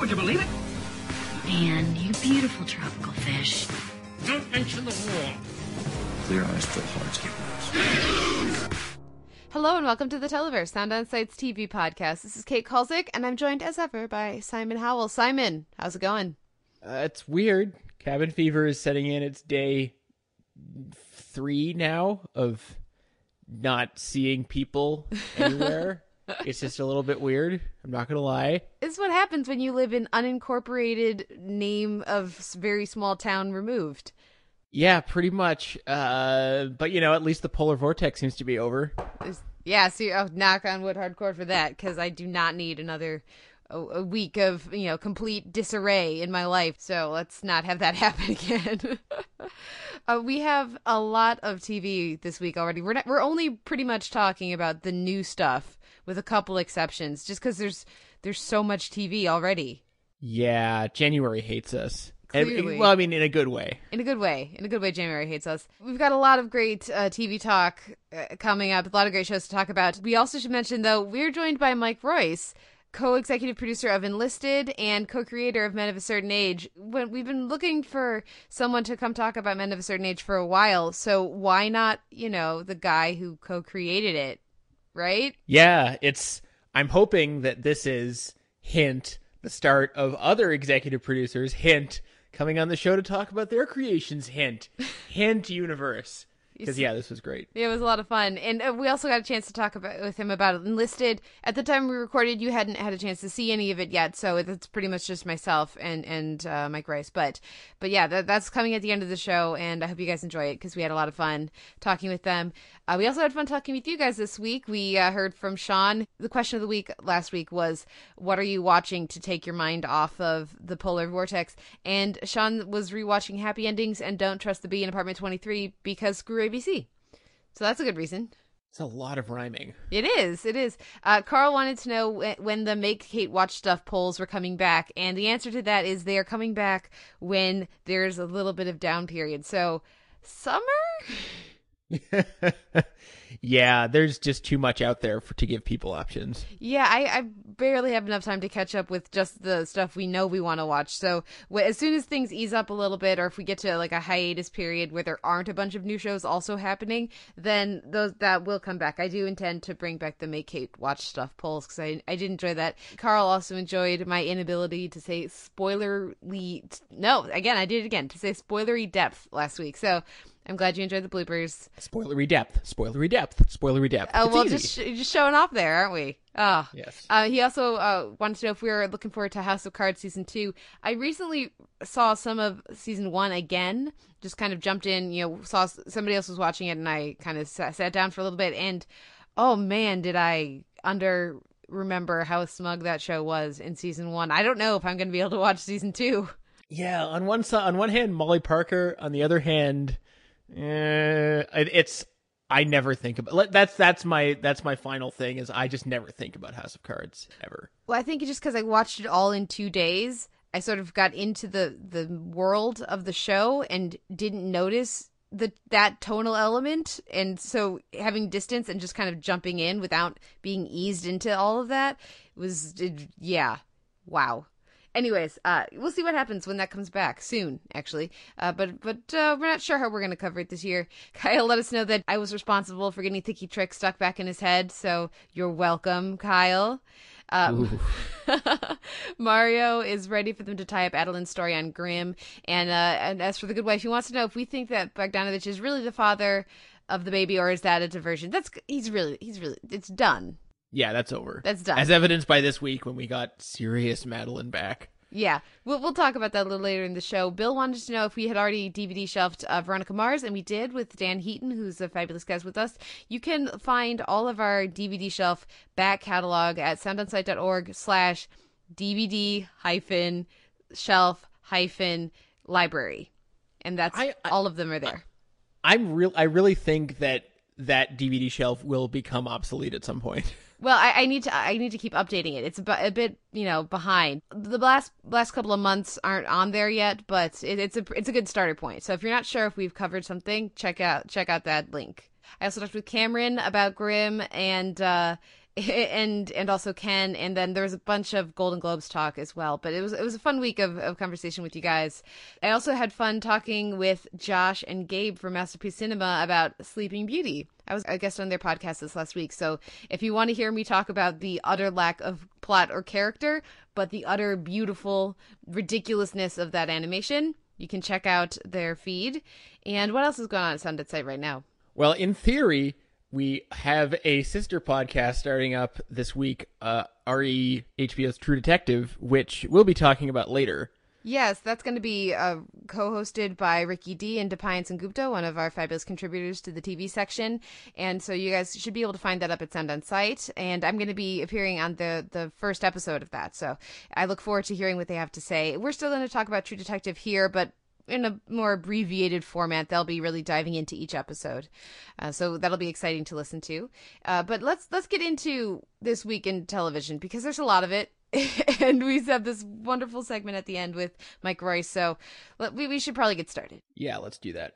Would you believe it? Man, you beautiful tropical fish. Don't mention the war. Clear eyes, full hearts, get lost. Hello and welcome to the Televerse Sound on Sights TV podcast. This is Kate Kulzick, and I'm joined as ever by Simon Howell. Simon, how's it going? Uh, it's weird. Cabin fever is setting in. It's day three now of not seeing people anywhere. It's just a little bit weird. I'm not gonna lie. This is what happens when you live in unincorporated name of very small town removed. Yeah, pretty much. Uh, but you know, at least the polar vortex seems to be over. Is- Yeah, so oh, knock on wood hardcore for that because I do not need another a, a week of you know complete disarray in my life. So let's not have that happen again. uh, we have a lot of TV this week already. We're not, we're only pretty much talking about the new stuff with a couple exceptions, just because there's there's so much TV already. Yeah, January hates us. And- Clearly. well, I mean, in a good way. In a good way. In a good way, January hates us. We've got a lot of great uh, TV talk uh, coming up, a lot of great shows to talk about. We also should mention, though, we're joined by Mike Royce, co executive producer of Enlisted and co creator of Men of a Certain Age. When We've been looking for someone to come talk about Men of a Certain Age for a while, so why not, you know, the guy who co created it, right? Yeah, it's. I'm hoping that this is hint the start of other executive producers hint coming on the show to talk about their creations. Hint, hint universe. Because yeah, this was great. It was a lot of fun, and uh, we also got a chance to talk about with him about Enlisted. At the time we recorded, you hadn't had a chance to see any of it yet, so it's pretty much just myself and and uh, Mike Royce. But but yeah, that, that's coming at the end of the show, and I hope you guys enjoy it because we had a lot of fun talking with them. Uh, we also had fun talking with you guys this week. We uh, heard from Sean. The question of the week last week was, "What are you watching to take your mind off of the polar vortex?" And Sean was rewatching Happy Endings and Don't Trust the Bee in Apartment Twenty Three because screw ABC. So that's a good reason. It's a lot of rhyming. It is. It is. Uh, Carl wanted to know wh- when the Make Kate Watch Stuff polls were coming back, and the answer to that is they are coming back when there's a little bit of down period. So, summer? yeah, there's just too much out there for to give people options. Yeah, I, I barely have enough time to catch up with just the stuff we know we want to watch. So, as soon as things ease up a little bit, or if we get to like a hiatus period where there aren't a bunch of new shows also happening, then those that will come back. I do intend to bring back the Make Kate Watch Stuff polls because I I did enjoy that. Carl also enjoyed my inability to say spoilerly. No, again, I did it again to say spoilery depth last week. So. I'm glad you enjoyed the bloopers. Spoilery depth, spoilery depth, spoilery depth. Oh It's well, easy. just sh- just showing off there, aren't we? Oh, Yes. Uh, he also uh, wanted to know if we were looking forward to House of Cards season two. I recently saw some of season one again. Just kind of jumped in, you know, saw s- somebody else was watching it, and I kind of sat, sat down for a little bit. And oh man, did I under remember how smug that show was in season one? I don't know if I'm going to be able to watch season two. Yeah, on one side, on one hand, Molly Parker. On the other hand, eh, it's I never think about that's that's my that's my final thing is I just never think about House of Cards ever. Well, I think just because I watched it all in two days, I sort of got into the the world of the show and didn't notice the that tonal element, and so having distance and just kind of jumping in without being eased into all of that was, it, yeah, wow. Anyways, uh, we'll see what happens when that comes back soon, actually. Uh, but but uh, we're not sure how we're going to cover it this year. Kyle let us know that I was responsible for getting Thicky Trick stuck back in his head, so you're welcome, Kyle. Um, Mario is ready for them to tie up Adalind's story on Grimm. And, uh, and as for the good wife, he wants to know if we think that Bogdanovich is really the father of the baby or is that a diversion? That's he's really he's really it's done. Yeah, that's over. That's done. As evidenced by this week when we got serious Madeline back. Yeah, we'll we'll talk about that a little later in the show. Bill wanted to know if we had already DVD shelved uh, Veronica Mars, and we did with Dan Heaton, who's a fabulous guest with us. You can find all of our DVD shelf back catalog at soundonsight.org slash DVD hyphen shelf hyphen library, and that's I- I- all of them are there. I'm real. I really think that that DVD shelf will become obsolete at some point. Well, I, I need to I need to keep updating it. It's a, bit you know behind. The last last couple of months aren't on there yet, but it, it's a it's a good starter point. So if you're not sure if we've covered something, check out check out that link. I also talked with Cameron about Grimm and uh, and and also Ken, and then there was a bunch of Golden Globes talk as well. But it was it was a fun week of, of conversation with you guys. I also had fun talking with Josh and Gabe from Masterpiece Cinema about Sleeping Beauty. I was a guest on their podcast this last week, so if you want to hear me talk about the utter lack of plot or character, but the utter beautiful ridiculousness of that animation, you can check out their feed. And what else is going on at Sound on Sight right now? Well, in theory, we have a sister podcast starting up this week, uh, RE HBO's True Detective, which we'll be talking about later. Yes, that's going to be uh, co-hosted by Ricky D and Deepayan Sengupta, one of our fabulous contributors to the TV section. And so you guys should be able to find that up at Sound on Sight. And I'm going to be appearing on the the first episode of that. So I look forward to hearing what they have to say. We're still going to talk about True Detective here, but in a more abbreviated format. They'll be really diving into each episode, uh, so that'll be exciting to listen to. Uh, but let's let's get into this week in television because there's a lot of it. and we have this wonderful segment at the end with Mike Royce. So we, we should probably get started. Yeah, let's do that.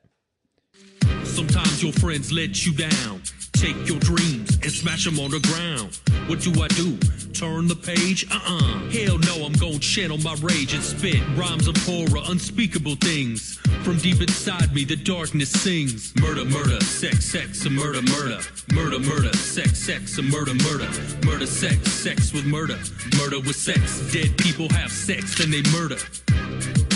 Sometimes your friends let you down. Take your dreams and smash them on the ground. What do I do? Turn the page? Uh-uh. Hell no, I'm gonna channel my rage and spit rhymes of horror, unspeakable things. From deep inside me, the darkness sings. Murder, murder, sex, sex, and murder, murder. Murder, murder, sex, sex, and murder, murder. Murder, sex, sex with murder. Murder with sex. Dead people have sex, then they murder.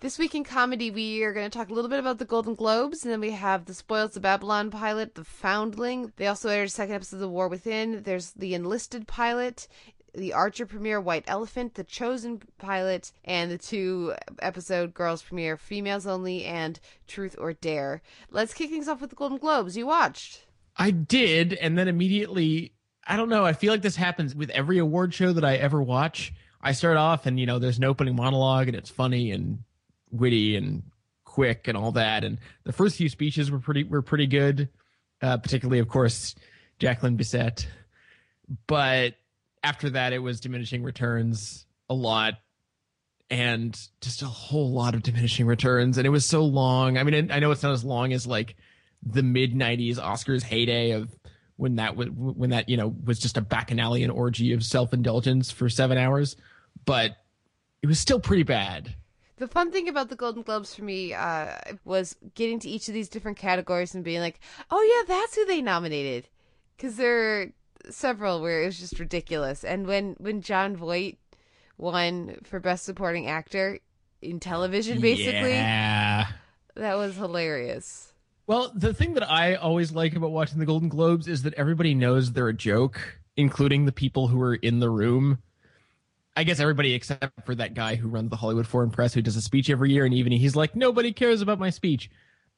This week in comedy, we are going to talk a little bit about the Golden Globes, and then we have the Spoils of Babylon pilot, The Foundling. They also aired a second episode of The War Within. There's the Enlisted pilot, the Archer premiere, White Elephant, the Chozen pilot, and the two episode girls premiere, Females Only and Truth or Dare. Let's kick things off with the Golden Globes. You watched. I did, and then immediately, I don't know. I feel like this happens with every award show that I ever watch. I start off, and you know, there's an opening monologue, and it's funny and witty and quick and all that. And the first few speeches were pretty were pretty good, uh, particularly, of course, Jacqueline Bisset. But after that, it was diminishing returns a lot, and just a whole lot of diminishing returns. And it was so long. I mean, I know it's not as long as like the mid '90s Oscars heyday of when that was when that you know was just a bacchanalian orgy of self indulgence for seven hours, but it was still pretty bad. The fun thing about the Golden Globes for me uh, was getting to each of these different categories and being like, "Oh yeah, that's who they nominated," because there are several where it was just ridiculous. And when when Jon Voight won for Best Supporting Actor in television, basically, Yeah. that was hilarious. Well, the thing that I always like about watching the Golden Globes is that everybody knows they're a joke, including the people who are in the room. I guess everybody except for that guy who runs the Hollywood Foreign Press who does a speech every year, and even he's like, nobody cares about my speech,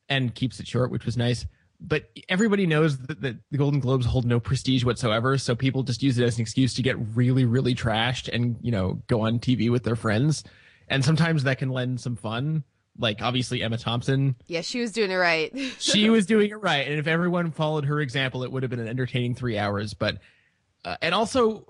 and keeps it short, which was nice. But everybody knows that, that the Golden Globes hold no prestige whatsoever, so people just use it as an excuse to get really, really trashed and you know go on TV with their friends, and sometimes that can lend some fun. Like obviously Emma Thompson, Yeah, she was doing it right. she was doing it right, and if everyone followed her example, it would have been an entertaining three hours. But uh, and also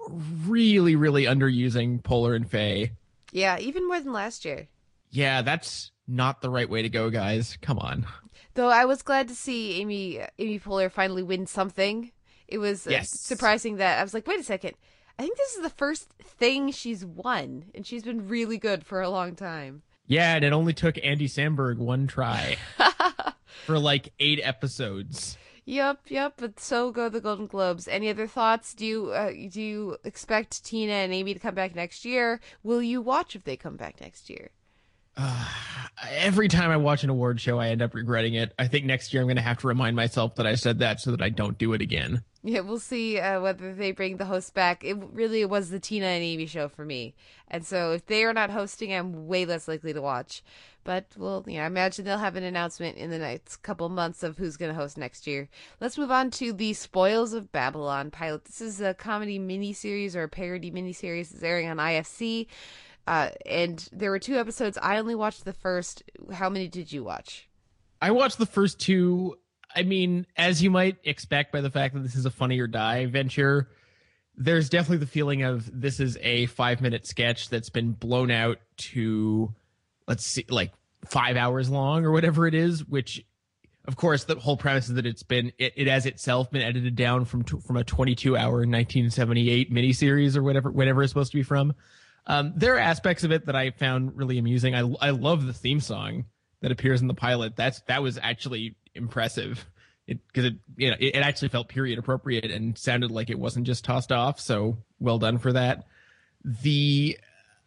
really, really underusing Poehler and Fey. yeah, even more than last year. Yeah, that's not the right way to go, guys. Come on. Though I was glad to see Amy Amy Poehler finally win something. It was uh, Yes. surprising that I was like, wait a second. I think this is the first thing she's won, and she's been really good for a long time. Yeah, and it only took Andy Samberg one try for like eight episodes. Yep, yep. But so go the Golden Globes. Any other thoughts? Do you uh, do you expect Tina and Amy to come back next year? Will you watch if they come back next year? Every time I watch an award show, I end up regretting it. I think next year I'm going to have to remind myself that I said that so that I don't do it again. Yeah, we'll see uh, whether they bring the host back. It really was the Tina and Amy show for me, and so if they are not hosting, I'm way less likely to watch. But well, yeah, I imagine they'll have an announcement in the next couple months of who's going to host next year. Let's move on to the Spoils of Babylon pilot. This is a comedy miniseries or a parody miniseries. It's airing on IFC. Uh, and there were two episodes. I only watched the first. How many did you watch? I watched the first two. I mean, as you might expect by the fact that this is a funny or die venture, there's definitely the feeling of this is a five minute sketch that's been blown out to, let's see, like five hours long or whatever it is, which of course, the whole premise is that it's been it, it has itself been edited down from from a 22 hour 1978 miniseries or whatever whatever it's supposed to be from. Um, there are aspects of it that I found really amusing. I I love the theme song that appears in the pilot. That's that was actually impressive. Because it, it, you know it, it actually felt period appropriate and sounded like it wasn't just tossed off. So well done for that. The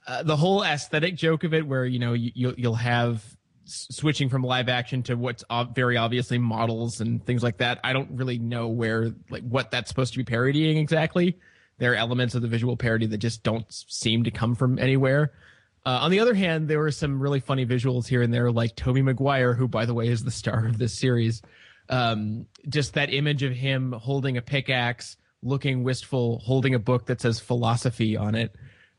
uh, the whole aesthetic joke of it, where you know you, you'll you'll have switching from live action to what's ob- very obviously models and things like that. I don't really know where like what that's supposed to be parodying exactly there are elements of the visual parody that just don't seem to come from anywhere. Uh, on the other hand, there were some really funny visuals here and there, like Tobey Maguire, who, by the way, is the star of this series. Um, just that image of him holding a pickaxe, looking wistful, holding a book that says philosophy on it.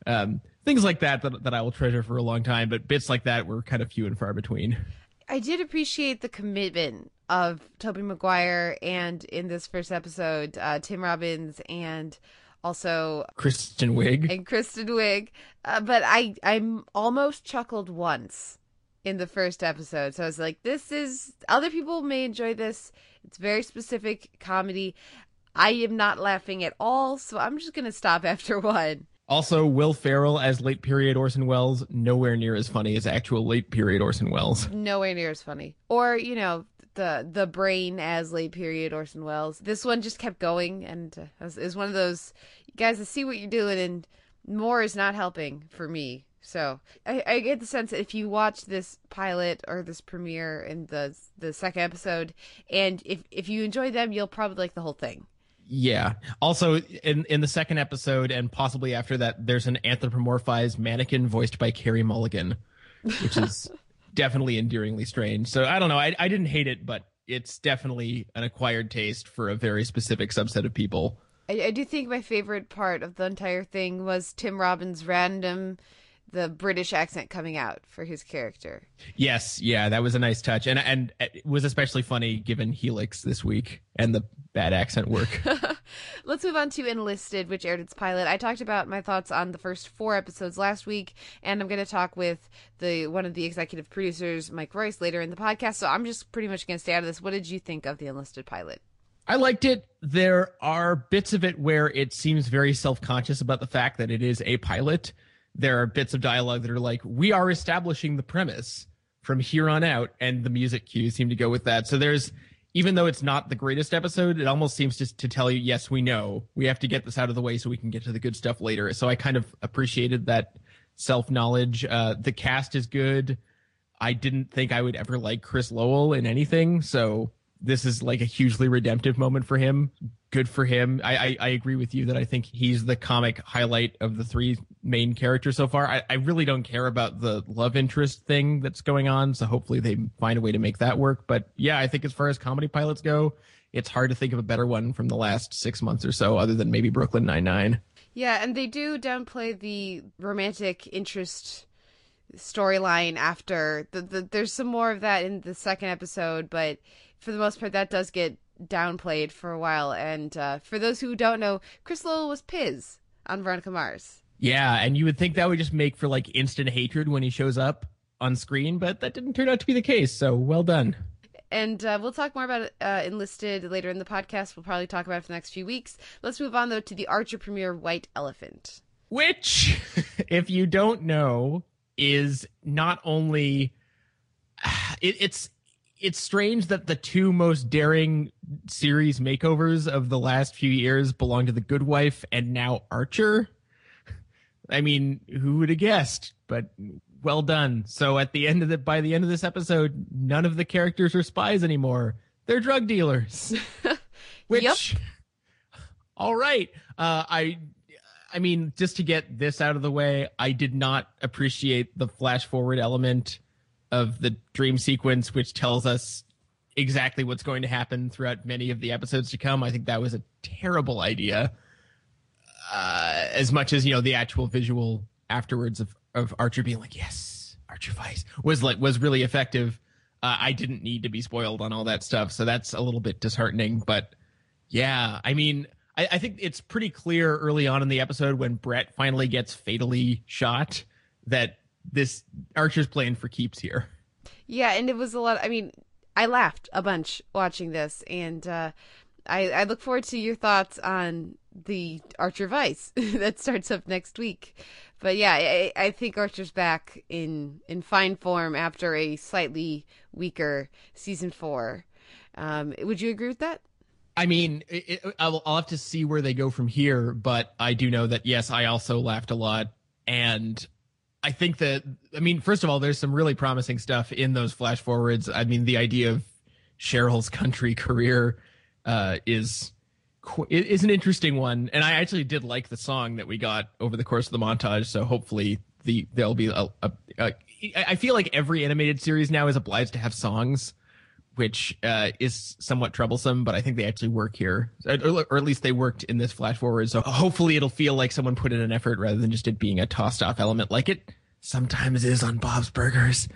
Um, things like that, that that I will treasure for a long time. But bits like that were kind of few and far between. I did appreciate the commitment of Tobey Maguire and in this first episode, uh, Tim Robbins and also Kristen Wiig and Kristen Wiig. Uh, but I I'm almost chuckled once in the first episode, so I was like, this is other people may enjoy this. It's very specific comedy. I am not laughing at all, so I'm just gonna stop after one. Also, Will Ferrell as late period Orson Welles, nowhere near as funny as actual late period Orson Welles. Nowhere near as funny. Or, you know, the the brain as late period Orson Welles. This one just kept going, and uh, is one of those guys. I see what you're doing, and more is not helping for me. So I, I get the sense that if you watch this pilot or this premiere in the the second episode, and if if you enjoy them, you'll probably like the whole thing. Yeah. Also, in in the second episode, and possibly after that, there's an anthropomorphized mannequin voiced by Carey Mulligan, which is definitely endearingly strange. So I don't know. I, I didn't hate it, but it's definitely an acquired taste for a very specific subset of people. I, I do think my favorite part of the entire thing was Tim Robbins' random the British accent coming out for his character. Yes, yeah, that was a nice touch, and and it was especially funny given Helix this week and the bad accent work. Let's move on to Enlisted, which aired its pilot. I talked about my thoughts on the first four episodes last week, and I'm going to talk with the one of the executive producers, Mike Royce, later in the podcast. So I'm just pretty much going to stay out of this. What did you think of the Enlisted pilot? I liked it. There are bits of it where it seems very self conscious about the fact that it is a pilot there are bits of dialogue that are like, we are establishing the premise from here on out, and the music cues seem to go with that. So there's, even though it's not the greatest episode, it almost seems just to tell you, yes, we know we have to get this out of the way so we can get to the good stuff later. So I kind of appreciated that self knowledge. Uh, the cast is good. I didn't think I would ever like Chris Lowell in anything, so this is like a hugely redemptive moment for him. Good for him. I, I, I, agree with you that I think he's the comic highlight of the three main characters so far. I, I really don't care about the love interest thing that's going on, so hopefully they find a way to make that work. But yeah, I think as far as comedy pilots go, it's hard to think of a better one from the last six months or so, other than maybe Brooklyn Nine Nine. Yeah, and they do downplay the romantic interest storyline after the, the there's some more of that in the second episode but for the most part, that does get downplayed for a while. And uh, for those who don't know, Chris Lowell was Piz on Veronica Mars. Yeah, and you would think that would just make for like instant hatred when he shows up on screen, but that didn't turn out to be the case. So well done. And uh, we'll talk more about uh, Enlisted later in the podcast. We'll probably talk about it for the next few weeks. Let's move on, though, to the Archer premiere White Elephant. Which, if you don't know, is not only. It, it's it's strange that the two most daring series makeovers of the last few years belong to The Good Wife and now Archer. I mean, who would have guessed? But well done. So at the end of the by the end of this episode, none of the characters are spies anymore. They're drug dealers. Which Yep. all right. Uh I I mean, just to get this out of the way, I did not appreciate the flash forward element of the dream sequence, which tells us exactly what's going to happen throughout many of the episodes to come. I think that was a terrible idea. Uh, as much as you know, the actual visual afterwards of of Archer being like, "Yes, Archer Vice" was like was really effective. Uh, I didn't need to be spoiled on all that stuff, so that's a little bit disheartening. But yeah, I mean, I, I think it's pretty clear early on in the episode when Brett finally gets fatally shot that this Archer's playing for keeps here. Yeah, and it was a lot. I mean, I laughed a bunch watching this, and uh, I, I look forward to your thoughts on the Archer Vice that starts up next week. But yeah, I, I think Archer's back in in fine form after a slightly weaker season four. Um, would you agree with that? I mean, it, it, I'll, I'll have to see where they go from here, but I do know that yes, I also laughed a lot, and I think that I mean, first of all, there's some really promising stuff in those flash forwards. I mean, the idea of Cheryl's country career uh, is is an interesting one, and I actually did like the song that we got over the course of the montage. So hopefully, the there'll be a. a, a I feel like every animated series now is obliged to have songs which uh, is somewhat troublesome, but I think they actually work here, or, or at least they worked in this flash forward. So hopefully it'll feel like someone put in an effort rather than just it being a tossed off element like it sometimes is on Bob's Burgers.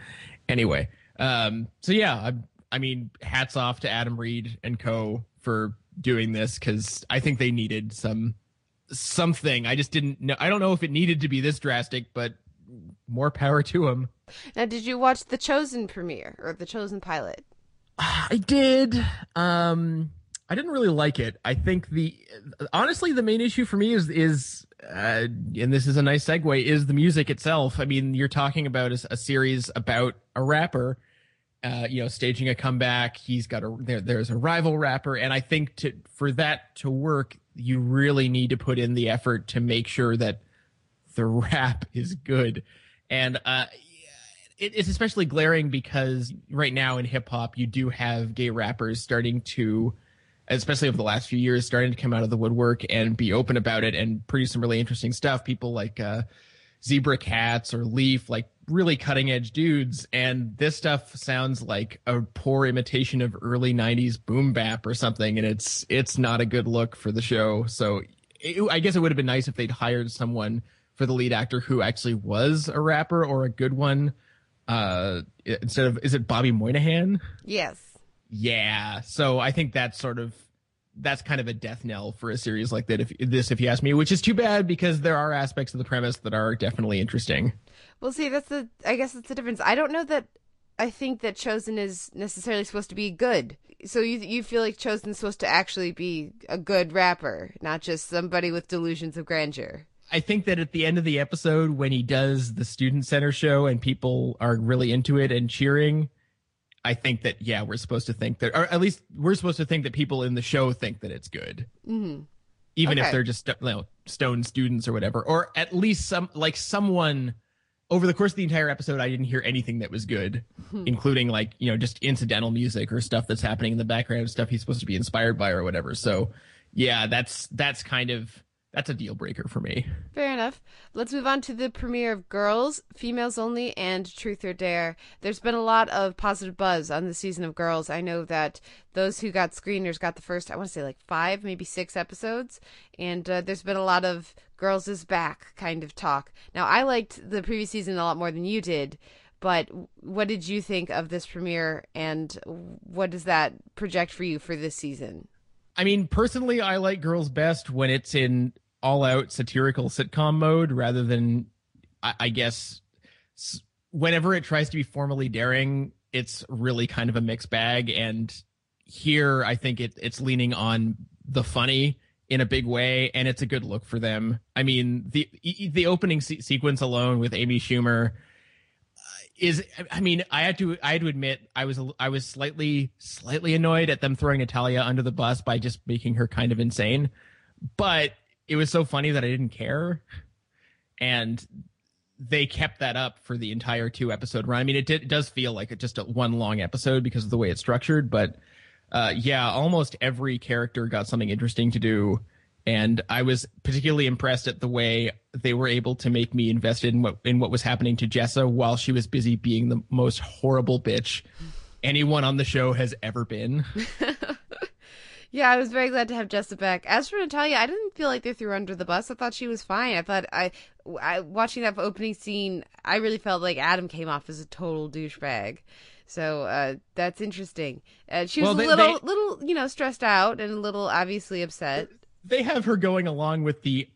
Anyway, um, so yeah, I, I mean, hats off to Adam Reed and co for doing this because I think they needed some something. I just didn't know. I don't know if it needed to be this drastic, but more power to them. Now, did you watch the Chozen premiere or the Chozen pilot? I did. Um, I didn't really like it. I think the honestly the main issue for me is is uh, and this is a nice segue is the music itself. I mean, you're talking about a, a series about a rapper, uh, you know, staging a comeback. He's got a there. There's a rival rapper, and I think to for that to work, you really need to put in the effort to make sure that the rap is good. And uh, it, it's especially glaring because right now in hip hop, you do have gay rappers starting to, especially over the last few years, starting to come out of the woodwork and be open about it and produce some really interesting stuff. People like uh, Zebra Katz or Le1f, like really cutting edge dudes. And this stuff sounds like a poor imitation of early '90s boom bap or something, and it's it's not a good look for the show. So it, I guess it would have been nice if they'd hired someone for the lead actor who actually was a rapper or a good one uh instead of is it Bobby Moynihan? Yes. Yeah. So I think that's sort of that's kind of a death knell for a series like that if this if you ask me, which is too bad because there are aspects of the premise that are definitely interesting. Well, see, that's the I guess that's the difference. I don't know that I think that Chozen is necessarily supposed to be good. So you you feel like Chozen's supposed to actually be a good rapper, not just somebody with delusions of grandeur. I think that at the end of the episode, when he does the student center show and people are really into it and cheering, I think that yeah, we're supposed to think that, or at least we're supposed to think that people in the show think that it's good, Mm-hmm. even if they're just you know, stone students or whatever, or at least some like someone. Over the course of the entire episode, I didn't hear anything that was good, including like you know just incidental music or stuff that's happening in the background, stuff he's supposed to be inspired by or whatever. So, yeah, that's that's kind of that's a deal breaker for me. Fair enough. Let's move on to the premiere of Girls, Females Only, and Truth or Dare. There's been a lot of positive buzz on the season of Girls. I know that those who got screeners got the first, I want to say like five, maybe six episodes. And uh, there's been a lot of Girls is back kind of talk. Now, I liked the previous season a lot more than you did. But what did you think of this premiere, and what does that project for you for this season? I mean, personally, I like Girls Best when it's in all out satirical sitcom mode rather than, I, I guess, whenever it tries to be formally daring, it's really kind of a mixed bag. And here, I think it, it's leaning on the funny in a big way, and it's a good look for them. I mean, the the opening se- sequence alone with Amy Schumer uh, is I mean I had to I had to admit I was I was slightly slightly annoyed at them throwing Natalia under the bus by just making her kind of insane, but it was so funny that I didn't care, and they kept that up for the entire two episode run. I mean, it, did, it does feel like it just a one long episode because of the way it's structured, but uh, yeah, almost every character got something interesting to do. And I was particularly impressed at the way they were able to make me invested in what in what was happening to Jessa while she was busy being the most horrible bitch anyone on the show has ever been. Yeah, I was very glad to have Jessa back. As for Natalia, I didn't feel like they threw her under the bus. I thought she was fine. I thought I, I watching that opening scene, I really felt like Adam came off as a total douchebag. So uh, that's interesting. Uh, she was Well, they- a little, they- little, you know, stressed out and a little obviously upset. They have her going along with the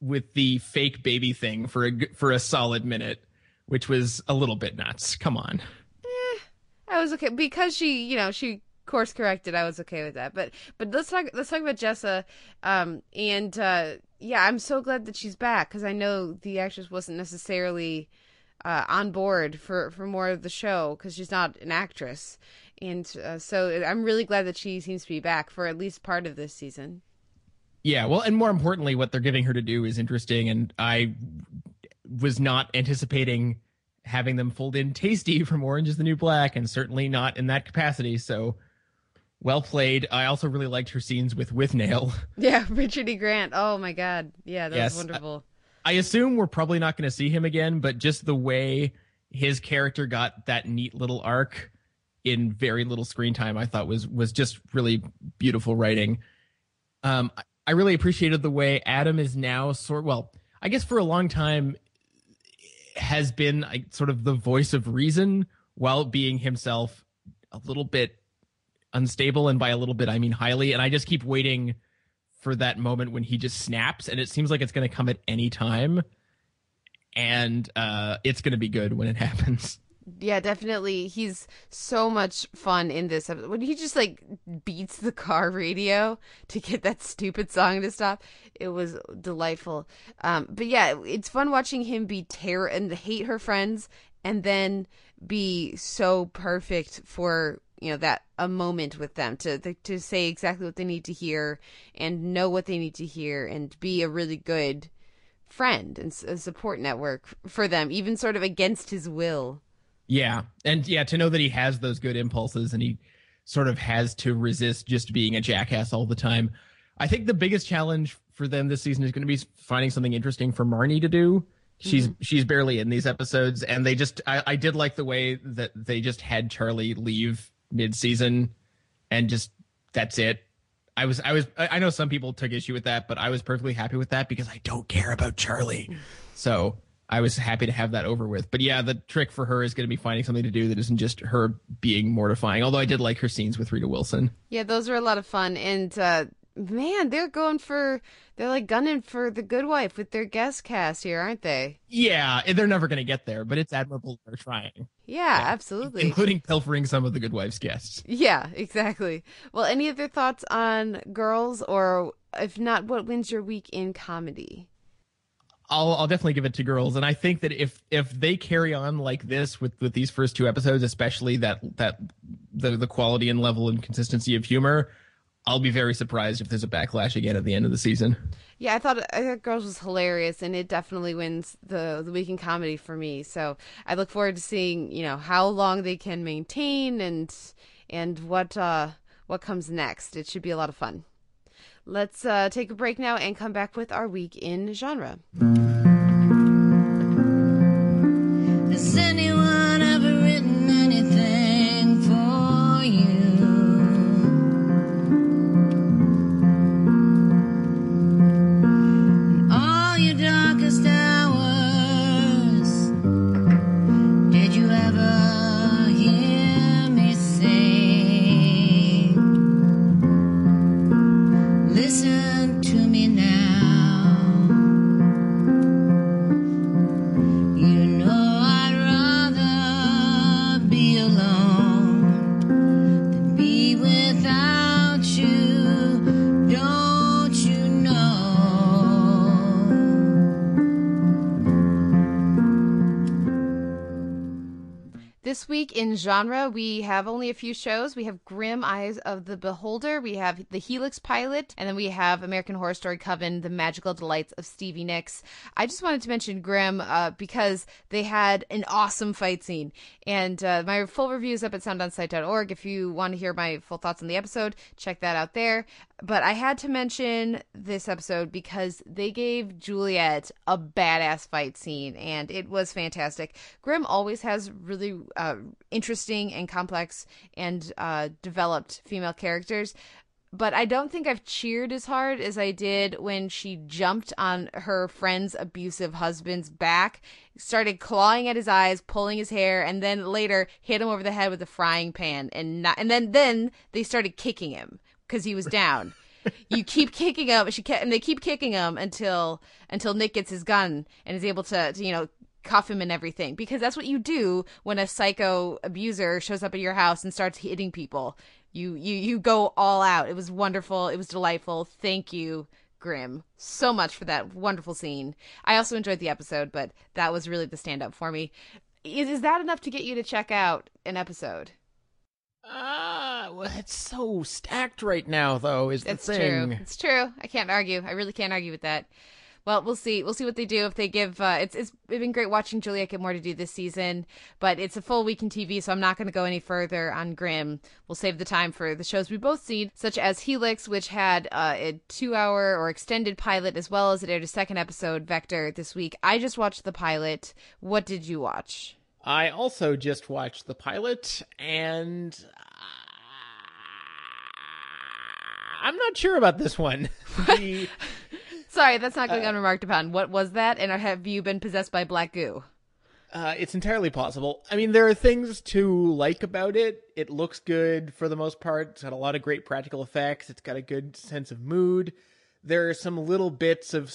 with the fake baby thing for a for a solid minute, which was a little bit nuts. Come on. I was okay because she, you know, she course corrected. I was okay with that. But but let's talk let's talk about Jessa. Um, and uh, yeah, I'm so glad that she's back because I know the actress wasn't necessarily uh, on board for for more of the show because she's not an actress. And uh, so I'm really glad that she seems to be back for at least part of this season. Yeah, well, and more importantly, what they're giving her to do is interesting, and I was not anticipating having them fold in Taystee from Orange is the New Black, and certainly not in that capacity. So, well played. I also really liked her scenes with with Nail. Yeah, Richard E. Grant. Oh my God. Yeah, that Yes, was wonderful. I assume we're probably not going to see him again, but just the way his character got that neat little arc in very little screen time, I thought was was just really beautiful writing. Um, I- I really appreciated the way Adam is now sort. Well, I guess for a long time has been like, sort of the voice of reason while being himself a little bit unstable, and by a little bit I mean highly. And I just keep waiting for that moment when he just snaps, and it seems like it's going to come at any time, and uh, it's going to be good when it happens. Yeah, definitely. He's so much fun in this episode. When he just like beats the car radio to get that stupid song to stop, it was delightful. Um, but yeah, it's fun watching him be terror and hate her friends, and then be so perfect for you know that a moment with them to to say exactly what they need to hear and know what they need to hear and be a really good friend and support network for them, even sort of against his will. Yeah. And yeah, to know that he has those good impulses and he sort of has to resist just being a jackass all the time. I think the biggest challenge for them this season is going to be finding something interesting for Marnie to do. She's mm-hmm. she's barely in these episodes, and they just I, I did like the way that they just had Charlie leave mid season, and just that's it. I was I was I I know some people took issue with that, but I was perfectly happy with that because I don't care about Charlie. So I was happy to have that over with. But yeah, the trick for her is going to be finding something to do that isn't just her being mortifying. Although I did like her scenes with Rita Wilson. Yeah, those were a lot of fun. And uh man, they're going for they're like gunning for the good wife with their guest cast here, aren't they? Yeah, eh, they're never going to get there, but it's admirable they're trying, Yeah, absolutely. including pilfering some of the Good Wife's guests. yeah, exactly. Well, any other thoughts on girls or if not, what wins your week in comedy? I'll I'll definitely give it to girls, and I think that if if they carry on like this with with these first two episodes, especially that that the the quality and level and consistency of humor, I'll be very surprised if there's a backlash again at the end of the season. Yeah, I thought I thought Girls was hilarious, and it definitely wins the the week in comedy for me. So I look forward to seeing you know how long they can maintain and and what uh what comes next. It should be a lot of fun. Let's uh, take a break now and come back with our week in genre. Genre, we have only a few shows. We have Grimm Eyes of the Beholder, we have the Helix pilot, and then we have American Horror Story Coven, The Magical Delights of Stevie Nicks. I just wanted to mention Grimm uh, because they had an awesome fight scene. And uh, my full review is up at soundonsight.org. If you want to hear my full thoughts on the episode, check that out there. But I had to mention this episode because they gave Juliet a badass fight scene, and it was fantastic. Grimm always has really uh, interesting and complex and uh, developed female characters, but I don't think I've cheered as hard as I did when she jumped on her friend's abusive husband's back, started clawing at his eyes, pulling his hair, and then later hit him over the head with a frying pan, and not, and then then they started kicking him because he was down. you keep kicking him. She kept, and they keep kicking him until until Nick gets his gun and is able to, to you know cuff him and everything because that's what you do when a psycho abuser shows up at your house and starts hitting people. You you you go all out. It was wonderful. It was delightful. Thank you, Grimm, so much for that wonderful scene. I also enjoyed the episode, but that was really the stand up for me. Is, is that enough to get you to check out an episode? Ah, well, it's so stacked right now, though. Is the it's thing? true. It's true. I can't argue. I really can't argue with that. Well, we'll see. We'll see what they do if they give. Uh, it's it's been great watching Juliet get more to do this season, but it's a full week in TV, so I'm not going to go any further on Grimm. We'll save the time for the shows we both seen, such as Helix, which had uh, a two-hour or extended pilot, as well as it aired a second episode, Vector, this week. I just watched the pilot. What did you watch? I also just watched the pilot, and I'm not sure about this one. The- Sorry, that's not going unremarked upon. What was that? And have you been possessed by black goo? Uh, it's entirely possible. I mean, there are things to like about it. It looks good for the most part. It's got a lot of great practical effects. It's got a good sense of mood. There are some little bits of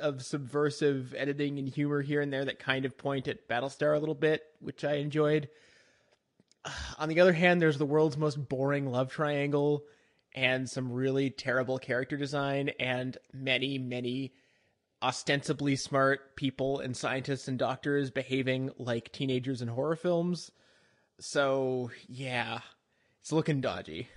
of subversive editing and humor here and there that kind of point at Battlestar a little bit, which I enjoyed. On the other hand, there's the world's most boring love triangle and some really terrible character design and many, many ostensibly smart people and scientists and doctors behaving like teenagers in horror films. So, yeah, it's looking dodgy.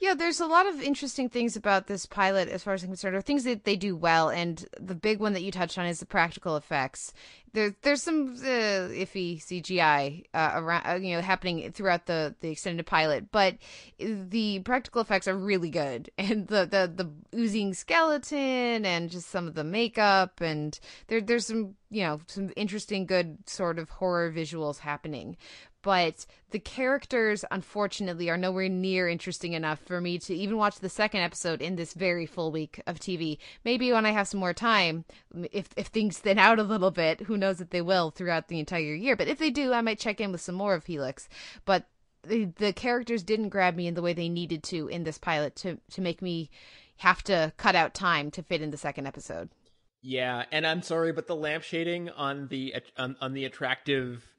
Yeah, there's a lot of interesting things about this pilot as far as I'm concerned, or things that they do well. And the big one that you touched on is the practical effects. There, there's some uh, iffy CGI uh, around, uh, you know, happening throughout the the extended pilot, but the practical effects are really good, and the the the oozing skeleton and just some of the makeup, and there there's some you know some interesting, good sort of horror visuals happening but the characters unfortunately are nowhere near interesting enough for me to even watch the second episode in this very full week of TV. Maybe when I have some more time, if if things thin out a little bit, who knows that they will throughout the entire year. But if they do, I might check in with some more of Helix. But the, the characters didn't grab me in the way they needed to in this pilot to to make me have to cut out time to fit in the second episode. Yeah, and I'm sorry, but the lamp shading on the on, on the attractive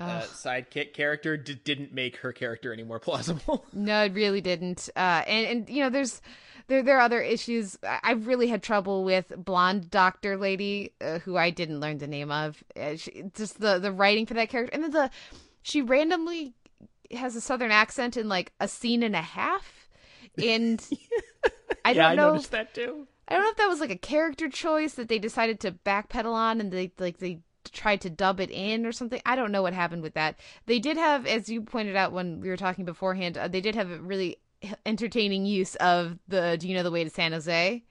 uh, sidekick character d- didn't make her character any more plausible. no, it really didn't. Uh, and and you know, there's there there are other issues. I, I really had trouble with blonde doctor lady, uh, who I didn't learn the name of. Uh, she, just the the writing for that character, and then the she randomly has a southern accent in like a scene and a half, and I yeah, don't I know. noticed that too. I don't know if that was like a character choice that they decided to backpedal on, and they like they tried to dub it in or something. I don't know what happened with that. They did have, as you pointed out when we were talking beforehand, uh, they did have a really entertaining use of the "Do you know the way to San Jose?"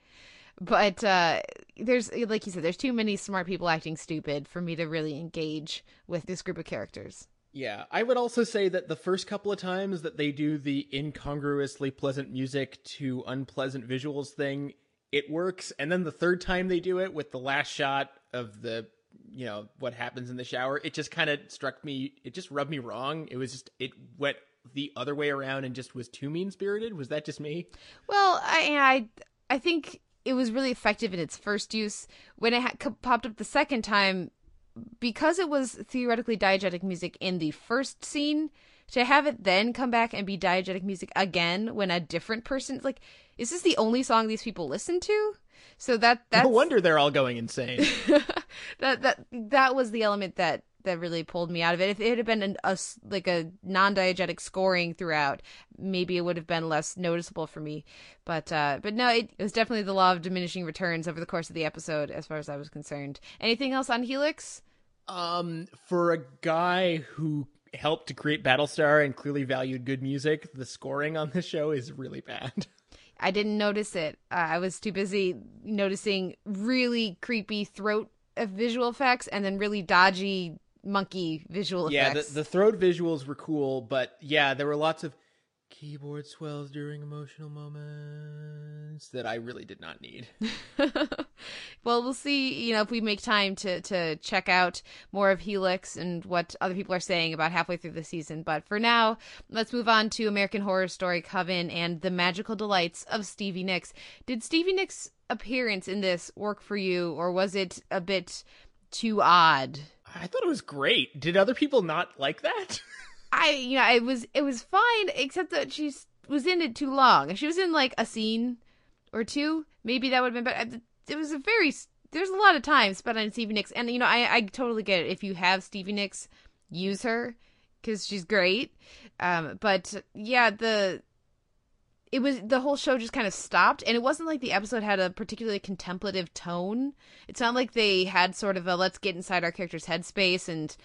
But uh, there's, like you said, there's too many smart people acting stupid for me to really engage with this group of characters. Yeah, I would also say that the first couple of times that they do the incongruously pleasant music to unpleasant visuals thing, it works. And then the third time they do it with the last shot of the you know what happens in the shower it just kind of struck me it just rubbed me wrong. It was just it went the other way around and just was too mean spirited was that just me? Well i i i think it was really effective in its first use. When it ha- popped up the second time because it was theoretically diegetic music in the first scene to have it then come back and be diegetic music again when a different person like is this the only song these people listen to so that that's no wonder they're all going insane that that that was the element that that really pulled me out of it. If it had been an, a like a non-diegetic scoring throughout, maybe it would have been less noticeable for me. But uh, but no, it, it was definitely the law of diminishing returns over the course of the episode, as far as I was concerned. Anything else on Helix? Um, for a guy who helped to create Battlestar and clearly valued good music, the scoring on this show is really bad. I didn't notice it. Uh, I was too busy noticing really creepy throat visual effects and then really dodgy monkey visual yeah, effects. the, the throat visuals were cool, but yeah, there were lots of keyboard swells during emotional moments that I really did not need. well, we'll see. You know, if we make time to to check out more of Helix and what other people are saying about halfway through the season. But for now, let's move on to American Horror Story Coven and the magical delights of Stevie Nicks. Did Stevie Nicks' appearance in this work for you, or was it a bit too odd? I thought it was great. Did other people not like that? I, you know, it was it was fine, except that she was in it too long. If she was in like a scene or two, maybe that would have been better. It was a very there's a lot of time spent on Stevie Nicks, and you know, I I totally get it. If you have Stevie Nicks, use her because she's great. Um, but yeah, the it was the whole show just kind of stopped and it wasn't like the episode had a particularly contemplative tone it's not like they had sort of a let's get inside our character's headspace and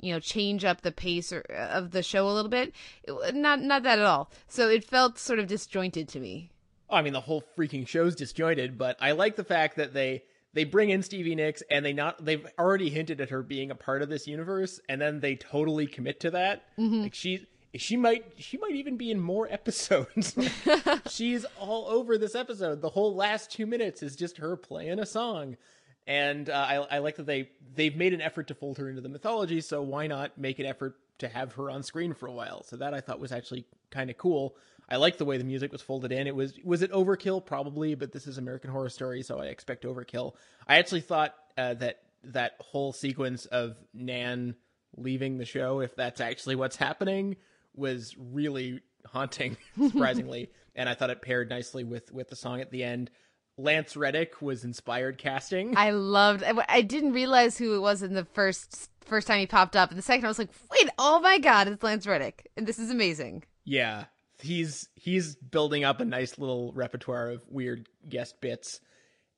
you know change up the pace or, of the show a little bit it, not not that at all so it felt sort of disjointed to me I mean, the whole freaking show's disjointed, but I like the fact that they they bring in Stevie Nicks and they not they've already hinted at her being a part of this universe, and then they totally commit to that. Mhm. Like she she might she might even be in more episodes. She's all over this episode. The whole last two minutes is just her playing a song. And uh, I, I like that they they've made an effort to fold her into the mythology. So why not make an effort to have her on screen for a while? So that I thought was actually kind of cool. I like the way the music was folded in. It was was it overkill probably, but this is American Horror Story, so I expect overkill. I actually thought uh, that that whole sequence of Nan leaving the show, if that's actually what's happening, was really haunting, surprisingly. and I thought it paired nicely with with the song at the end. Lance Reddick was inspired casting. i loved I, I didn't realize who it was in the first first time he popped up and the second i was like wait oh my god it's lance reddick and this is amazing Yeah, he's he's building up a nice little repertoire of weird guest bits,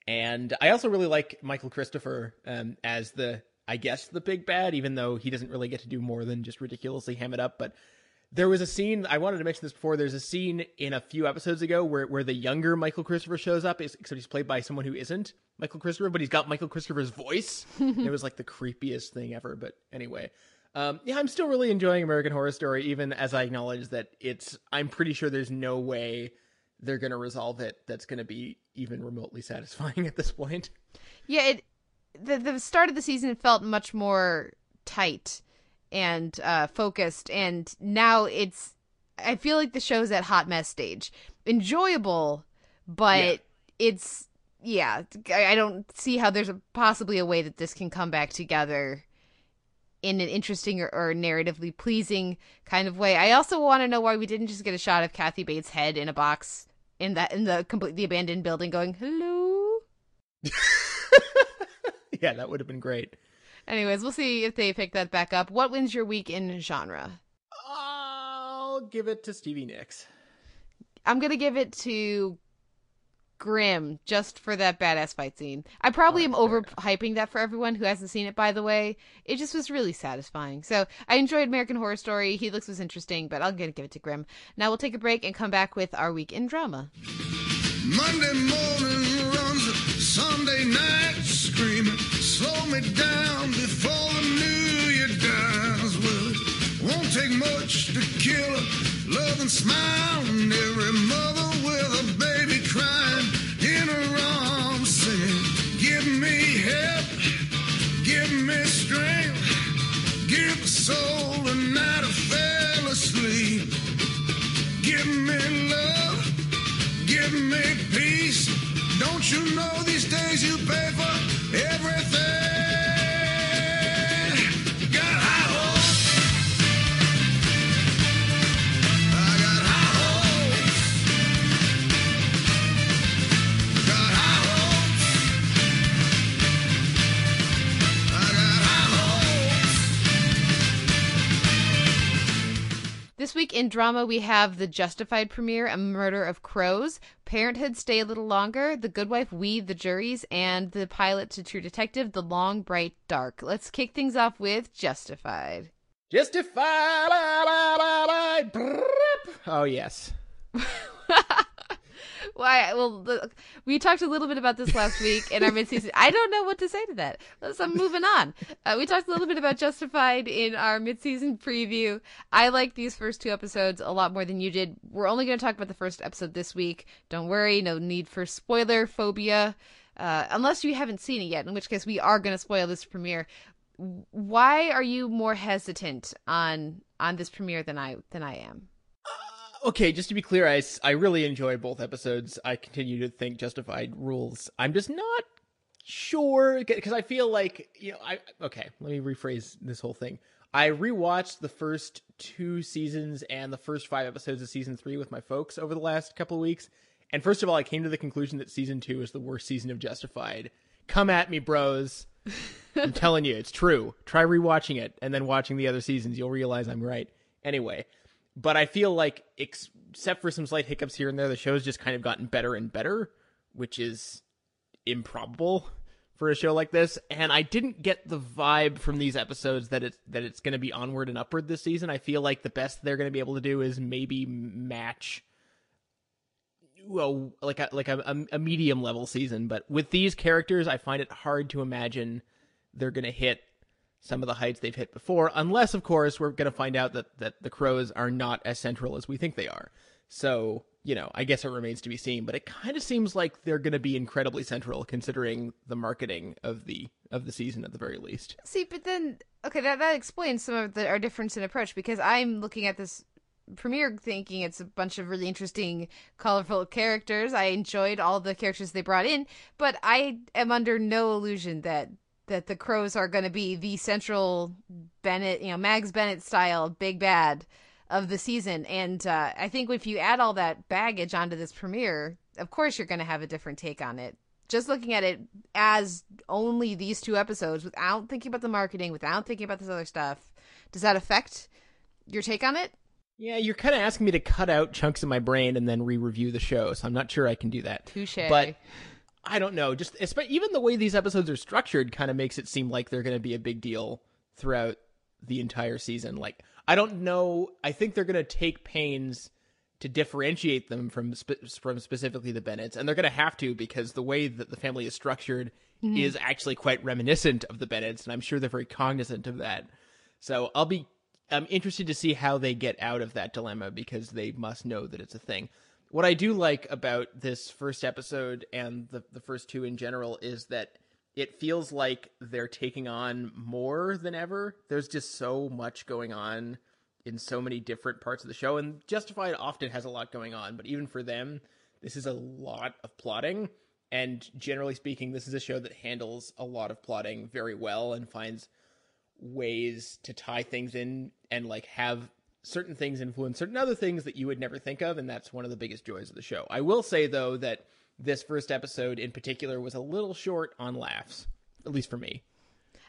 and I also really like Michael Christopher um, as the I guess the big bad, even though he doesn't really get to do more than just ridiculously ham it up. But there was a scene I wanted to mention this before. There's a scene in a few episodes ago where where the younger Michael Christopher shows up, except he's played by someone who isn't Michael Christopher, but he's got Michael Christopher's voice. it was like the creepiest thing ever. But anyway. Um, yeah, I'm still really enjoying American Horror Story, even as I acknowledge that it's. I'm pretty sure there's no way they're going to resolve it that's going to be even remotely satisfying at this point. Yeah, it the the start of the season felt much more tight and uh focused and now it's I feel like the show's at hot mess stage. Enjoyable, but Yeah. it's yeah, I I don't see how there's a, possibly a way that this can come back together in an interesting or, or narratively pleasing kind of way. I also want to know why we didn't just get a shot of Kathy Bates' head in a box in that in the completely abandoned building going, "Hello." yeah, that would have been great. Anyways, we'll see if they pick that back up. What wins your week in genre? I'll give it to Stevie Nicks. I'm gonna give it to Grimm just for that badass fight scene. I probably oh, am overhyping that for everyone who hasn't seen it, by the way. It just was really satisfying. So I enjoyed American Horror Story. Helix was interesting, but I'm gonna give it to Grimm. Now we'll take a break and come back with our week in drama. Monday morning runs, Sunday night screaming. Slow me down before the new year dies. Well, it won't take much to kill a loving smile. And every mother days you pay for everything. This week in drama, we have the Justified premiere, A Murder of Crowes, Parenthood, Stay a Little Longer, The Good Wife, We, The Juries, and the pilot to True Detective, The Long, Bright, Dark. Let's kick things off with Justified. Justified. Oh yes. Why? Well, we talked a little bit about this last week in our midseason. I don't know what to say to that. So I'm moving on. Uh, we talked a little bit about Justified in our midseason preview. I like these first two episodes a lot more than you did. We're only going to talk about the first episode this week. Don't worry, no need for spoiler phobia, uh, unless you haven't seen it yet. In which case, we are going to spoil this premiere. Why are you more hesitant on on this premiere than I than I am? Okay, just to be clear, I, I really enjoy both episodes. I continue to think Justified rules. I'm just not sure because I feel like you know I okay. Let me rephrase this whole thing. I rewatched the first two seasons and the first five episodes of season three with my folks over the last couple of weeks. And first of all, I came to the conclusion that season two is the worst season of Justified. Come at me, bros. I'm telling you, it's true. Try rewatching it and then watching the other seasons. You'll realize I'm right. Anyway, but I feel like, ex- except for some slight hiccups here and there, the show's just kind of gotten better and better, which is improbable for a show like this. And I didn't get the vibe from these episodes that it's that it's going to be onward and upward this season. I feel like the best they're going to be able to do is maybe match. Well, like a like a, a medium level season, but with these characters, I find it hard to imagine they're going to hit some of the heights they've hit before, unless, of course, we're going to find out that, that the Crowes are not as central as we think they are. So, you know, I guess it remains to be seen, but it kind of seems like they're going to be incredibly central considering the marketing of the of the season at the very least. See, but then okay, that that explains some of the our difference in approach because I'm looking at this premiere thinking it's a bunch of really interesting, colorful characters. I enjoyed all the characters they brought in, but I am under no illusion that that the Crowes are going to be the central Bennett, you know, Mags Bennett style big bad of the season. And uh, I think if you add all that baggage onto this premiere, of course you're going to have a different take on it. Just looking at it as only these two episodes without thinking about the marketing, without thinking about this other stuff, does that affect your take on it? Yeah, you're kind of asking me to cut out chunks of my brain and then re-review the show, so I'm not sure I can do that. Touche. But I don't know. Just even the way these episodes are structured kind of makes it seem like they're going to be a big deal throughout the entire season. Like I don't know. I think they're going to take pains to differentiate them from spe- from specifically the Bennetts, and they're going to have to because the way that the family is structured Mhm. is actually quite reminiscent of the Bennetts, and I'm sure they're very cognizant of that. So I'll be I'm interested to see how they get out of that dilemma because they must know that it's a thing. What I do like about this first episode and the the first two in general is that it feels like they're taking on more than ever. There's just so much going on in so many different parts of the show and Justified often has a lot going on, but even for them, this is a lot of plotting and generally speaking, this is a show that handles a lot of plotting very well and finds ways to tie things in and like have certain things influence certain other things that you would never think of and that's one of the biggest joys of the show. I will say though that this first episode in particular was a little short on laughs, at least for me.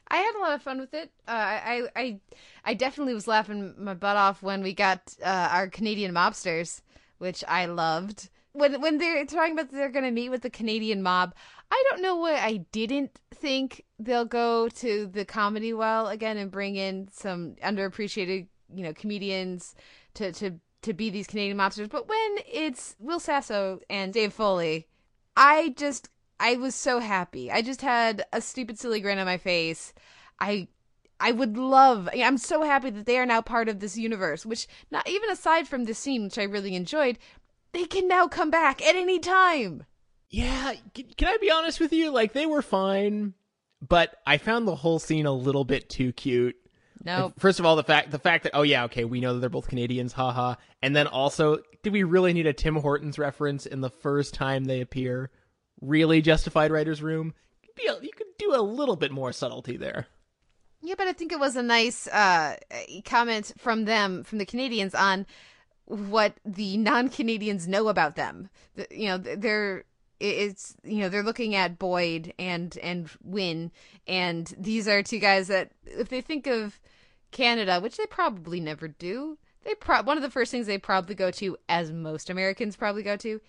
I had a lot of fun with it. Uh, I, I, I definitely was laughing my butt off when we got uh, our Canadian mobsters, which I loved. When when they're talking about they're going to meet with the Canadian mob, I don't know what I didn't think they'll go to the comedy well again and bring in some underappreciated, you know, comedians to to to be these Canadian mobsters. But when it's Will Sasso and Dave Foley, I just I was so happy. I just had a stupid silly grin on my face. I I would love I'm so happy that they are now part of this universe, which not even aside from this scene which I really enjoyed, they can now come back at any time. Yeah, can, can I be honest with you? Like they were fine, but I found the whole scene a little bit too cute. No. Like, first of all, the fact the fact that oh yeah, okay, we know that they're both Canadians, haha. And then also, did we really need a Tim Hortons reference in the first time they appear? Really justified writer's room? You could do a little bit more subtlety there. Yeah, but I think it was a nice uh, comment from them, from the Canadians, on what the non-Canadians know about them. The- You know, they're it's you know they're looking at Boyd and and Wynn, and these are two guys that if they think of Canada, which they probably never do, they pro- one of the first things they probably go to, as most Americans probably go to,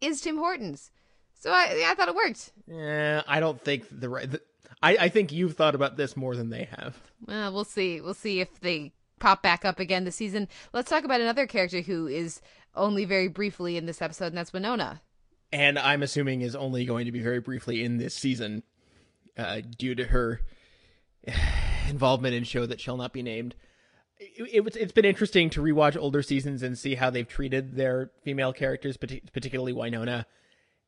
is Tim Hortons. So I, yeah, I thought it worked. Yeah, I don't think the right. The, I I think you've thought about this more than they have. Well, we'll see. We'll see if they pop back up again this season. Let's talk about another character who is only very briefly in this episode, and that's Winona. And I'm assuming is only going to be very briefly in this season, uh, due to her involvement in show that shall not be named. It, it, it's been interesting to rewatch older seasons and see how they've treated their female characters, particularly Winona.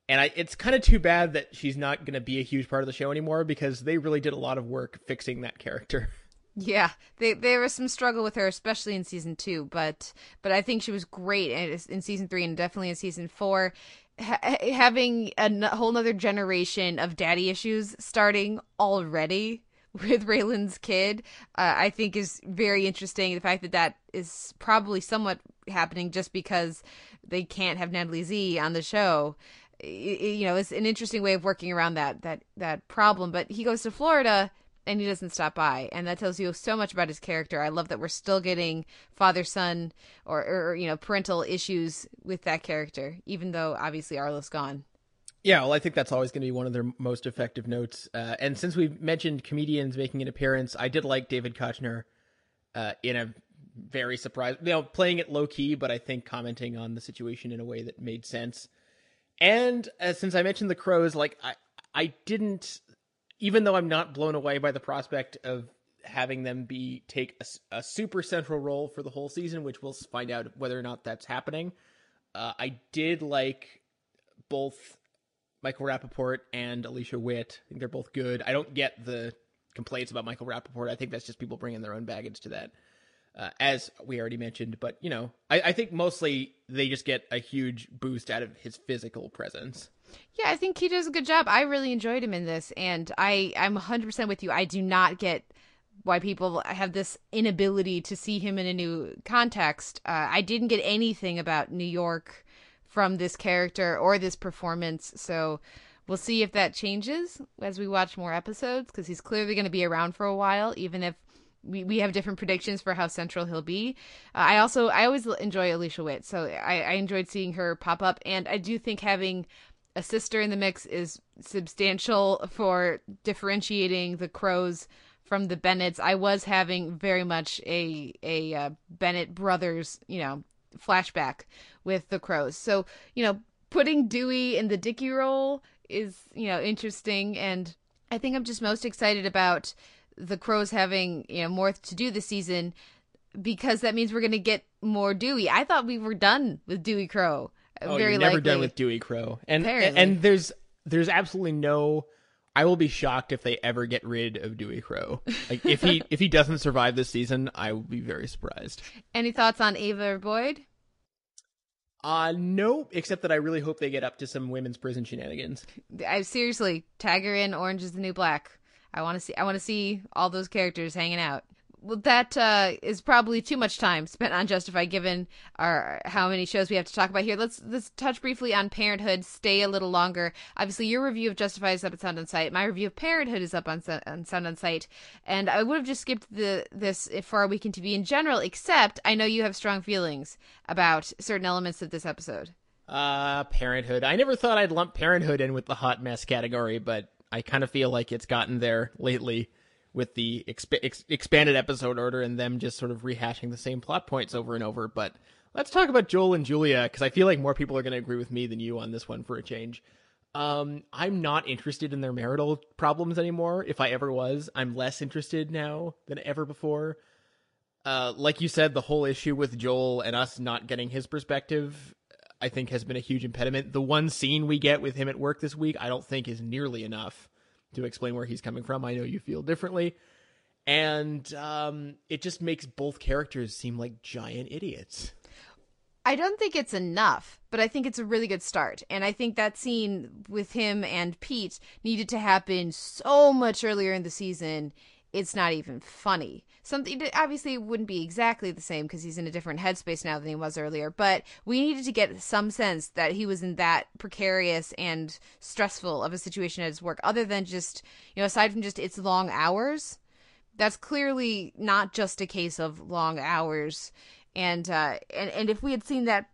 And I, it's kind of too bad that she's not going to be a huge part of the show anymore because they really did a lot of work fixing that character. Yeah, they, there was some struggle with her, especially in season two, but but I think she was great in season three and definitely in season four. Ha- having a n- whole other generation of daddy issues starting already with Raylan's kid, uh, I think is very interesting. The fact that that is probably somewhat happening just because they can't have Natalie Zea on the show. You know, it's an interesting way of working around that that that problem. But he goes to Florida and he doesn't stop by and that tells you so much about his character i love that we're still getting father son or, or you know parental issues with that character even though obviously arlo's gone yeah well i think that's always going to be one of their most effective notes uh, and since we've mentioned comedians making an appearance i did like david koechner uh, in a very surprised you know playing it low key but i think commenting on the situation in a way that made sense and uh, since i mentioned the Crowes like i i didn't even though I'm not blown away by the prospect of having them be take a, a, super central role for the whole season, which we'll find out whether or not that's happening. Uh, I did like both Michael Rapaport and Alicia Witt. I think they're both good. I don't get the complaints about Michael Rapaport. I think that's just people bringing their own baggage to that. Uh, as we already mentioned, but you know, I, I think mostly they just get a huge boost out of his physical presence. Yeah, I think he does a good job. I really enjoyed him in this, and I I'm 100% with you. I do not get why people have this inability to see him in a new context. Uh, I didn't get anything about New York from this character or this performance, so we'll see if that changes as we watch more episodes because he's clearly going to be around for a while, even if we, we have different predictions for how central he'll be. Uh, I also I always enjoy Alicia Witt, so I, I enjoyed seeing her pop up, and I do think having a sister in the mix is substantial for differentiating the Crowes from the Bennetts. I was having very much a a uh, Bennett brothers, you know, flashback with the Crowes. So, you know, putting Dewey in the Dickie role is, you know, interesting and I think I'm just most excited about the Crowes having, you know, more to do this season because that means we're going to get more Dewey. I thought we were done with Dewey Crowe oh, very you're never likely. done with Dewey Crowe, and Apparently. and there's there's absolutely no. I will be shocked if they ever get rid of Dewey Crowe. Like if he if he doesn't survive this season, I will be very surprised. Any thoughts on Ava Boyd? Uh no, except that I really hope they get up to some women's prison shenanigans. I seriously tag her in Orange is the New Black. I want to see. I want to see all those characters hanging out well, that uh, is probably too much time spent on Justified, given our how many shows we have to talk about here. Let's let's touch briefly on Parenthood. Stay a little longer. Obviously, your review of Justified is up at Sound on Sight. My review of Parenthood is up on, on Sound on Sight, and I would have just skipped the this for our weekend TV in general. Except I know you have strong feelings about certain elements of this episode. Uh, Parenthood. I never thought I'd lump Parenthood in with the hot mess category, but I kind of feel like it's gotten there lately with the exp- ex- expanded episode order and them just sort of rehashing the same plot points over and over. But let's talk about Joel and Julia because I feel like more people are going to agree with me than you on this one for a change. Um, I'm not interested in their marital problems anymore. If I ever was, I'm less interested now than ever before. Uh, like you said, the whole issue with Joel and us not getting his perspective, I think, has been a huge impediment. The one scene we get with him at work this week, I don't think is nearly enough to explain where he's coming from. I know you feel differently. And um, it just makes both characters seem like giant idiots. I don't think it's enough, but I think it's a really good start. And I think that scene with him and Pete needed to happen so much earlier in the season. It's not even funny. Something obviously wouldn't be exactly the same because he's in a different headspace now than he was earlier. But we needed to get some sense that he was in that precarious and stressful of a situation at his work, other than just you know, aside from just it's long hours. That's clearly not just a case of long hours and uh, and and if we had seen that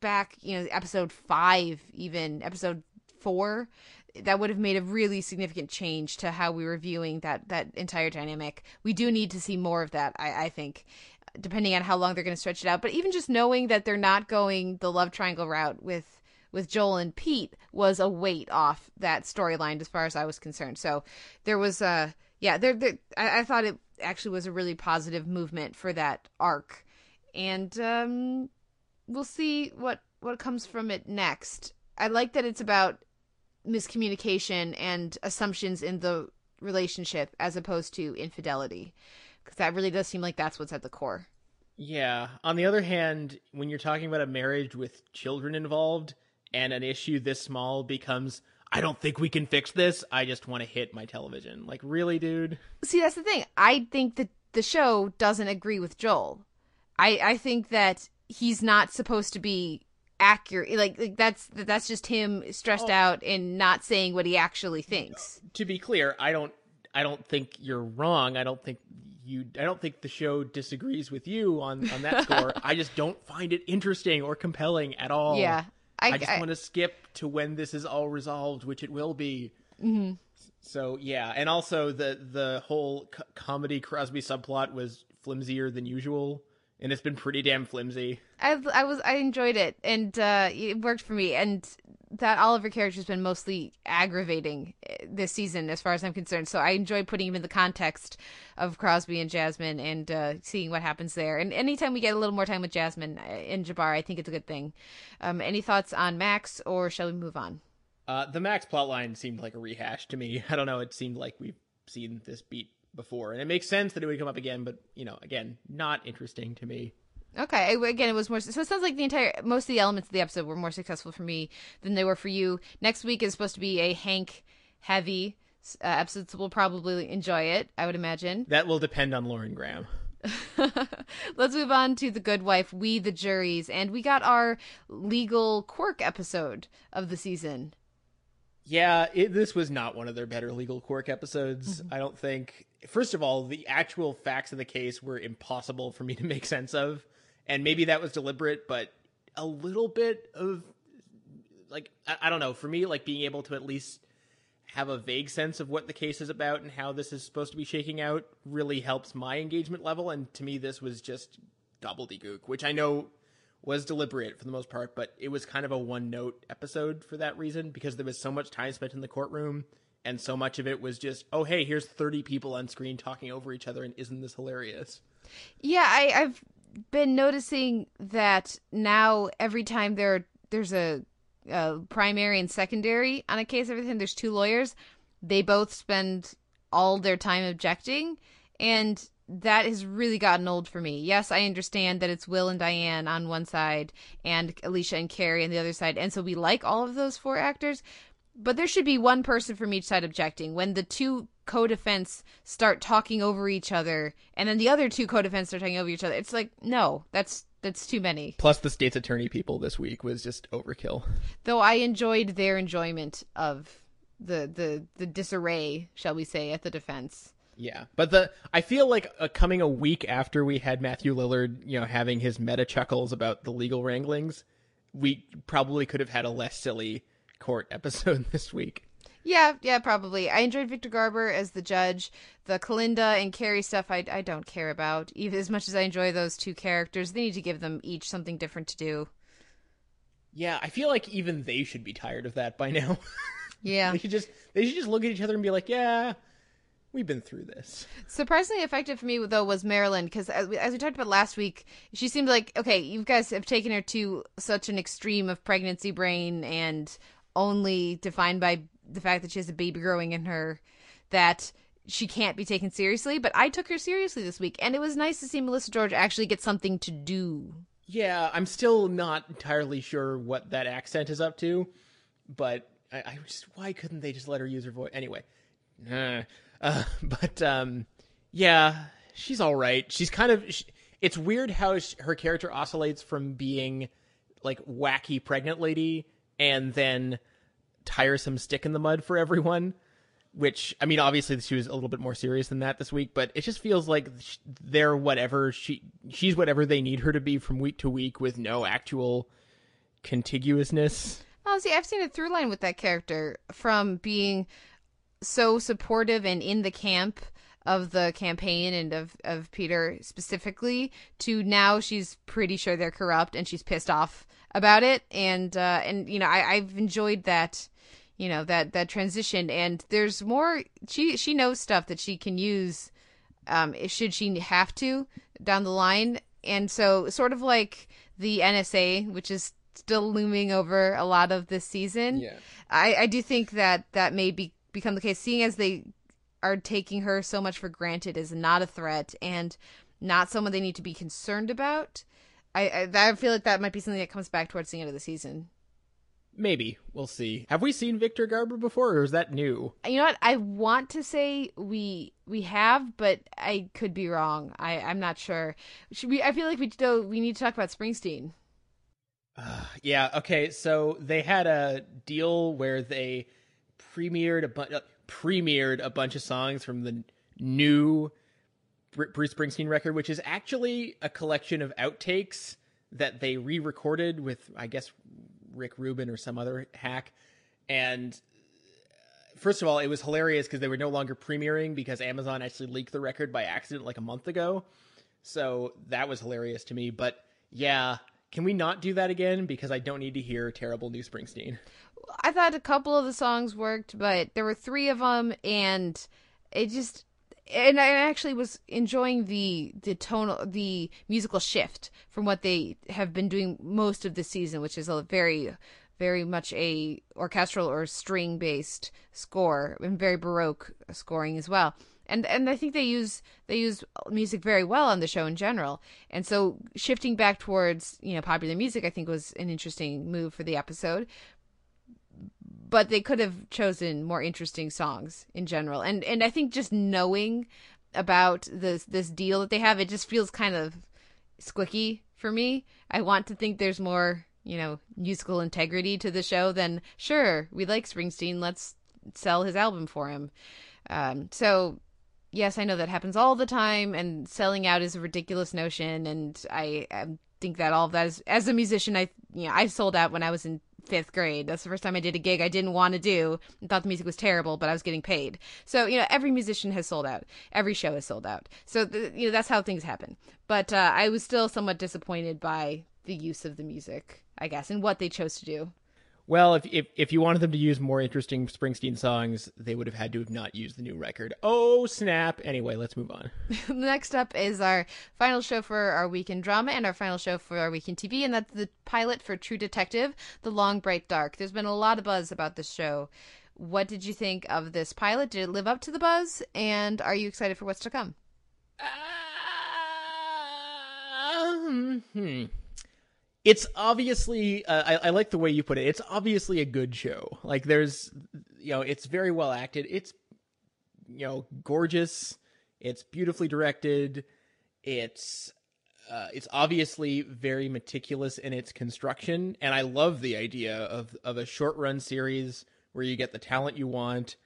back, you know, episode five, even episode four, that would have made a really significant change to how we were viewing that that entire dynamic. We do need to see more of that, I, I think, depending on how long they're going to stretch it out. But even just knowing that they're not going the love triangle route with with Joel and Pete was a weight off that storyline as far as I was concerned. So there was a yeah, there, there I, I thought it actually was a really positive movement for that arc. And um we'll see what what comes from it next. I like that it's about miscommunication and assumptions in the relationship as opposed to infidelity because that really does seem like that's what's at the core. Yeah. On the other hand, when you're talking about a marriage with children involved and an issue this small becomes I don't think we can fix this. I just want to hit my television. Like, really, dude? See, that's the thing. I think that the show doesn't agree with Joel. I I think that he's not supposed to be accurate. Like, like that's that's just him stressed Oh. out and not saying what he actually thinks. To be clear, I don't I don't think you're wrong. I don't think you I don't think the show disagrees with you on on that score. I just don't find it interesting or compelling at all. Yeah. I- I, just want to skip to when this is all resolved, which it will be. hmm So yeah, and also the the whole co- comedy Crosby subplot was flimsier than usual, and it's been pretty damn flimsy. I I was I enjoyed it and uh it worked for me and that Oliver character's been mostly aggravating eh, this season as far as I'm concerned. So I enjoyed putting him in the context of Crosby and Jasmine and uh seeing what happens there. And anytime we get a little more time with Jasmine eh, and Jabbar, I think it's a good thing. Um any thoughts on Max or shall we move on? Uh, the Max plotline seemed like a rehash to me. I don't know. It seemed like we've seen this beat before, and it makes sense that it would come up again. But you know, again, not interesting to me. Okay, again, it was more. So it sounds like the entire most of the elements of the episode were more successful for me than they were for you. Next week is supposed to be a Hank heavy uh, episode, so we'll probably enjoy it. I would imagine. That will depend on Lauren Graham. Let's move on to the Good Wife, We the Juries, and we got our legal quirk episode of the season. Yeah, it, this was not one of their better legal quirk episodes. I don't think. First of all, the actual facts of the case were impossible for me to make sense of, and maybe that was deliberate, but a little bit of like I, I don't know. For me, like being able to at least have a vague sense of what the case is about and how this is supposed to be shaking out really helps my engagement level. And to me, this was just gobbledygook, which I know was deliberate for the most part, but it was kind of a one note episode for that reason because there was so much time spent in the courtroom and so much of it was just, oh, hey, here's 30 people on screen talking over each other and isn't this hilarious? Yeah, I, I've been noticing that now every time there there's a, a primary and secondary on a case, everything there's two lawyers. They both spend all their time objecting, and that has really gotten old for me. Yes, I understand that it's Will and Diane on one side and Alicia and Cary on the other side, and so we like all of those four actors. But there should be one person from each side objecting. When the two co-defense start talking over each other, and then the other two co-defense start talking over each other, it's like no, that's that's too many. Plus, the state's attorney people this week was just overkill. Though I enjoyed their enjoyment of the the the disarray, shall we say, at the defense. Yeah, but the I feel like uh, coming a week after we had Matthew Lillard, you know, having his meta chuckles about the legal wranglings, we probably could have had a less silly court episode this week. Yeah, yeah, probably. I enjoyed Victor Garber as the judge. The Kalinda and Cary stuff, I, I don't care about. Even as much as I enjoy those two characters, they need to give them each something different to do. Yeah, I feel like even they should be tired of that by now. Yeah. they should just they should just look at each other and be like, "Yeah, we've been through this." Surprisingly effective for me though was Marilyn because as as we talked about last week, she seemed like okay, you guys have taken her to such an extreme of pregnancy brain and only defined by the fact that she has a baby growing in her that she can't be taken seriously. But I took her seriously this week, and it was nice to see Melissa George actually get something to do. Yeah, I'm still not entirely sure what that accent is up to, but I, I just why couldn't they just let her use her voice anyway? Uh, but um, yeah, she's all right. She's kind of. She, it's weird how sh her character oscillates from being like wacky pregnant lady and then tiresome stick in the mud for everyone. which I mean, obviously she was a little bit more serious than that this week, but it just feels like they're whatever she she's whatever they need her to be from week to week with no actual contiguousness. Oh, see, I've seen a through line with that character from being so supportive and in the camp of the campaign and of, of Peter specifically to now she's pretty sure they're corrupt and she's pissed off about it. And uh and you know I, I've enjoyed that you know that that transition. And there's more she she knows stuff that she can use um should she have to down the line. And so sort of like the NSA which is still looming over a lot of this season Yeah. I I do think that that may be become the case. Seeing as they are taking her so much for granted as not a threat and not someone they need to be concerned about I, I I feel like that might be something that comes back towards the end of the season Maybe we'll see. Have we seen Victor Garber before, or is that new? you know what i want to say we we have but i could be wrong i i'm not sure should we i feel like we do we need to talk about springsteen Yeah. Okay. So they had a deal where they premiered a bunch, uh, premiered a bunch of songs from the new Bruce Springsteen record, which is actually a collection of outtakes that they re-recorded with, I guess, Rick Rubin or some other hack. And uh, first of all, it was hilarious because they were no longer premiering because Amazon actually leaked the record by accident like a month ago. So that was hilarious to me. But yeah, can we not do that again? Because I don't need to hear terrible new Springsteen. i thought a couple of the songs worked but there were three of them and it just and I actually was enjoying the the tonal the musical shift from what they have been doing most of the season, which is a very very much a orchestral or string based score and very baroque scoring as well. And and I think they use they use music very well on the show in general. And so shifting back towards, you know, popular music I think was an interesting move for the episode but they could have chosen more interesting songs in general. And and I think just knowing about this this deal that they have, it just feels kind of squicky for me. I want to think there's more, you know, musical integrity to the show than sure, we like Springsteen, let's sell his album for him. Um so yes, I know that happens all the time and selling out is a ridiculous notion and I, I think that all of that is as a musician I you know, I sold out when I was in fifth grade. That's the first time I did a gig I didn't want to do I thought the music was terrible, but I was getting paid. So, you know, every musician has sold out. Every show has sold out. So, the, you know, that's how things happen. But uh, I was still somewhat disappointed by the use of the music, I guess, and what they chose to do. Well, if, if if you wanted them to use more interesting Springsteen songs, they would have had to have not used the new record. Oh snap! Anyway, let's move on. Next up is our final show for our week in drama and our final show for our week in TV, and that's the pilot for True Detective, The Long Bright Dark. There's been a lot of buzz about this show. What did you think of this pilot? Did it live up to the buzz? And are you excited for what's to come? Um, hmm. It's obviously, uh, I, I like the way you put it. It's obviously a good show. Like, there's, you know, it's very well acted. It's, you know, gorgeous. It's beautifully directed. It's, uh, it's obviously very meticulous in its construction, and I love the idea of of a short run series where you get the talent you want,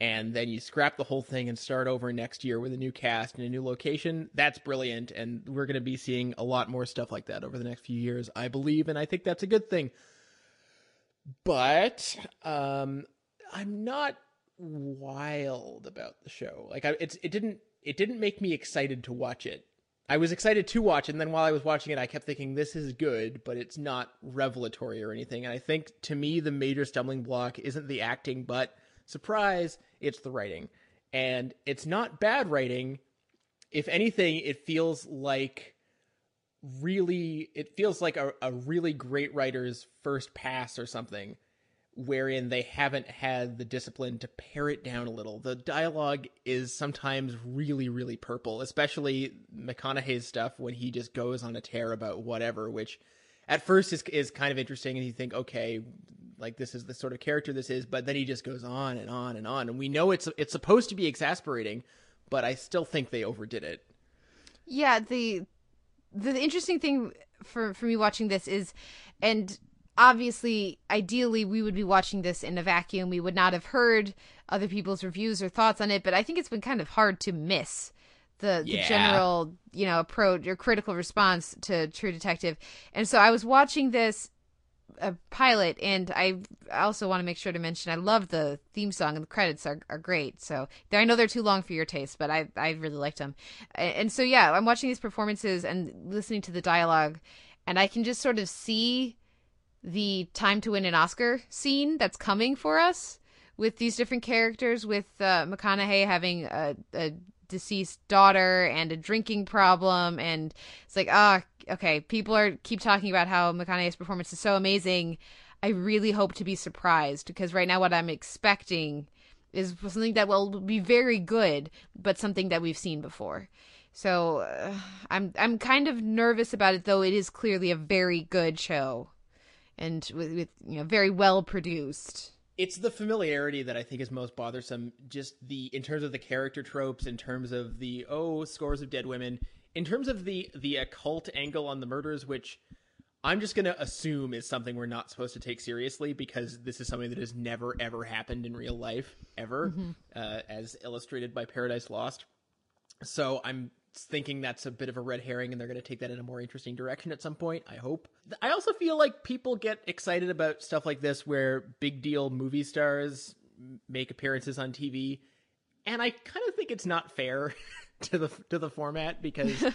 and then you scrap the whole thing and start over next year with a new cast and a new location. That's brilliant, and we're going to be seeing a lot more stuff like that over the next few years, I believe, and I think that's a good thing. But um, I'm not wild about the show. Like, I, it's it didn't it didn't make me excited to watch it. I was excited to watch, and then while I was watching it, I kept thinking this is good, but it's not revelatory or anything. And I think to me, the major stumbling block isn't the acting, but surprise, it's the writing. And it's not bad writing. If anything, it feels like really, it feels like a, a really great writer's first pass or something, wherein they haven't had the discipline to pare it down a little. The dialogue is sometimes really, really purple, especially McConaughey's stuff when he just goes on a tear about whatever, which at first is is kind of interesting, and you think, okay, like this is the sort of character this is, but then he just goes on and on and on, and we know it's it's supposed to be exasperating, but I still think they overdid it. Yeah, the the interesting thing for for me watching this is, and obviously, ideally, we would be watching this in a vacuum. We would not have heard other people's reviews or thoughts on it, but I think it's been kind of hard to miss the, the general, you know, approach or critical response to True Detective. And so I was watching this a pilot and I also want to make sure to mention I love the theme song and the credits are, are great. So I know they're too long for your taste, but I I really liked them. And, and so yeah, I'm watching these performances and listening to the dialogue and I can just sort of see the time to win an Oscar scene that's coming for us with these different characters with uh, McConaughey having a, a deceased daughter and a drinking problem. And it's like ah okay people are keep talking about how McConaughey's performance is so amazing. I really hope to be surprised because right now what I'm expecting is something that will be very good but something that we've seen before. So uh, I'm I'm kind of nervous about it though it is clearly a very good show and with, with you know very well produced it's the familiarity that I think is most bothersome. Just the in terms of the character tropes, in terms of the oh scores of dead women, in terms of the the occult angle on the murders, which I'm just gonna assume is something we're not supposed to take seriously because this is something that has never ever happened in real life ever, Mhm. uh, as illustrated by Paradise Lost. So I'm thinking that's a bit of a red herring and they're going to take that in a more interesting direction at some point i hope. I also feel like people get excited about stuff like this where big deal movie stars make appearances on tv and i kind of think it's not fair to the to the format because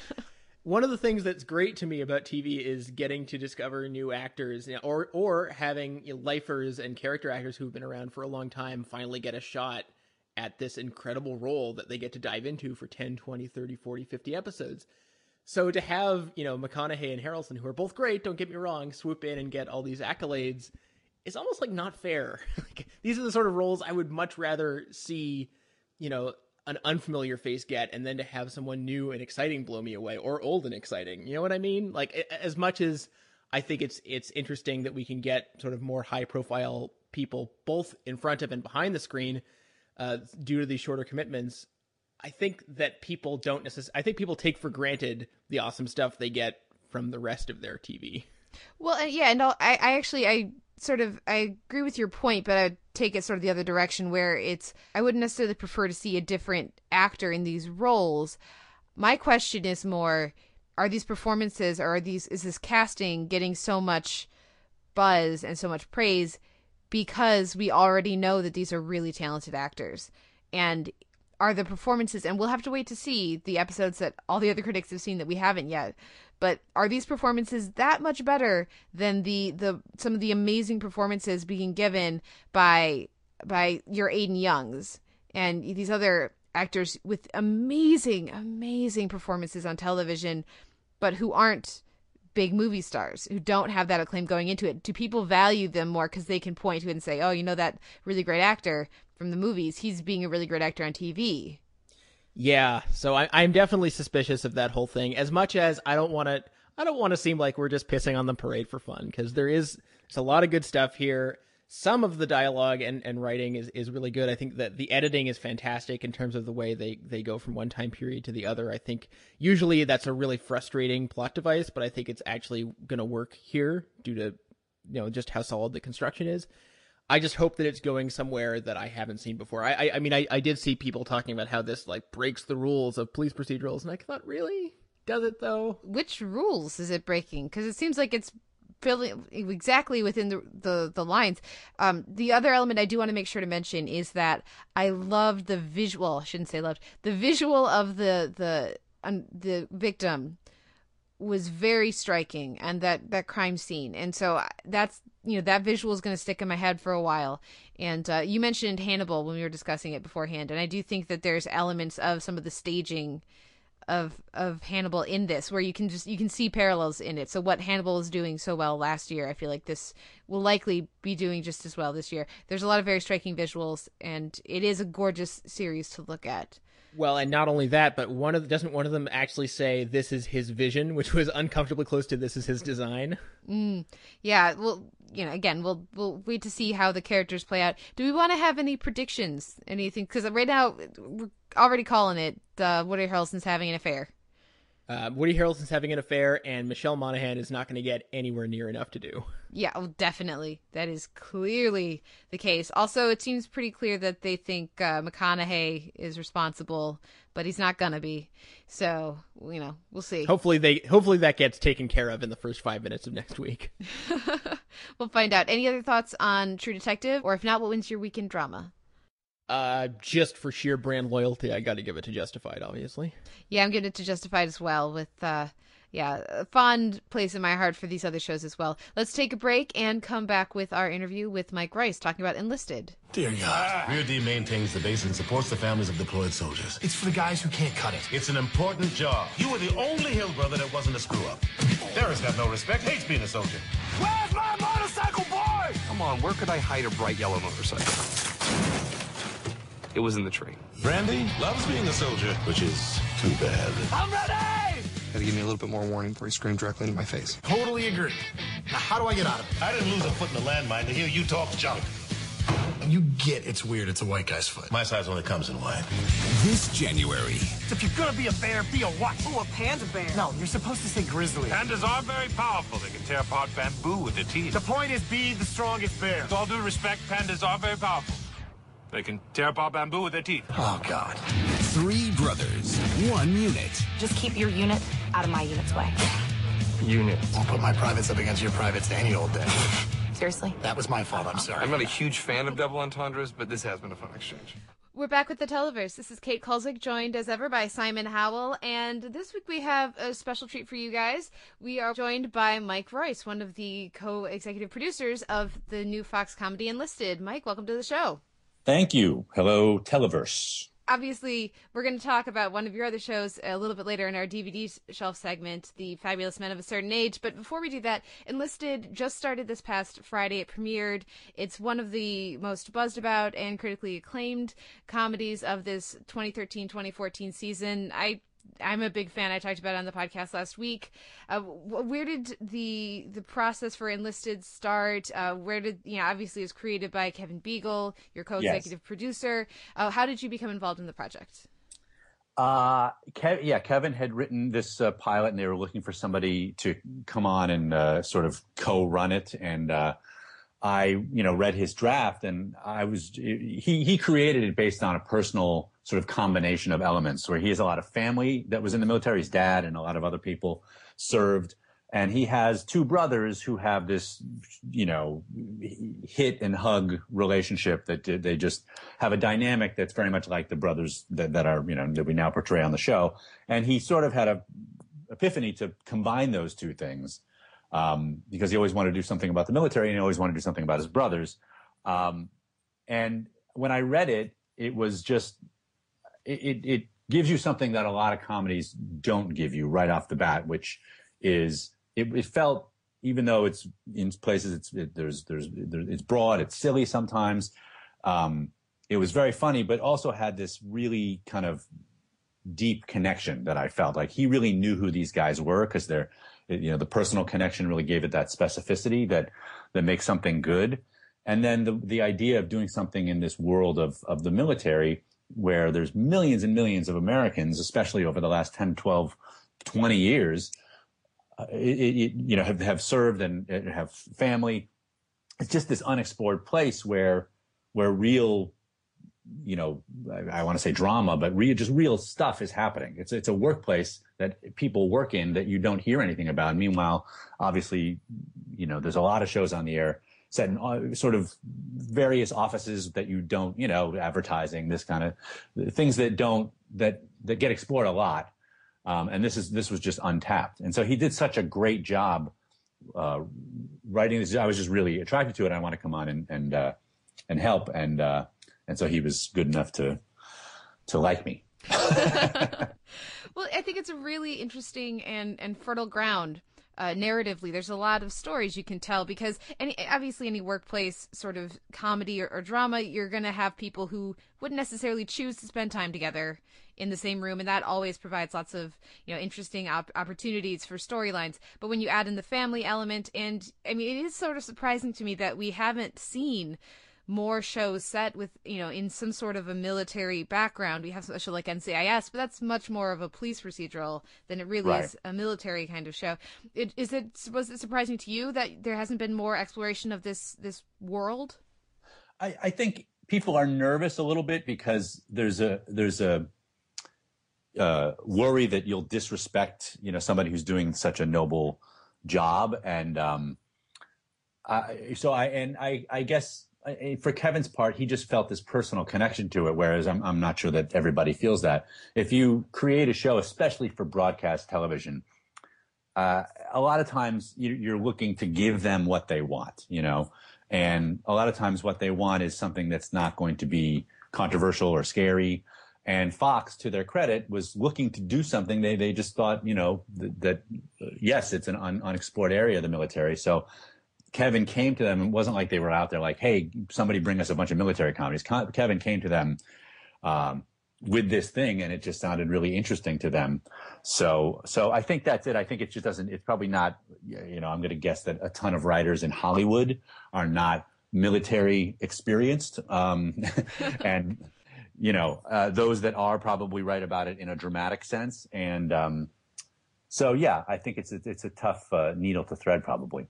one of the things that's great to me about TV is getting to discover new actors, you know, or or having you know, lifers and character actors who've been around for a long time finally get a shot at this incredible role that they get to dive into for 10, 20, 30, 40, 50 episodes. So to have, you know, McConaughey and Harrelson, who are both great, don't get me wrong, swoop in and get all these accolades, is almost like not fair. like, these are the sort of roles I would much rather see, you know, an unfamiliar face get, and then to have someone new and exciting blow me away, or old and exciting. You know what I mean? Like as much as I think it's it's interesting that we can get sort of more high profile people both in front of and behind the screen uh, due to these shorter commitments. I think that people don't necessarily. I think people take for granted the awesome stuff they get from the rest of their TV. Well, yeah, and I'll, I, I actually, I sort of, I agree with your point, but I take it sort of the other direction where it's, I wouldn't necessarily prefer to see a different actor in these roles. My question is more, are these performances or are these, is this casting getting so much buzz and so much praise because we already know that these are really talented actors? And are the performances, and we'll have to wait to see the episodes that all the other critics have seen that we haven't yet. But are these performances that much better than the the some of the amazing performances being given by by your Aden Youngs and these other actors with amazing amazing performances on television, but who aren't big movie stars who don't have that acclaim going into it. Do people value them more because they can point to it and say, "Oh, you know that really great actor from the movies? He's being a really great actor on TV." Yeah, so I, I'm definitely suspicious of that whole thing. As much as I don't want to, I don't want to seem like we're just pissing on the parade for fun because there is it's a lot of good stuff here. Some of the dialogue and, and writing is, is really good. I think that the editing is fantastic in terms of the way they, they go from one time period to the other. I think usually that's a really frustrating plot device, but I think it's actually going to work here due to you know just how solid the construction is. I just hope that it's going somewhere that I haven't seen before. I, I, I mean, I, I did see people talking about how this like breaks the rules of police procedurals, and I thought, really, does it though? Which rules is it breaking? Because it seems like it's filling exactly within the the, the lines. Um, the other element I do want to make sure to mention is that I loved the visual. I shouldn't say loved the visual of the the um, the victim was very striking and that that crime scene and so that's you know that visual is going to stick in my head for a while and uh, you mentioned hannibal when we were discussing it beforehand and i do think that there's elements of some of the staging of of hannibal in this where you can just you can see parallels in it. So what hannibal was doing so well last year i feel like this will likely be doing just as well this year. There's a lot of very striking visuals and it is a gorgeous series to look at Well, and not only that, but one of the, doesn't one of them actually say this is his vision, which was uncomfortably close to this is his design. Mm, yeah, well, you know, again, we'll we'll wait to see how the characters play out. Do we want to have any predictions? Anything? Because right now we're already calling it uh, Woody Harrelson's having an affair. Uh, Woody Harrelson's having an affair, and Michelle Monaghan is not going to get anywhere near enough to do. Yeah, well, definitely. That is clearly the case. Also, it seems pretty clear that they think uh, McConaughey is responsible, but he's not gonna be. So, you know, we'll see. Hopefully, they hopefully that gets taken care of in the first five minutes of next week. we'll find out. Any other thoughts on True Detective, or if not, what wins your weekend drama? Uh, just for sheer brand loyalty, I got to give it to Justified, obviously. Yeah, I'm giving it to Justified as well. With uh, yeah, a fond place in my heart for these other shows as well. Let's take a break and come back with our interview with Mike Royce talking about Enlisted. Dear God. Rear D maintains the base and supports the families of deployed soldiers. It's for the guys who can't cut it. It's an important job. You were the only Hill brother that wasn't a screw up. Darren's got no respect, hates being a soldier. Where's my motorcycle boy? Come on, where could I hide a bright yellow motorcycle? It was in the tree. Randy loves being a soldier, which is too bad. I'm ready! Had to give me a little bit more warning before he screamed directly into my face. Totally agree. Now, how do I get out of it? I didn't lose a foot in the landmine to hear you talk junk. You get it's weird. It's a white guy's foot. My size only comes in white. This January. If you're gonna be a bear, be a what? Oh, a panda bear. No, you're supposed to say grizzly. Pandas are very powerful. They can tear apart bamboo with their teeth. The point is, be the strongest bear. With all due respect, pandas are very powerful. They can tear apart bamboo with their teeth. Oh, God. Three brothers, one unit. Just keep your unit out of my unit's way. Unit. I'll put my privates up against your privates any old day. Seriously? That was my fault. I'm sorry. I'm not a huge fan of double entendres, but this has been a fun exchange. We're back with the Televerse. This is Kate Kulzick, joined as ever by Simon Howell, and this week we have a special treat for you guys. We are joined by Mike Royce, one of the co-executive producers of the new Fox comedy Enlisted. Mike, welcome to the show. Thank you. Hello, Televerse. Obviously, we're going to talk about one of your other shows a little bit later in our DVD shelf segment, The Fabulous Men of a Certain Age. But before we do that, Enlisted just started this past Friday. It premiered. It's one of the most buzzed about and critically acclaimed comedies of this 2013 2014 season. I I'm a big fan. I talked about it on the podcast last week. Uh, where did the the process for enlisted start? Uh, where did you know? Obviously, it was created by Kevin Biegel, your co-executive yes. producer. Uh, how did you become involved in the project? Uh, Kev, yeah, Kevin had written this uh, pilot, and they were looking for somebody to come on and uh, sort of co-run it. And uh, I, you know, read his draft, and I was he he created it based on a personal sort of combination of elements where he has a lot of family that was in the military. His dad and a lot of other people served. And he has two brothers who have this, you know, hit and hug relationship that they just have a dynamic that's very much like the brothers that, that are, you know, that we now portray on the show. And he sort of had a epiphany to combine those two things. Um, because he always wanted to do something about the military and he always wanted to do something about his brothers. Um, and when I read it, it was just it, it gives you something that a lot of comedies don't give you right off the bat, which is it, it felt even though it's in places it's it, there's, there's there's it's broad, it's silly sometimes. Um, it was very funny, but also had this really kind of deep connection that I felt like he really knew who these guys were because they're you know the personal connection really gave it that specificity that that makes something good. And then the the idea of doing something in this world of of the military where there's millions and millions of Americans, especially over the last 10, 12, 20 years, uh, it, it, you know, have, have served and have family. It's just this unexplored place where, where real, you know, I, I want to say drama, but real, just real stuff is happening. It's, it's a workplace that people work in that you don't hear anything about. Meanwhile, obviously, you know, there's a lot of shows on the air set in uh, sort of various offices that you don't, you know, advertising, this kind of things that don't, that, that get explored a lot. Um, and this is, this was just untapped. And so he did such a great job, uh, writing this. I was just really attracted to it. I want to come on and, and, uh, and help. And, uh, and so he was good enough to, to like me. well, I think it's a really interesting and, and fertile ground uh, narratively. There's a lot of stories you can tell because any obviously any workplace sort of comedy or, or drama, you're going to have people who wouldn't necessarily choose to spend time together in the same room, and that always provides lots of you know interesting op- opportunities for storylines. But when you add in the family element, and I mean, it is sort of surprising to me that we haven't seen more shows set with you know in some sort of a military background. We have a show like NCIS, but that's much more of a police procedural than it really Right. is a military kind of show. It, is it was it surprising to you that there hasn't been more exploration of this this world? I, I think people are nervous a little bit because there's a there's a uh, worry that you'll disrespect you know somebody who's doing such a noble job and um, I, so I and I I guess I- for Kevin's part he just felt this personal connection to it whereas I'm I'm not sure that everybody feels that if you create a show especially for broadcast television uh, a lot of times you, you're looking to give them what they want, you know, and a lot of times what they want is something that's not going to be controversial or scary. And Fox, to their credit, was looking to do something. They they just thought, you know, that, uh, yes, it's an un, unexplored area of the military. So Kevin came to them. It wasn't like they were out there like, hey, somebody bring us a bunch of military comedies. Kevin came to them um, with this thing, and it just sounded really interesting to them. So, so I think that's it. I think it just doesn't. It's probably not. You know, I'm going to guess that a ton of writers in Hollywood are not military experienced, um, and you know, uh, those that are probably write about it in a dramatic sense. And um, so, yeah, I think it's a, it's a tough uh, needle to thread, probably.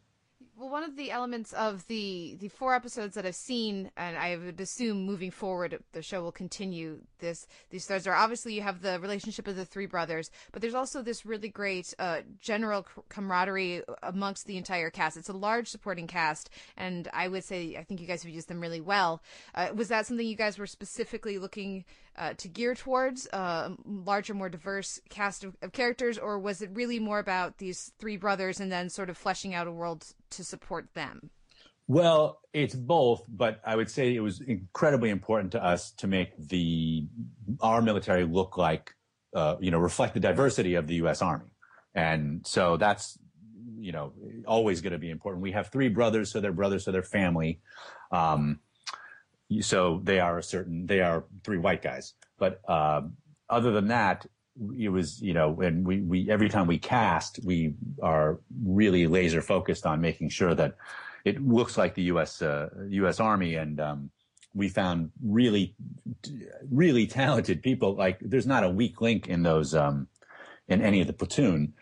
Well, one of the elements of the the four episodes that I've seen, and I would assume moving forward, the show will continue this. These threads are obviously you have the relationship of the three brothers, but there's also this really great uh, general camaraderie amongst the entire cast. It's a large supporting cast, and I would say I think you guys have used them really well. Uh, was that something you guys were specifically looking uh, to gear towards uh, a larger, more diverse cast of, of characters, or was it really more about these three brothers and then sort of fleshing out a world to support them? Well, it's both, but I would say it was incredibly important to us to make the our military look like, uh, you know, reflect the diversity of the U.S. Army, and so that's, you know, always going to be important. We have three brothers, so they're brothers, so they're family. Um, so they are a certain they are three white guys. But uh, other than that it was you know and we we every time we cast we are really laser focused on making sure that it looks like the us uh, us army. And um, we found really really talented people. Like there's not a weak link in those um, in any of the platoon.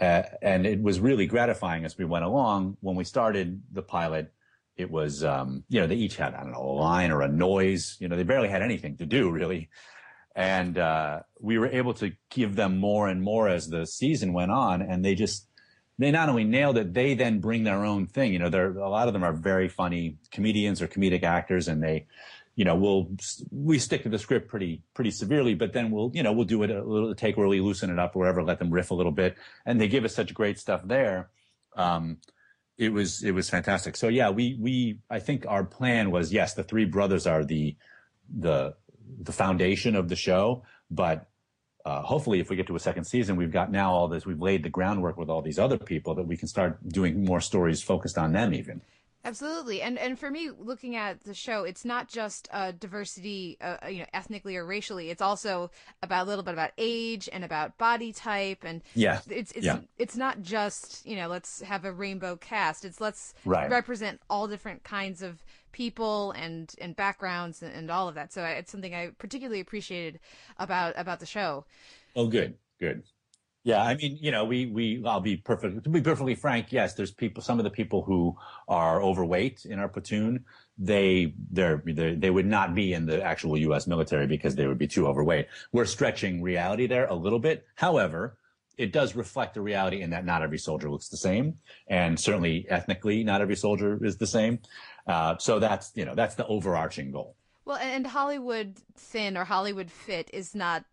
Uh, and it was really gratifying as we went along. When we started the pilot it was um, you know they each had i don't know a line or a noise you know they barely had anything to do really. And uh, we were able to give them more and more as the season went on and they just they not only nailed it they then bring their own thing. You know they're a lot of them are very funny comedians or comedic actors and they you know we'll we stick to the script pretty pretty severely but then we'll you know we'll do it a little take really loosen it up or whatever let them riff a little bit. And they give us such great stuff there. Um, it was it was fantastic. So yeah, we we I think our plan was yes, the three brothers are the the the foundation of the show, but uh, hopefully, if we get to a second season, we've got now all this. We've laid the groundwork with all these other people that we can start doing more stories focused on them, even. Absolutely, and and for me, looking at the show, it's not just uh, diversity, uh, you know, ethnically or racially. It's also about a little bit about age and about body type, and Yeah, it's it's yeah. it's not just you know let's have a rainbow cast. It's let's Right. represent all different kinds of people and and backgrounds and, and all of that. So it's something I particularly appreciated about about the show. Oh, good, good. Yeah, I mean, you know, we we I'll be perfect to be perfectly frank. Yes, there's people. Some of the people who are overweight in our platoon, they they're, they they would not be in the actual U.S. military because they would be too overweight. We're stretching reality there a little bit. However, it does reflect the reality in that not every soldier looks the same, and certainly ethnically, not every soldier is the same. Uh, so that's you know that's the overarching goal. Well, and Hollywood thin or Hollywood fit is not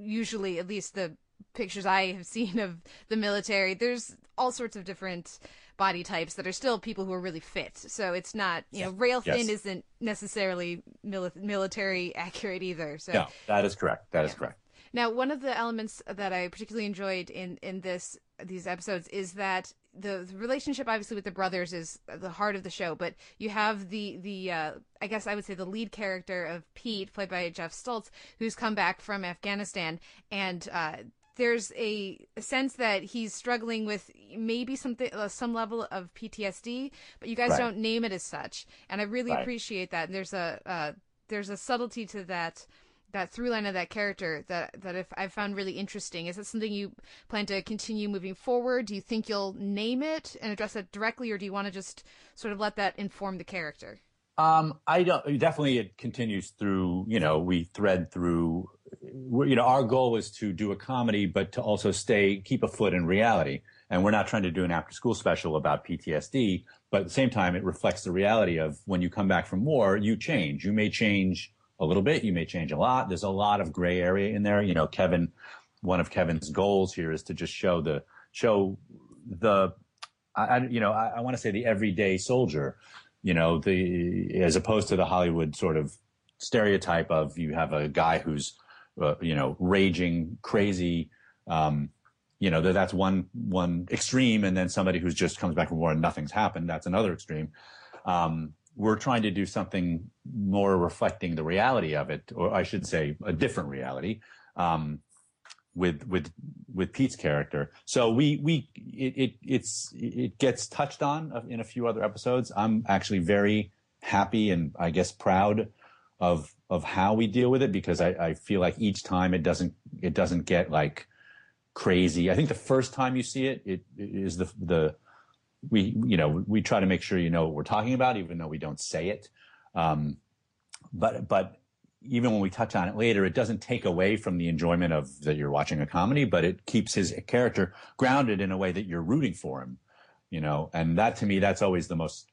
usually, at least the pictures I have seen of the military. There's all sorts of different body types that are still people who are really fit. So it's not, you know, rail Yes. thin isn't necessarily mili- military accurate either. So No, that is correct. That is correct. now, one of the elements that I particularly enjoyed in in this these episodes is that the, the relationship, obviously, with the brothers is the heart of the show. But you have the the uh, I guess I would say the lead character of Pete, played by Geoff Stults, who's come back from Afghanistan, and uh, there's a sense that he's struggling with maybe something uh, some level of PTSD, but you guys Right. don't name it as such, and I really Right. appreciate that. And there's a uh, there's a subtlety to that that through line of that character that that if I've found really interesting. Is that something you plan to continue moving forward? Do you think you'll name it and address it directly, or do you want to just sort of let that inform the character? Um, I don't. Definitely, it continues through. You know, we thread through. You know, our goal is to do a comedy, but to also stay keep a foot in reality. And we're not trying to do an after-school special about PTSD, but at the same time, it reflects the reality of when you come back from war, you change. You may change a little bit. You may change a lot. There's a lot of gray area in there. You know, Kevin. One of Kevin's goals here is to just show the show the I you know, I, I want to say the everyday soldier, you know, the as opposed to the Hollywood sort of stereotype of you have a guy who's, uh, you know, raging, crazy, um, you know, that that's one one extreme, and then somebody who's just comes back from war and nothing's happened. That's another extreme. Um, we're trying to do something more reflecting the reality of it, or I should say, a different reality. Um, with with with Pete's character. So we we it, it it's it gets touched on in a few other episodes. I'm actually very happy and I guess proud of of how we deal with it because I, I feel like each time it doesn't it doesn't get like crazy. I think the first time you see it, it, it is the the we you know we try to make sure you know what we're talking about even though we don't say it. Um, but but even when we touch on it later, it doesn't take away from the enjoyment of that you're watching a comedy, but it keeps his character grounded in a way that you're rooting for him, you know. And that to me, that's always the most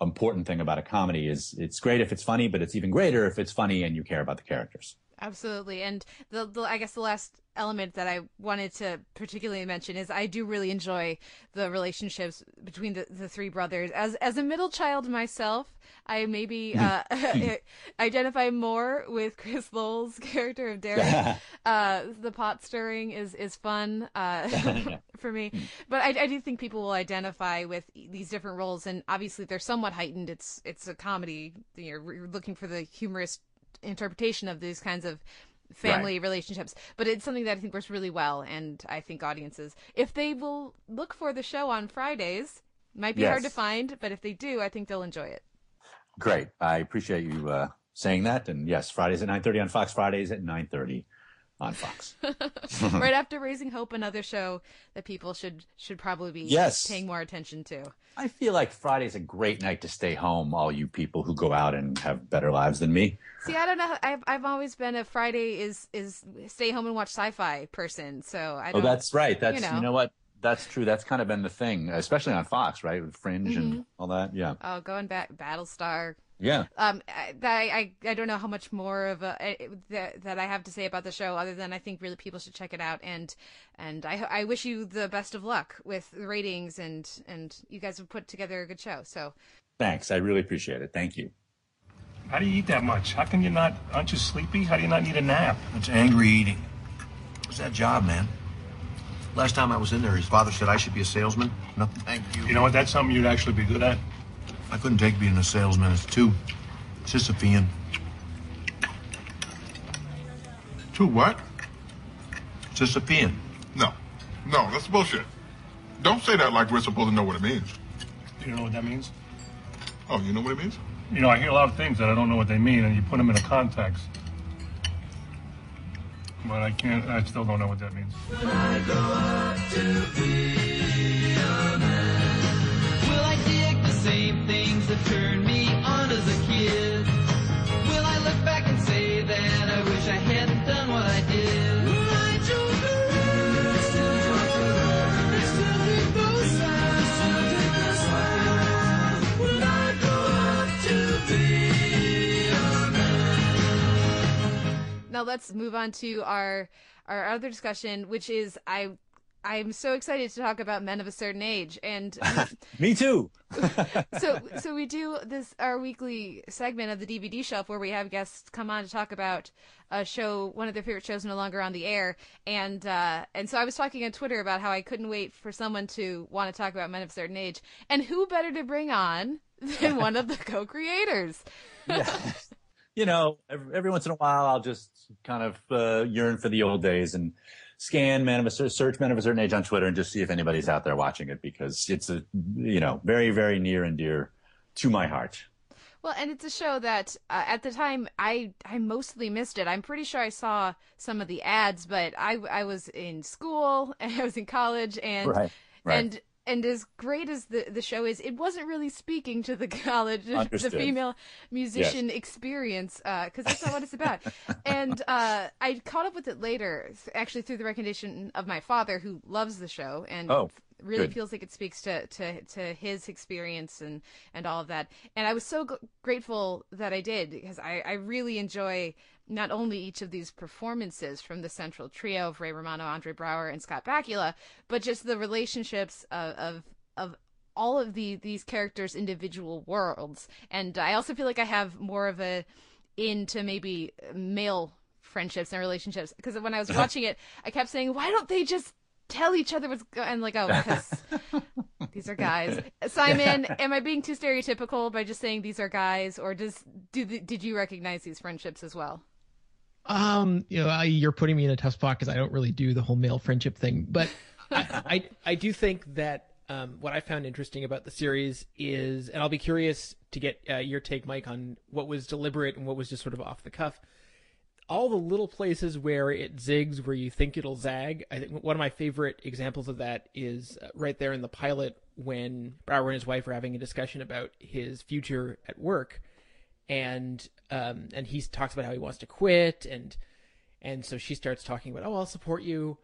important thing about a comedy is it's great if it's funny, but it's even greater if it's funny and you care about the characters. Absolutely. And the, the I guess the last element that I wanted to particularly mention is I do really enjoy the relationships between the, the three brothers. As as a middle child myself, I maybe uh, identify more with Chris Lowell's character of Derek. uh, the pot stirring is is fun uh, for me, but I, I do think people will identify with these different roles, and obviously they're somewhat heightened. It's it's a comedy. You're, you're looking for the humorous interpretation of these kinds of family Right. relationships but it's something that i think works really well and i think audiences if they will look for the show on fridays might be hard to find but if they do i think they'll enjoy it Great. I appreciate you uh, saying that. And yes, Fridays at 9.30 on Fox, Fridays at 9.30 on Fox. right after raising hope another show that people should should probably be Yes. paying more attention to I feel like Friday's a great night to stay home, all you people who go out and have better lives than me. see i don't know i've, I've always been a friday is is stay home and watch sci-fi person so i Oh, don't oh, that's right. That's you you know, know. what? That's true. That's kind of been the thing, especially on Fox, right? With Fringe Mhm. and all that. Yeah. oh going back battlestar Yeah. Um, I, I, I don't know how much more of a I- that, that I have to say about the show, other than I think really people should check it out, and and I I wish you the best of luck with the ratings, and and you guys have put together a good show. So Thanks. I really appreciate it. Thank you. How do you eat that much? How can you not? Aren't you sleepy? How do you not need a nap? It's angry eating. It's that job, man. Last time I was in there, his father said I should be a salesman. No, thank you. You know what? That's something you'd actually be good at. I couldn't take being a salesman. It's too Sisyphean. Too what? Sisyphean. No. No, that's bullshit. Don't say that like we're supposed to know what it means. Do you know what that means? Oh, you know what it means? You know, I hear a lot of things that I don't know what they mean, and you put them in a context. But I can't. I still don't know what that means. Same things that turned me on as a kid? Will I look back and say that I wish I hadn't done what I did? Now let's move on to our our other discussion, which is I. I'm so excited to talk about men of a certain age, and Me too. so so we do this our weekly segment of the DVD shelf where we have guests come on to talk about a show one of their favorite shows no longer on the air. And uh and so I was talking on Twitter about how I couldn't wait for someone to want to talk about men of a certain age. And who better to bring on than one of the co-creators? You know, every, every once in a while, I'll just kind of uh, yearn for the old days and scan men of a search men of a certain age on Twitter and just see if anybody's out there watching it because it's a you know very very near and dear to my heart. Well, and it's a show that uh, at the time I I mostly missed it. I'm pretty sure I saw some of the ads, but I I was in school and I was in college and Right, right. and and as great as the the show is, it wasn't really speaking to the college the female musician experience because that's not what it's about. and uh, I caught up with it later, actually through the recommendation of my father, who loves the show and Oh, really good. feels like it speaks to, to, to his experience and, and all of that. And I was so g- grateful that I did because I, I really enjoy not only each of these performances from the central trio of Ray Romano, Andre Braugher, and Scott Bakula, but just the relationships of, of, of all of the, these characters' individual worlds. And I also feel like I have more of a into maybe male friendships and relationships because when I was uh-huh. watching it, I kept saying, "Why don't they just tell each other what's going?" And like, oh, because these are guys. Simon, am I being too stereotypical by just saying these are guys, or does do the, did you recognize these friendships as well? Um, you know, I, you're putting me in a tough spot because I don't really do the whole male friendship thing. But I, I I do think that um, what I found interesting about the series is, and I'll be curious to get uh, your take, Mike, on what was deliberate and what was just sort of off the cuff. All the little places where it zigs, where you think it'll zag. I think one of my favorite examples of that is uh, right there in the pilot when Braugher and his wife are having a discussion about his future at work, and um, and he talks about how he wants to quit, and and so she starts talking about, oh, I'll support you.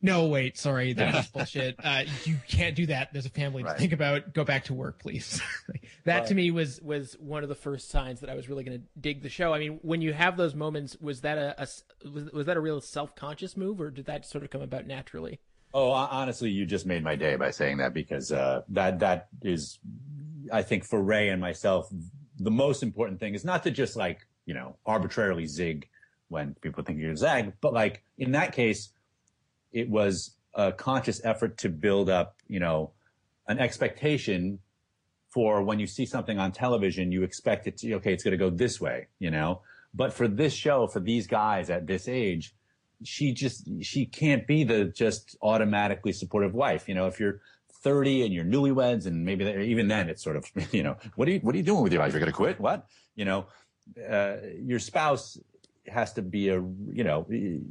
no, wait, sorry, that's bullshit. Uh, you can't do that. There's a family to think about. Go back to work, please. that to me was was one of the first signs that I was really going to dig the show. I mean, when you have those moments, was that a, a s- was, was that a real self conscious move, or did that sort of come about naturally? Oh, honestly, you just made my day by saying that because uh, that that is, I think, for Ray and myself, the most important thing is not to just like you know arbitrarily zig when people think you're zag, but like in that case, it was a conscious effort to build up, you know, an expectation for when you see something on television, you expect it to, okay, it's going to go this way, you know? But for this show, for these guys at this age, she just, she can't be the just automatically supportive wife. You know, if you're 30 and you're newlyweds and maybe they- even then it's sort of, you know, what are you, what are you doing with your life? You're going to quit? What? You know, uh, your spouse has to be a, you know,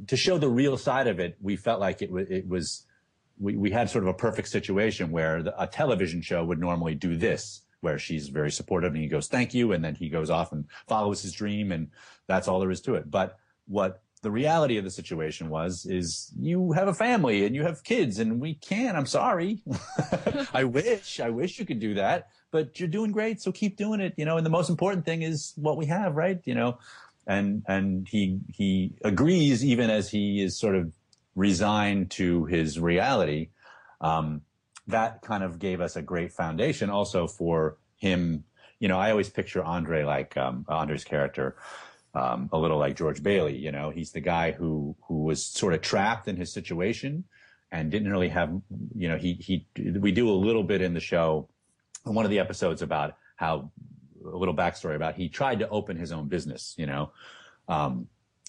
to show the real side of it. We felt like it was, it was, we, we had sort of a perfect situation where the, a television show would normally do this, where she's very supportive and he goes, thank you. And then he goes off and follows his dream. And that's all there is to it. But what the reality of the situation was, is you have a family and you have kids and we can't, I'm sorry. I wish, I wish you could do that, but you're doing great. So keep doing it, you know, and the most important thing is what we have, right? You know, and, and he, he agrees even as he is sort of resigned to his reality. Um, that kind of gave us a great foundation also for him. You know, I always picture Andre like, um, Andre's character, um, a little like George Bailey, you know, he's the guy who, who was sort of trapped in his situation and didn't really have, you know, he, he, we do a little bit in the show, in one of the episodes about how a little backstory about he tried to open his own business, you know, um,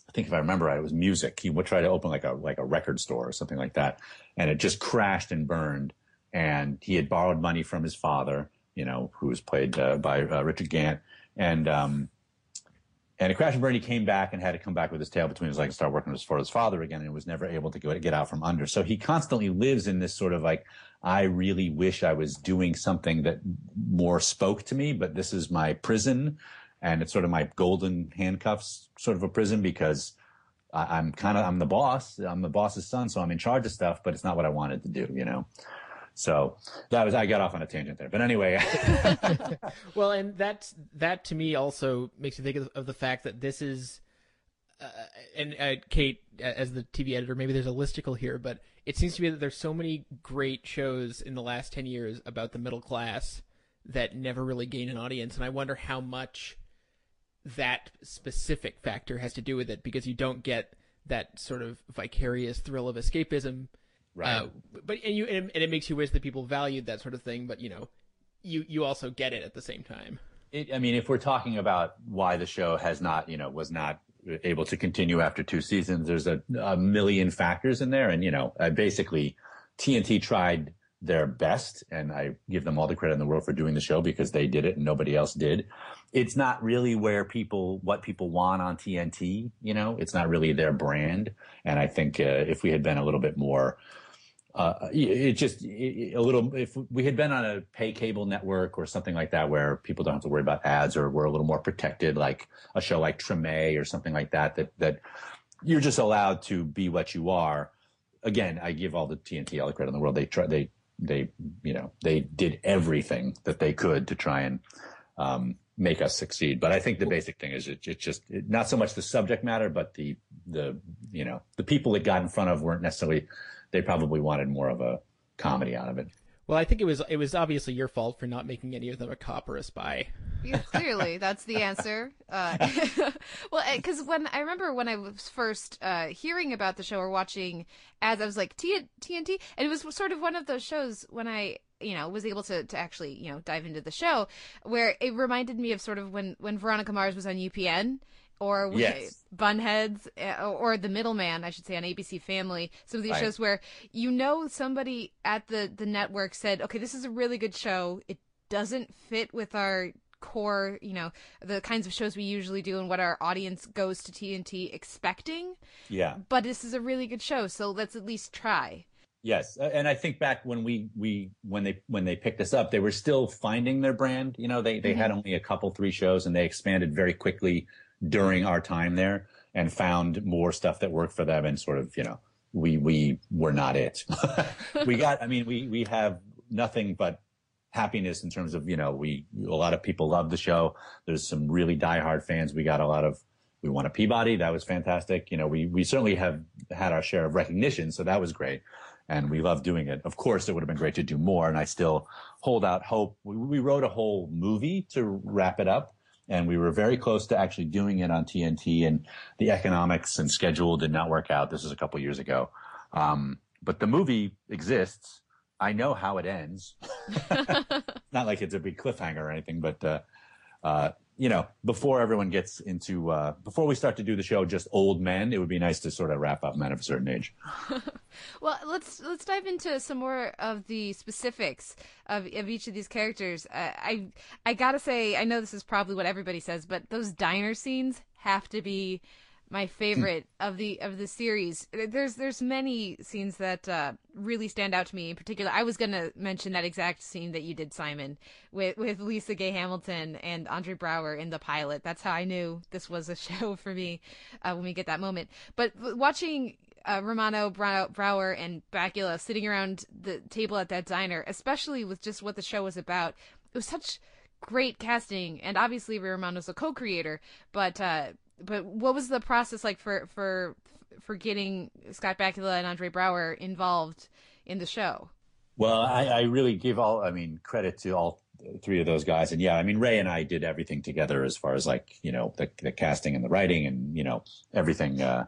I think if I remember right, it was music. He would try to open like a like a record store or something like that, and it just crashed and burned. And he had borrowed money from his father, you know, who was played uh, by uh, Richard Gant, and um, and it crashed and burned. He came back and had to come back with his tail between his legs and start working for his father again, and was never able to get out from under. So he constantly lives in this sort of like, I really wish I was doing something that more spoke to me, but this is my prison and it's sort of my golden handcuffs sort of a prison because I'm kind of I'm the boss. I'm the boss's son, so I'm in charge of stuff, but it's not what I wanted to do, you know. So that was I got off on a tangent there, but anyway. well, and that that to me also makes me think of, of the fact that this is, uh, and uh, Kate as the TV editor, maybe there's a listicle here, but it seems to me that there's so many great shows in the last ten years about the middle class that never really gain an audience, and I wonder how much that specific factor has to do with it because you don't get that sort of vicarious thrill of escapism. Right. Uh, but and you and, it makes you wish that people valued that sort of thing, but you know, you you also get it at the same time. It, I mean, if we're talking about why the show has not, you know, was not able to continue after two seasons, there's a, a million factors in there. And, you know, I basically, TNT tried their best, and I give them all the credit in the world for doing the show because they did it and nobody else did. It's not really where people, what people want on TNT, you know, it's not really their brand. And I think uh, if we had been a little bit more, uh, it just it, a little. If we had been on a pay cable network or something like that, where people don't have to worry about ads, or we're a little more protected, like a show like Treme or something like that, that that you're just allowed to be what you are. Again, I give all the TNT all the credit in the world. They try, they they you know they did everything that they could to try and um, make us succeed. But I think the basic thing is it, it's just it, not so much the subject matter, but the the you know the people that got in front of weren't necessarily they probably wanted more of a comedy out of it. Well, I think it was it was obviously your fault for not making any of them a cop or a spy. Yeah, clearly, that's the answer. Uh, well, because when I remember when I was first uh, hearing about the show or watching ads, I was like T- TNT, and it was sort of one of those shows when I you know was able to, to actually you know dive into the show where it reminded me of sort of when when Veronica Mars was on UPN or Yes. Bunheads uh, or The Middleman, I should say, on ABC Family. Some of these Right. shows where you know somebody at the the network said, "Okay, this is a really good show. It doesn't fit with our core, you know, the kinds of shows we usually do and what our audience goes to TNT expecting, Yeah. but this is a really good show, so let's at least try." Yes, and I think back when we we when they when they picked us up, they were still finding their brand. You know, they they had only a couple three shows, and they expanded very quickly during our time there, and found more stuff that worked for them. And sort of, you know, we we were not it. we got. I mean, we we have nothing but happiness in terms of you know we a lot of people love the show. There's some really diehard fans. We got a lot of. We won a Peabody. That was fantastic. You know, we we certainly have had our share of recognition, so that was great and we love doing it. Of course, it would have been great to do more, and I still hold out hope. We, we wrote a whole movie to wrap it up, and we were very close to actually doing it on TNT, and the economics and schedule did not work out. This is a couple years ago, um, but the movie exists. I know how it ends. not like it's a big cliffhanger or anything, but uh, uh, you know, before everyone gets into uh, before we start to do the show, just old men, it would be nice to sort of wrap up men of a certain age. Well, let's let's dive into some more of the specifics of of each of these characters. Uh, I I gotta say, I know this is probably what everybody says, but those diner scenes have to be my favorite of the of the series. There's there's many scenes that uh, really stand out to me. In particular, I was gonna mention that exact scene that you did, Simon, with with Lisa Gay Hamilton and Andre Braugher in the pilot. That's how I knew this was a show for me uh, when we get that moment. But watching uh, Romano, Braugher, and Bakula sitting around the table at that diner, especially with just what the show was about, it was such great casting. And obviously, Romano's a co-creator, but uh, but what was the process like for for for getting Scott Bakula and Andre Braugher involved in the show? Well, I, I really give all, I mean, credit to all three of those guys. And yeah, I mean, Ray and I did everything together as far as like, you know, the, the casting and the writing and, you know, everything. Uh,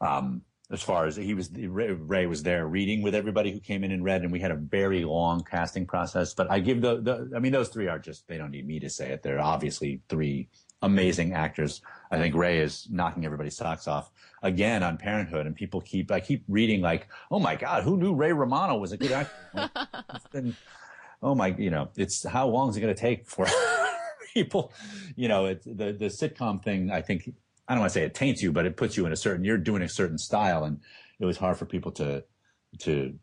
um, as far as he was, Ray, was there reading with everybody who came in and read, and we had a very long casting process. But I give the, the, I mean, those three are just, they don't need me to say it. They're obviously three amazing actors. I think Ray is knocking everybody's socks off again on Parenthood, and people keep, I keep reading like, oh my God, who knew Ray Romano was a good actor? Like, it's been, oh my, you know, it's how long is it going to take for people, you know, it's the, the sitcom thing, I think, I don't want to say it taints you, but it puts you in a certain, you're doing a certain style. And it was hard for people to, to,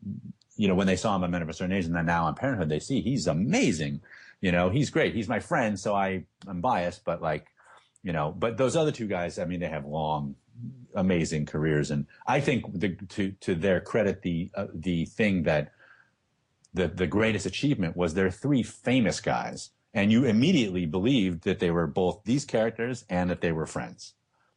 you know, when they saw him on Men of a Certain Age and then now on Parenthood, they see he's amazing. You know, he's great. He's my friend. So I, I'm biased, but like, you know, but those other two guys, I mean, they have long, amazing careers. And I think the, to, to their credit, the, uh, the thing that, the, the greatest achievement was they're three famous guys. And you immediately believed that they were both these characters and that they were friends.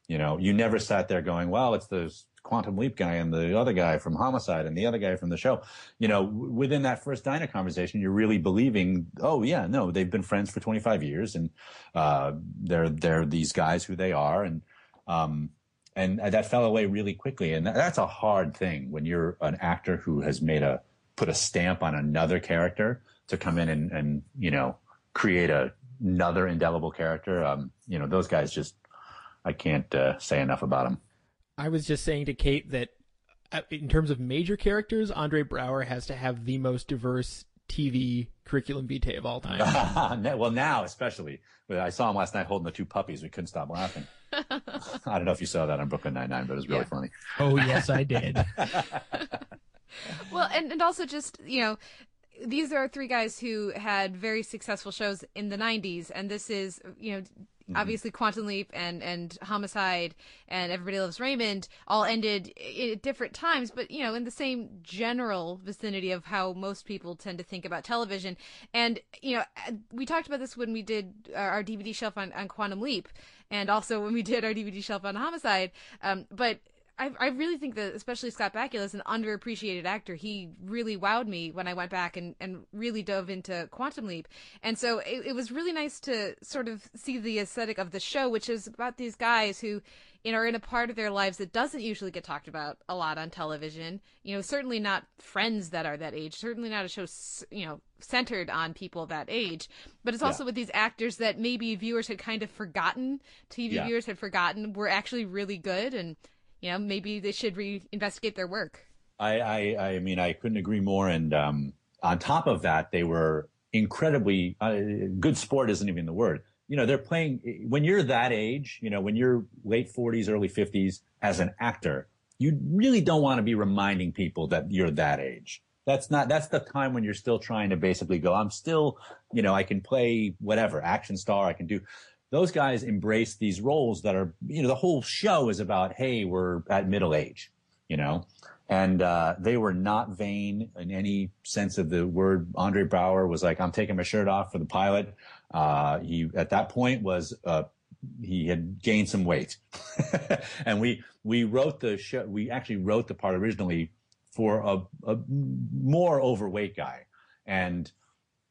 You know, you never sat there going, well, it's the Quantum Leap guy and the other guy from Homicide and the other guy from the show. You know, w- within that first diner conversation, you're really believing, oh yeah, no, they've been friends for 25 years and, uh, they're, they're these guys who they are. And, um, and that fell away really quickly. And that, that's a hard thing when you're an actor who has made a, put a stamp on another character to come in and, and, you know, create a another indelible character. Um, you know, those guys just I can't uh, say enough about him. I was just saying to Kate that uh, in terms of major characters, Andre Braugher has to have the most diverse TV curriculum vitae of all time. well, now especially, I saw him last night holding the two puppies. We couldn't stop laughing. I don't know if you saw that on Brooklyn Nine Nine, but it was really Yeah. funny. Oh yes, I did. Well, and, and also just, you know, these are three guys who had very successful shows in the 90s, and this is, you know, Mm-hmm. obviously Quantum Leap and, and Homicide and Everybody Loves Raymond all ended at different times, but, you know, in the same general vicinity of how most people tend to think about television. And, you know, uh, we talked about this when we did uh, our our DVD shelf on, on Quantum Leap, and also when we did our DVD shelf on Homicide. Um, but I, I really think that especially Scott Bakula is an underappreciated actor. He really wowed me when I went back and, and really dove into Quantum Leap. And so it, it was really nice to sort of see the aesthetic of the show, which is about these guys who you know, are in a part of their lives that doesn't usually get talked about a lot on television. You know, certainly not friends that are that age, certainly not a show, you know, centered on people that age. But it's also Yeah. with these actors that maybe viewers had kind of forgotten, TV Yeah. viewers had forgotten were actually really good and you know, maybe they should re-investigate their work. I, I, I mean, I couldn't agree more. And um, on top of that, they were incredibly uh, good. Sport isn't even the word. You know, they're playing when you're that age. You know, when you're late 40s, early 50s as an actor, you really don't want to be reminding people that you're that age. That's not. That's the time when you're still trying to basically go. I'm still, you know, I can play whatever action star. I can do. Those guys embrace these roles that are, you know, the whole show is about, hey, we're at middle age, you know, and uh, they were not vain in any sense of the word. Andre Braugher was like, "I'm taking my shirt off for the pilot." Uh, he at that point was uh, he had gained some weight, and we we wrote the show. We actually wrote the part originally for a, a more overweight guy, and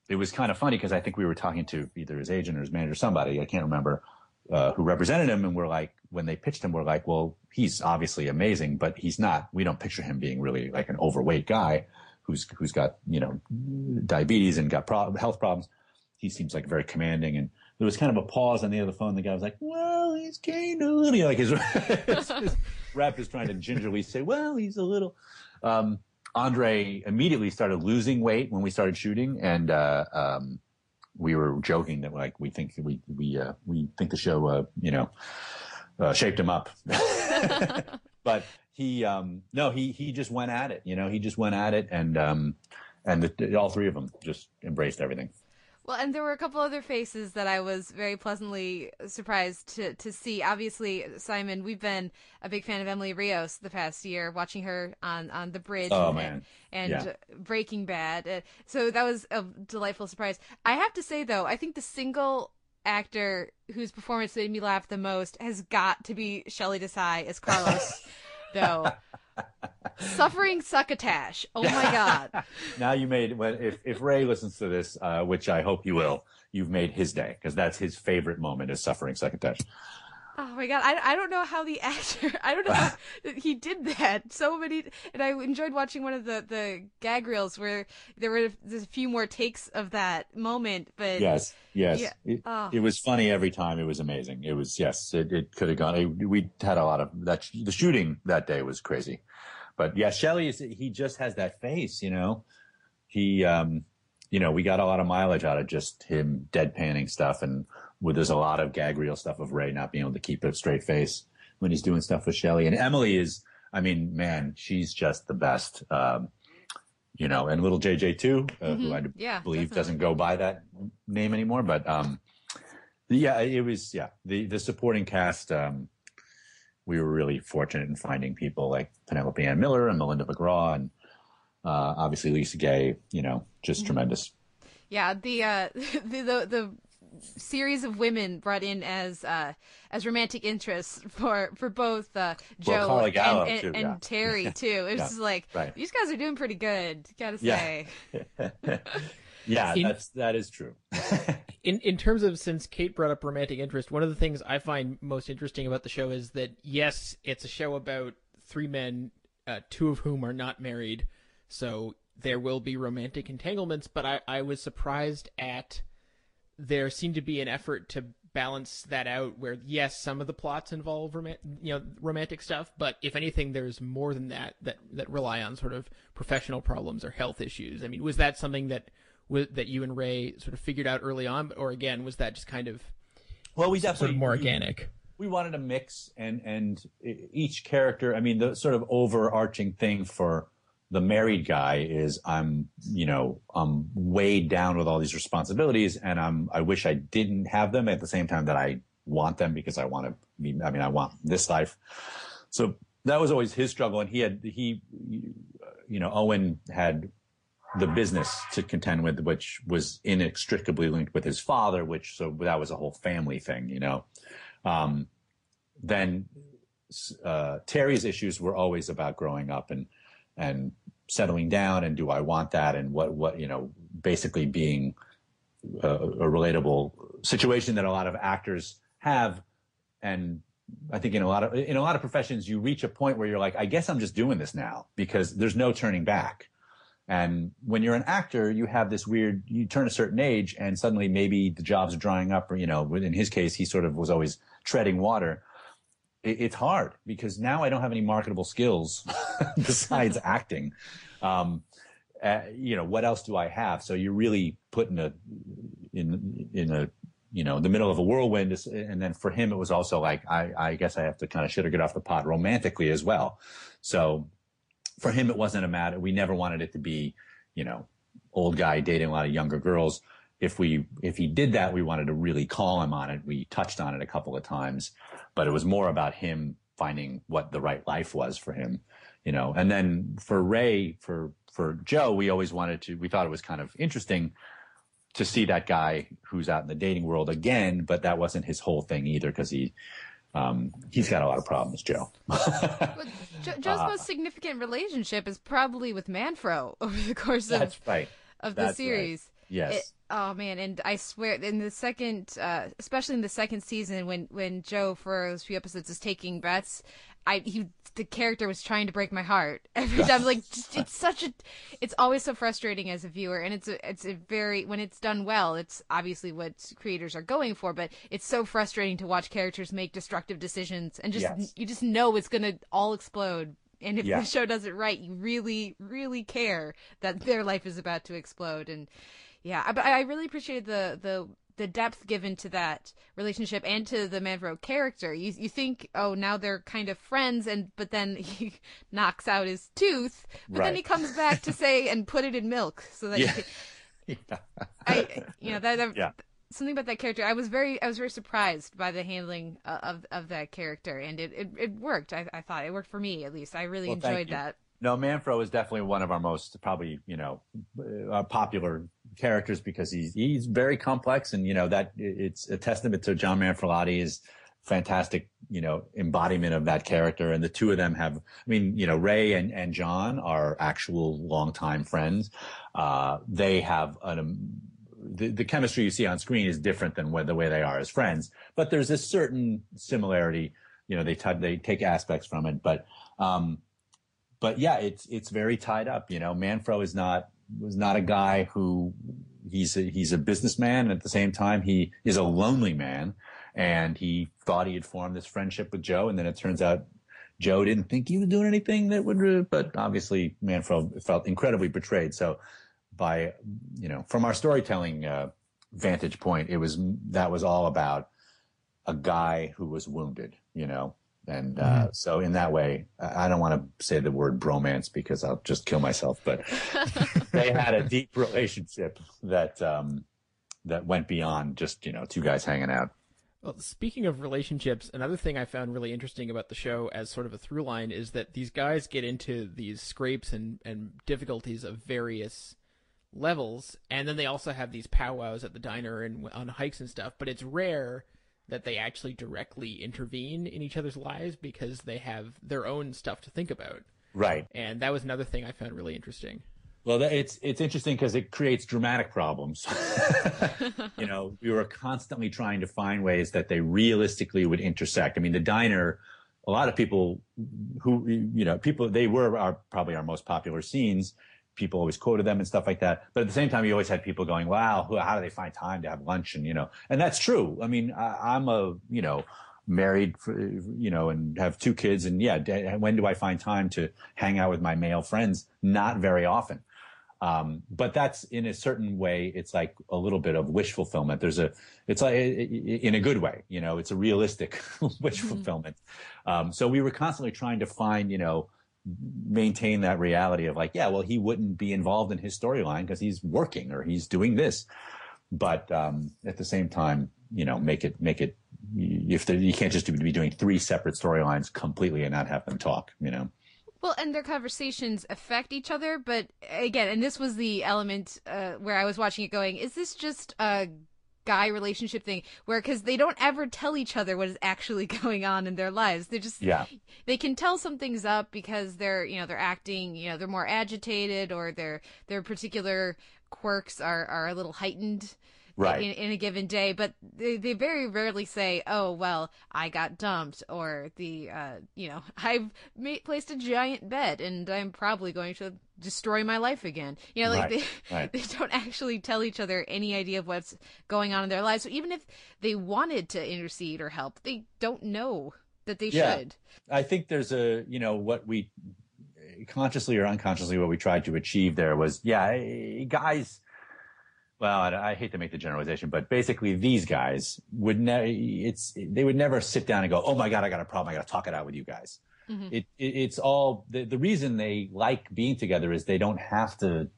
it was kind of funny because I think we were talking to either his agent or his manager, somebody I can't remember, uh, who represented him, and we're like, when they pitched him, we're like, well, he's obviously amazing, but he's not. We don't picture him being really like an overweight guy who's who's got you know diabetes and got pro- health problems. He seems like very commanding, and there was kind of a pause on the other phone. The guy was like, "Well, he's gained a little." Like his, his, his rep is trying to gingerly say, "Well, he's a little." Um, Andre immediately started losing weight when we started shooting, and uh, um, we were joking that like we think we we uh, we think the show uh, you know uh, shaped him up, but he um, no he he just went at it. You know, he just went at it, and um, and the, all three of them just embraced everything. Well, and there were a couple other faces that I was very pleasantly surprised to, to see. Obviously, Simon, we've been a big fan of Emily Rios the past year, watching her on, on The Bridge Oh, and, and Yeah. Breaking Bad. Uh, so that was a delightful surprise. I have to say, though, I think the single actor whose performance made me laugh the most has got to be Shelley Desai as Carlos, though. Suffering succotash. Oh my god. now you made when if if Ray listens to this, uh, which I hope he will, you've made his day because that's his favorite moment is suffering succotash. Oh my god, I, I don't know how the actor I don't know how he did that. So many and I enjoyed watching one of the, the gag reels where there were there's a few more takes of that moment, but Yes, yes. Yeah. It, Oh. it was funny every time. It was amazing. It was yes. It, it could have gone. It, we had a lot of that. The shooting that day was crazy, but yeah, Shelley is. He just has that face. You know, he. um You know, we got a lot of mileage out of just him deadpanning stuff, and with there's a lot of gag reel stuff of Ray not being able to keep a straight face when he's doing stuff with Shelley. And Emily is. I mean, man, she's just the best. Um, you know, and little JJ too, uh, who I. Yeah, believe definitely. doesn't go by that name anymore. But um, yeah, it was yeah the the supporting cast. Um, we were really fortunate in finding people like Penelope Ann Miller and Melinda McGraw and uh, obviously Lisa Gay. You know, just Mhm. tremendous. yeah, the uh the, the the series of women brought in as uh as romantic interests for for both uh Joe Carla and, and, too, and yeah. Terry too. It was Yeah, just like right. these guys are doing pretty good, gotta Yeah. say. Yeah, In- that's that is true. in in terms of since Kate brought up romantic interest, one of the things I find most interesting about the show is that yes, it's a show about three men, uh, two of whom are not married, so there will be romantic entanglements. But I I was surprised at there seemed to be an effort to balance that out where yes some of the plots involve rom- you know romantic stuff but if anything there's more than that that that rely on sort of professional problems or health issues. I mean was that something that was that you and ray sort of figured out early on or again was that just kind of Well, we sort definitely of more organic? we wanted a mix and and each character i mean the sort of overarching thing for the married guy is i'm you know i'm weighed down with all these responsibilities and i'm i wish i didn't have them at the same time that i want them because i want to be i mean i want this life. So that was always his struggle and he had he you know owen had the business to contend with which was inextricably linked with his father which so that was a whole family thing you know. Um, then uh, Terry's issues were always about growing up and and settling down and do I want that? And what what you know basically being a, a relatable situation that a lot of actors have. And I think in a lot of in a lot of professions you reach a point where you're like I guess I'm just doing this now because there's no turning back. And when you're an actor you have this weird you turn a certain age and suddenly maybe the jobs are drying up or you know in his case he sort of was always treading water it's hard because now I don't have any marketable skills besides acting. Um, uh, you know, what else do I have? So you're really put in a, in, in a, you know, the middle of a whirlwind. And then for him, it was also like, I, I guess I have to kind of shit or get off the pot romantically as well. So for him, it wasn't a matter. We never wanted it to be, you know, old guy dating a lot of younger girls. If we, if he did that, we wanted to really call him on it. We touched on it a couple of times, but it was more about him finding what the right life was for him, you know. And then for Ray, for for Joe, we always wanted to. We thought it was kind of interesting to see that guy who's out in the dating world again, but that wasn't his whole thing either because he um, he's got a lot of problems, Joe. Jo- Joe's Uh, most significant relationship is probably with Manfro over the course of That's right. of the That's right. Yes. It- oh man, and I swear, in the second, uh, especially in the second season, when when Joe for those few episodes is taking bets, I he the character was trying to break my heart every time. Like just, it's such a, it's always so frustrating as a viewer, and it's a it's a very when it's done well, it's obviously what creators are going for, but it's so frustrating to watch characters make destructive decisions and just Yes. you just know it's gonna all explode. And if Yeah. the show does it right, you really, really care that their life is about to explode. And yeah, I- but I really appreciated the the the depth given to that relationship and to the Manfro character. You you think, oh, now they're kind of friends, and but then he knocks out his tooth, but then he comes back to say and put it in milk so that Yeah. he can, I you know that, that Yeah. something about that character. I was very I was very surprised by the handling uh, of of that character, and it it, it worked. I, I thought it worked for me at least. I really Well, enjoyed that. No, Manfro is definitely one of our most probably you know uh, popular characters because he's he's very complex and you know that it's a testament to John Manfrellotti's fantastic you know embodiment of that character and the two of them have I mean you know Ray and and John are actual longtime friends. Uh, they have an um, the, the chemistry you see on screen is different than what, the way they are as friends, but there's a certain similarity. You know, they t- they take aspects from it, but um, but yeah, it's it's very tied up. You know, Manfro is not was not a guy who he's a, he's a businessman, and at the same time he is a lonely man, and he thought he had formed this friendship with Joe, and then it turns out Joe didn't think he was doing anything that would, uh, but obviously Manfro felt incredibly betrayed. So by you know from our storytelling uh, vantage point, it was that was all about a guy who was wounded, you know. And uh, so, in that way, I I don't want to say the word bromance because I'll just kill myself. But they had a deep relationship that um, that went beyond just you know two guys hanging out. Well, speaking of relationships, another thing I found really interesting about the show as sort of a through line is that these guys get into these scrapes and, and difficulties of various levels, and then they also have these powwows at the diner and on hikes and stuff, but it's rare that they actually directly intervene in each other's lives because they have their own stuff to think about. Right. And that was another thing I found really interesting. Well, it's it's interesting because it creates dramatic problems. you know, we were constantly trying to find ways that they realistically would intersect. I mean, the diner, a lot of people who you know, people they were our probably our most popular scenes people always quoted them and stuff like that. But at the same time, you always had people going, "Wow, who- how do they find time to have lunch?" And you know, and that's true. I mean, I, I'm a you know married, for, you know, and have two kids, and yeah, when do I find time to hang out with my male friends? Not very often. Um, but that's in a certain way, it's like a little bit of wish fulfillment. There's a, it's like in a good way, you know, it's a realistic wish fulfillment. Um, so we were constantly trying to find, you know, maintain that reality of like, yeah, well, he wouldn't be involved in his storyline because he's working or he's doing this. But um, at the same time, you know, make it make it if the, you can't just be doing three separate storylines completely and not have them talk, you know. Well, and their conversations affect each other, but again, and this was the element uh, where I was watching it going, is this just a guy relationship thing where because they don't ever tell each other what is actually going on in their lives they're just Yeah. they can tell something's up because they're you know they're acting you know they're more agitated or their their particular quirks are are a little heightened Right. in, in a given day but they, they very rarely say oh well i got dumped or the uh you know i've ma- placed a giant bet and i'm probably going to destroy my life again you know like Right, they, right. they don't actually tell each other any idea of what's going on in their lives so even if they wanted to intercede or help they don't know that they should I think there's a, you know, what we consciously or unconsciously, what we tried to achieve there was, yeah, guys, well, I, I hate to make the generalization, but basically these guys would never, it's, they would never sit down and go, oh my God, I got a problem. I got to talk it out with you guys. Mm-hmm. It, it, it's all, the, the reason they like being together is they don't have to,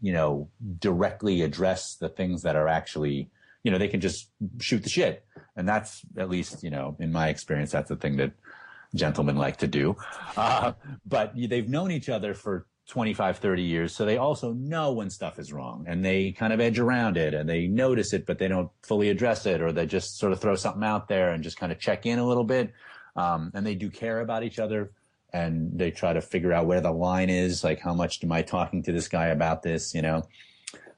you know, directly address the things that are actually, you know, they can just shoot the shit. And that's at least, you know, in my experience, that's the thing that gentlemen like to do. Uh, but they've known each other for 25, 30 years. So they also know when stuff is wrong and they kind of edge around it and they notice it, but they don't fully address it or they just sort of throw something out there and just kind of check in a little bit. Um, and they do care about each other and they try to figure out where the line is. Like, how much am I talking to this guy about this? You know?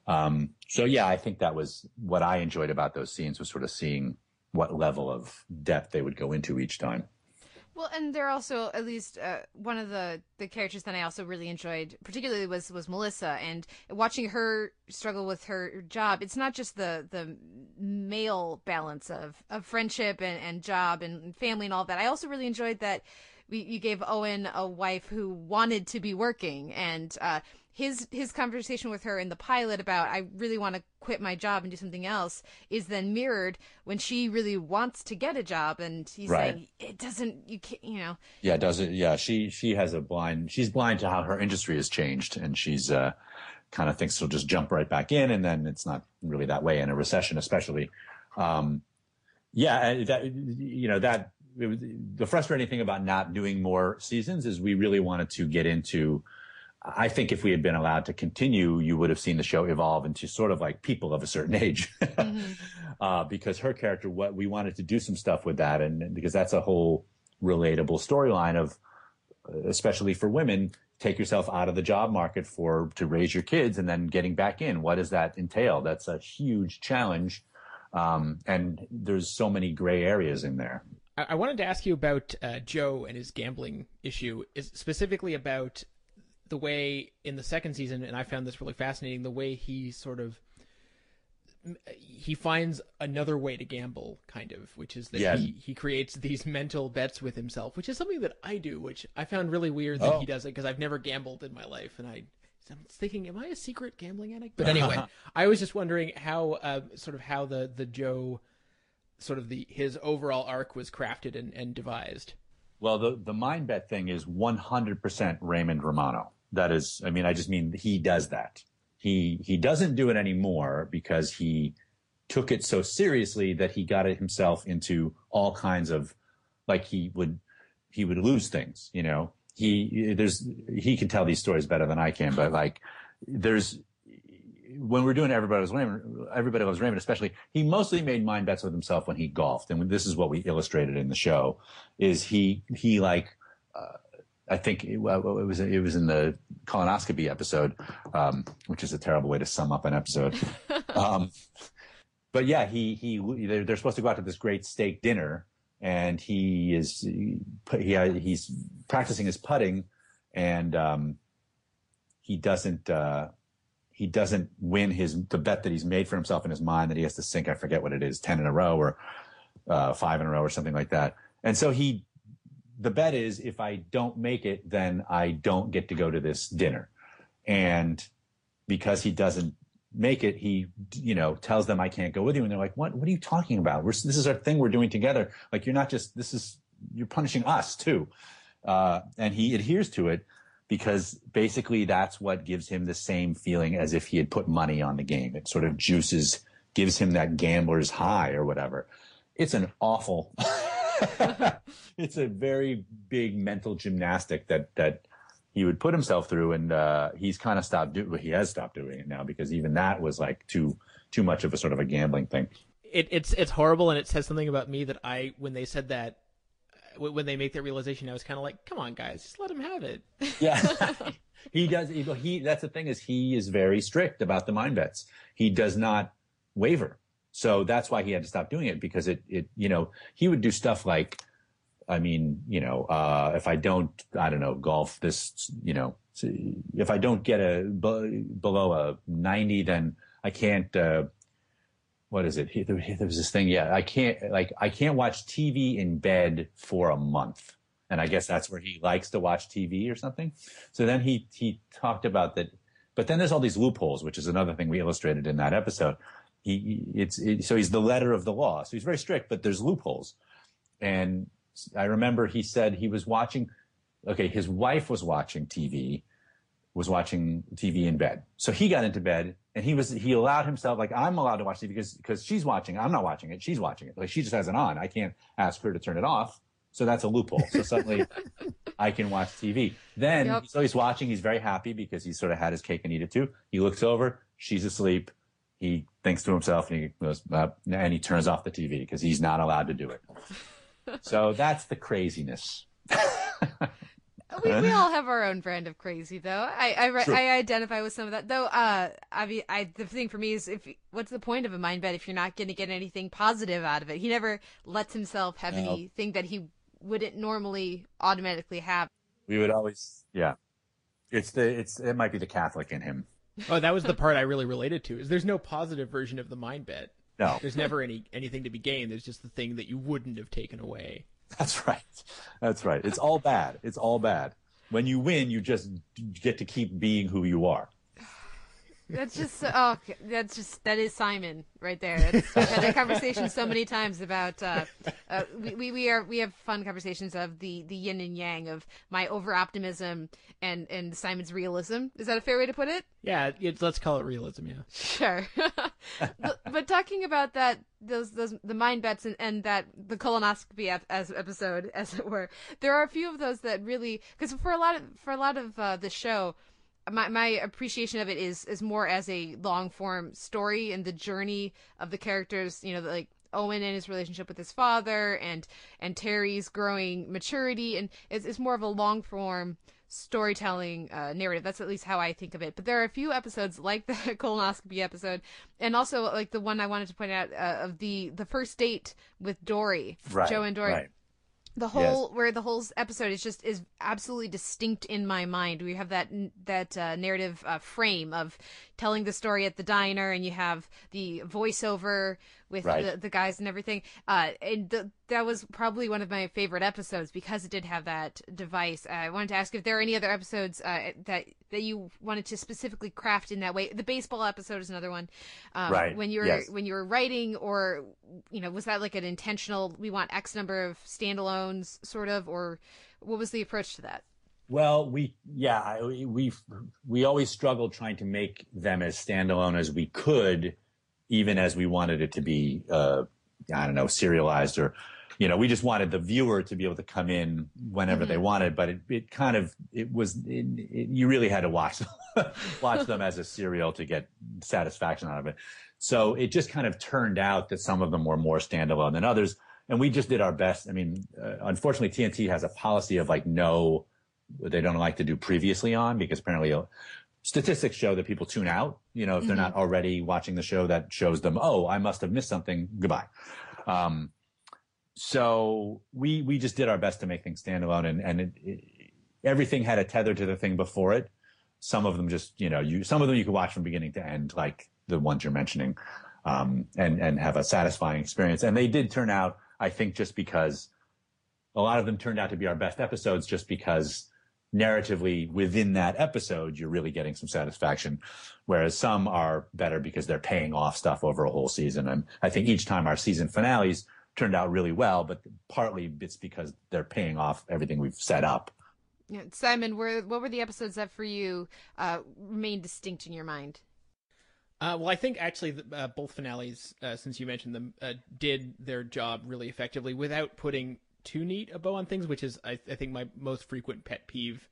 Um, so yeah, I think that was what I enjoyed about those scenes was sort of seeing what level of depth they would go into each time. Well, and they're also at least uh, one of the the characters that I also really enjoyed, particularly was was Melissa, and watching her struggle with her job. It's not just the the male balance of of friendship and and job and family and all that. I also really enjoyed that we, you gave Owen a wife who wanted to be working and. uh his his conversation with her in the pilot about I really want to quit my job and do something else is then mirrored when she really wants to get a job and he's Right. saying it doesn't you can't you know Yeah, does it? Yeah, she she has a blind. She's blind to how her industry has changed, and she's uh, kind of thinks she'll just jump right back in, and then it's not really that way in a recession, especially. Um, yeah, uh, that you know that was, the frustrating thing about not doing more seasons is we really wanted to get into. I think if we had been allowed to continue, you would have seen the show evolve into sort of like people of a certain age. uh, because her character, what we wanted to do some stuff with that, and because that's a whole relatable storyline of, uh, especially for women, take yourself out of the job market for to raise your kids and then getting back in. What does that entail? That's a huge challenge, um, and there's so many gray areas in there. I, I wanted to ask you about uh, Joe and his gambling issue, is specifically about the way in the second season, and I found this really fascinating. The way he sort of he finds another way to gamble, kind of, which is that Yeah. he, he creates these mental bets with himself, which is something that I do, which I found really weird that Oh. he does it because I've never gambled in my life, and I. I'm thinking, am I a secret gambling addict? But anyway, I was just wondering how, uh, sort of, how the the Joe, sort of the his overall arc was crafted and, and devised. Well, the the mind bet thing is 100% Raymond Romano. That is, I mean, I just mean he does that. He he doesn't do it anymore because he took it so seriously that he got it himself into all kinds of like he would he would lose things, you know. He there's he can tell these stories better than I can, but like there's when we're doing everybody loves Raymond, everybody loves Raymond, especially he mostly made mind bets with himself when he golfed, and this is what we illustrated in the show. Is he he like uh, I think it, well, it was it was in the colonoscopy episode, um, which is a terrible way to sum up an episode. um, but yeah, he he they're, they're supposed to go out to this great steak dinner, and he is he, he he's practicing his putting, and um, he doesn't uh, he doesn't win his the bet that he's made for himself in his mind that he has to sink. I forget what it is, ten in a row or uh, five in a row or something like that. And so he the bet is if I don't make it, then I don't get to go to this dinner. And because he doesn't make it, he, you know, tells them I can't go with you. And they're like, what, what are you talking about? We're, this is our thing we're doing together. Like, you're not just, this is, you're punishing us too. Uh, and he adheres to it because basically that's what gives him the same feeling as if he had put money on the game. It sort of juices, gives him that gambler's high or whatever. It's an awful, it's a very big mental gymnastic that, that, he would put himself through and uh, he's kind of stopped doing he has stopped doing it now because even that was like too too much of a sort of a gambling thing. It, it's it's horrible, and it says something about me that I when they said that uh, when they make that realization, I was kind of like, come on, guys, just let him have it. yeah. He does he, he that's the thing is he is very strict about the mind bets he does not waver. So that's why he had to stop doing it because it it you know he would do stuff like I mean, you know, uh, if I don't, I don't know, golf this, you know, if I don't get a b- below a 90, then I can't, uh, what is it? There was this thing. Yeah. I can't, like, I can't watch TV in bed for a month. And I guess that's where he likes to watch TV or something. So then he, he talked about that. But then there's all these loopholes, which is another thing we illustrated in that episode. He, it's, it, so he's the letter of the law. So he's very strict, but there's loopholes. And I remember he said he was watching, okay, his wife was watching TV, was watching TV in bed. So he got into bed and he was, he allowed himself, like, I'm allowed to watch TV because, because she's watching. I'm not watching it. She's watching it. Like, she just has it on. I can't ask her to turn it off. So that's a loophole. So suddenly I can watch TV. Then, Yep. so he's watching. He's very happy because he's sort of had his cake and eat it too. He looks over. She's asleep. He thinks to himself and he goes, uh, and he turns off the TV because he's not allowed to do it. So that's the craziness. we, we all have our own brand of crazy, though. I I, re- I identify with some of that, though. Uh, I, mean, I the thing for me is if what's the point of a mind bet if you're not going to get anything positive out of it? He never lets himself have No. anything that he wouldn't normally automatically have. We would always, yeah. It's the, it's, it might be the Catholic in him. Oh, that was the part I really related to. Is there's no positive version of the mind bet. No. There's never any anything to be gained. There's just the thing that you wouldn't have taken away. That's right. That's right. It's all bad. It's all bad. When you win, you just get to keep being who you are. That's just oh, that's just that is Simon right there. That's, I've had that conversation so many times about uh, uh, we, we we are we have fun conversations of the the yin and yang of my over optimism and and Simon's realism. Is that a fair way to put it? Yeah, let's call it realism. Yeah. Sure. but, but talking about that, those those the mind bets and, and that the colonoscopy ep- as episode, as it were, there are a few of those that really because for a lot of for a lot of uh, the show. My my appreciation of it is is more as a long form story and the journey of the characters. You know, like Owen and his relationship with his father, and and Terry's growing maturity, and it's, it's more of a long form storytelling uh, narrative. That's at least how I think of it. But there are a few episodes like the colonoscopy episode, and also like the one I wanted to point out uh, of the the first date with Dory, Right, Joe and Dory. right. The whole where the whole episode is just is absolutely distinct in my mind. We have that that uh, narrative uh, frame of telling the story at the diner, and you have the voiceover with Right. the, the guys and everything. Uh, and the, that was probably one of my favorite episodes because it did have that device. Uh, I wanted to ask if there are any other episodes uh, that that you wanted to specifically craft in that way. The baseball episode is another one. Um, Right, When you were yes. when you were writing, or you know, was that like an intentional? We want X number of standalones, sort of, or what was the approach to that? Well, we yeah, we we we always struggled trying to make them as standalone as we could, even as we wanted it to be, uh, I don't know, serialized or, you know, we just wanted the viewer to be able to come in whenever they wanted. But it, it kind of it was it, it, you really had to watch watch them as a serial to get satisfaction out of it. So it just kind of turned out that some of them were more standalone than others, and we just did our best. I mean, uh, unfortunately, TNT has a policy of like no they don't like to do previously on because apparently uh, statistics show that people tune out. You know, if they're not already watching the show, that shows them, oh, I must have missed something. Goodbye. Um, so we we just did our best to make things standalone, and and it, it, everything had a tether to the thing before it. some of them just you know you some of them you could watch from beginning to end, like the ones you're mentioning, um, and and have a satisfying experience. And they did turn out, I think, just because a lot of them turned out to be our best episodes, just because narratively within that episode you're really getting some satisfaction whereas some are better because they're paying off stuff over a whole season. And i think each time our season finales turned out really well but partly it's because they're paying off everything we've set up. Yeah, Simon, were what were the episodes that for you uh, remain distinct in your mind? Uh, well, I think actually the- uh, both finales, uh, since you mentioned them, uh, did their job really effectively without putting too neat a bow on things, which is I, I think my most frequent pet peeve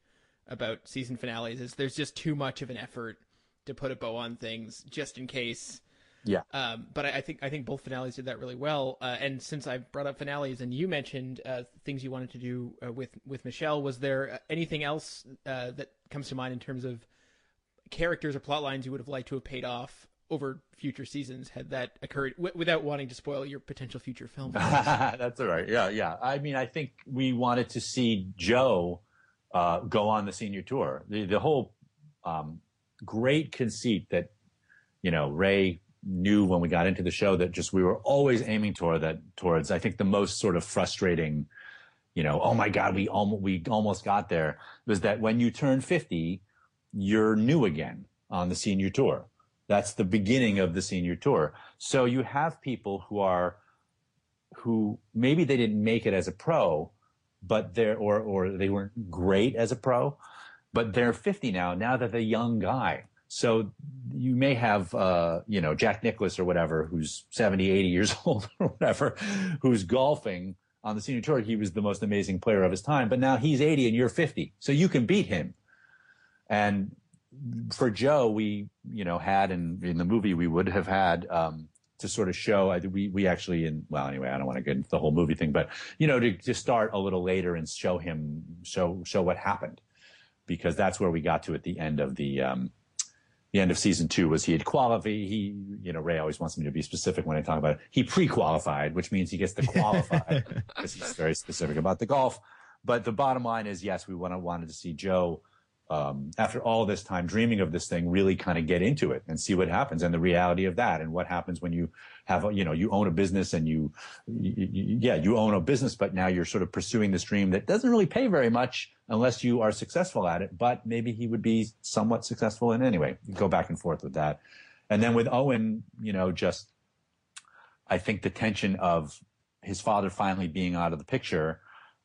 about season finales is there's just too much of an effort to put a bow on things just in case. Yeah. Um, but I, I think I think both finales did that really well. Uh, and since I brought up finales and you mentioned uh, things you wanted to do uh, with with Michelle, was there uh, anything else uh, that comes to mind in terms of characters or plot lines you would have liked to have paid off over future seasons had that occurred w- without wanting to spoil your potential future film? That's all right. Yeah, yeah. I mean, I think we wanted to see Joe uh, go on the senior tour. The the whole um, great conceit that you know Ray knew when we got into the show that just we were always aiming toward that towards. I think the most sort of frustrating, you know, oh my God, we almost we almost got there was that when you turn fifty, you're new again on the senior tour. That's the beginning of the senior tour. So you have people who are who maybe they didn't make it as a pro, but they're or or they weren't great as a pro, but they're 50 now. Now they're the young guy. So you may have uh, you know Jack Nicklaus or whatever, who's 70, 80 years old or whatever, who's golfing on the senior tour. He was the most amazing player of his time, but now he's 80 and you're 50, so you can beat him. And for Joe, we you know had in in the movie we would have had um, to sort of show. I, we we actually in well anyway I don't want to get into the whole movie thing, but you know to to start a little later and show him show show what happened because that's where we got to at the end of the um, the end of season two was he had qualified. He you know Ray always wants me to be specific when I talk about it. He pre-qualified, which means he gets to qualify because he's very specific about the golf. But the bottom line is yes, we wanted wanted to see Joe um, after all this time dreaming of this thing, really kind of get into it and see what happens and the reality of that and what happens when you have, you know, you own a business and you, you, you, yeah, you own a business, but now you're sort of pursuing this dream that doesn't really pay very much unless you are successful at it. But maybe he would be somewhat successful in anyway. Go back and forth with that. And then with Owen, you know, just I think the tension of his father finally being out of the picture.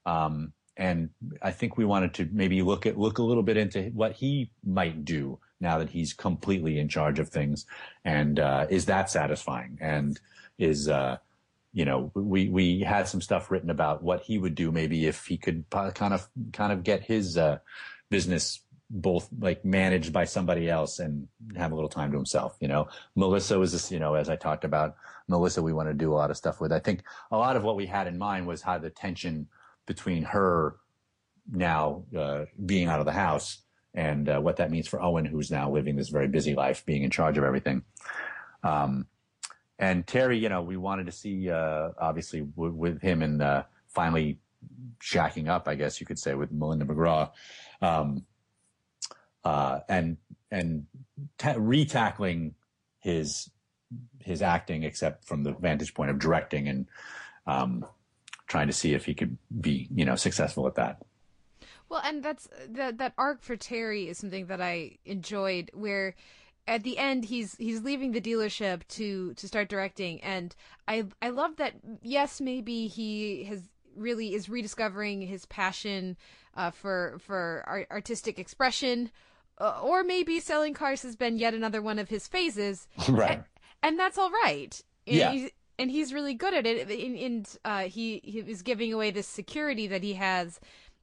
Um, and I think we wanted to maybe look at look a little bit into what he might do now that he's completely in charge of things, and uh, is that satisfying? And is uh, you know we we had some stuff written about what he would do maybe if he could kind of kind of get his uh, business both like managed by somebody else and have a little time to himself. You know, Melissa was this, you know, as I talked about, Melissa, we want to do a lot of stuff with. I think a lot of what we had in mind was how the tension between her now uh, being out of the house and uh, what that means for Owen, who's now living this very busy life, being in charge of everything. Um, and Terry, you know, we wanted to see uh, obviously w- with him and uh, finally shacking up, I guess you could say, with Melinda McGraw, um, uh, and and ta- retackling his his acting, except from the vantage point of directing and um, trying to see if he could be, you know, successful at that. Well, and that's that that arc for Terry is something that I enjoyed where at the end he's he's leaving the dealership to to start directing and I I love that yes maybe he has really is rediscovering his passion uh, for for art, artistic expression uh, or maybe selling cars has been yet another one of his phases Right. and, and that's all right Yeah. he's- and he's really good at it and, uh, he he is giving away this security that he has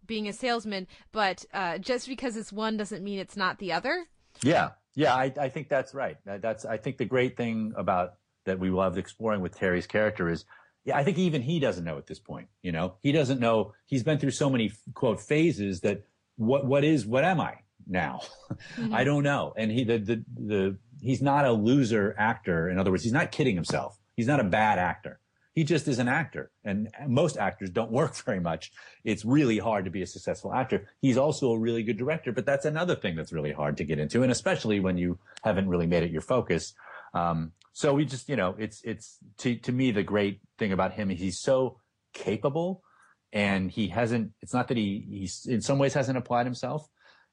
being a salesman but uh, just because it's one doesn't mean it's not the other Yeah, yeah, I, I think that's right. That's I think the great thing about that we loved exploring with Terry's character is, yeah, I think even he doesn't know at this point. You know, he doesn't know. He's been through so many quote phases that what what is what am I now? I don't know. And he the the the he's not a loser actor. In other words, he's not kidding himself. He's not a bad actor. He just is an actor, and most actors don't work very much. It's really hard to be a successful actor. He's also a really good director, but that's another thing that's really hard to get into, and especially when you haven't really made it your focus. Um, so we just, you know, it's it's to to me the great thing about him. Is he's so capable, and he hasn't. It's not that he he's in some ways hasn't applied himself,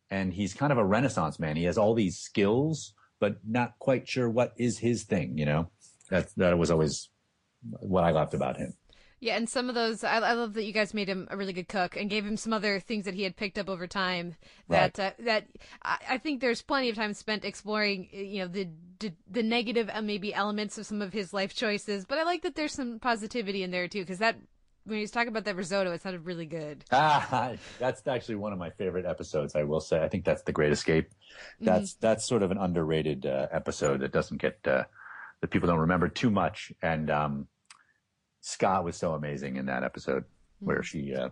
and he's kind of a renaissance man. He has all these skills, but not quite sure what is his thing. You know, that that was always what I loved about him. Yeah, and some of those, I, I love that you guys made him a really good cook and gave him some other things that he had picked up over time. That uh, that I, I think there's plenty of time spent exploring, you know, the the, the negative uh, maybe elements of some of his life choices. But I like that there's some positivity in there too, because that when he was talking about that risotto, it sounded really good. Ah, that's actually one of my favorite episodes. I will say. I think that's the Great Escape. That's that's sort of an underrated uh, episode that doesn't get uh, that people don't remember too much. And um, Scott was so amazing in that episode where she uh,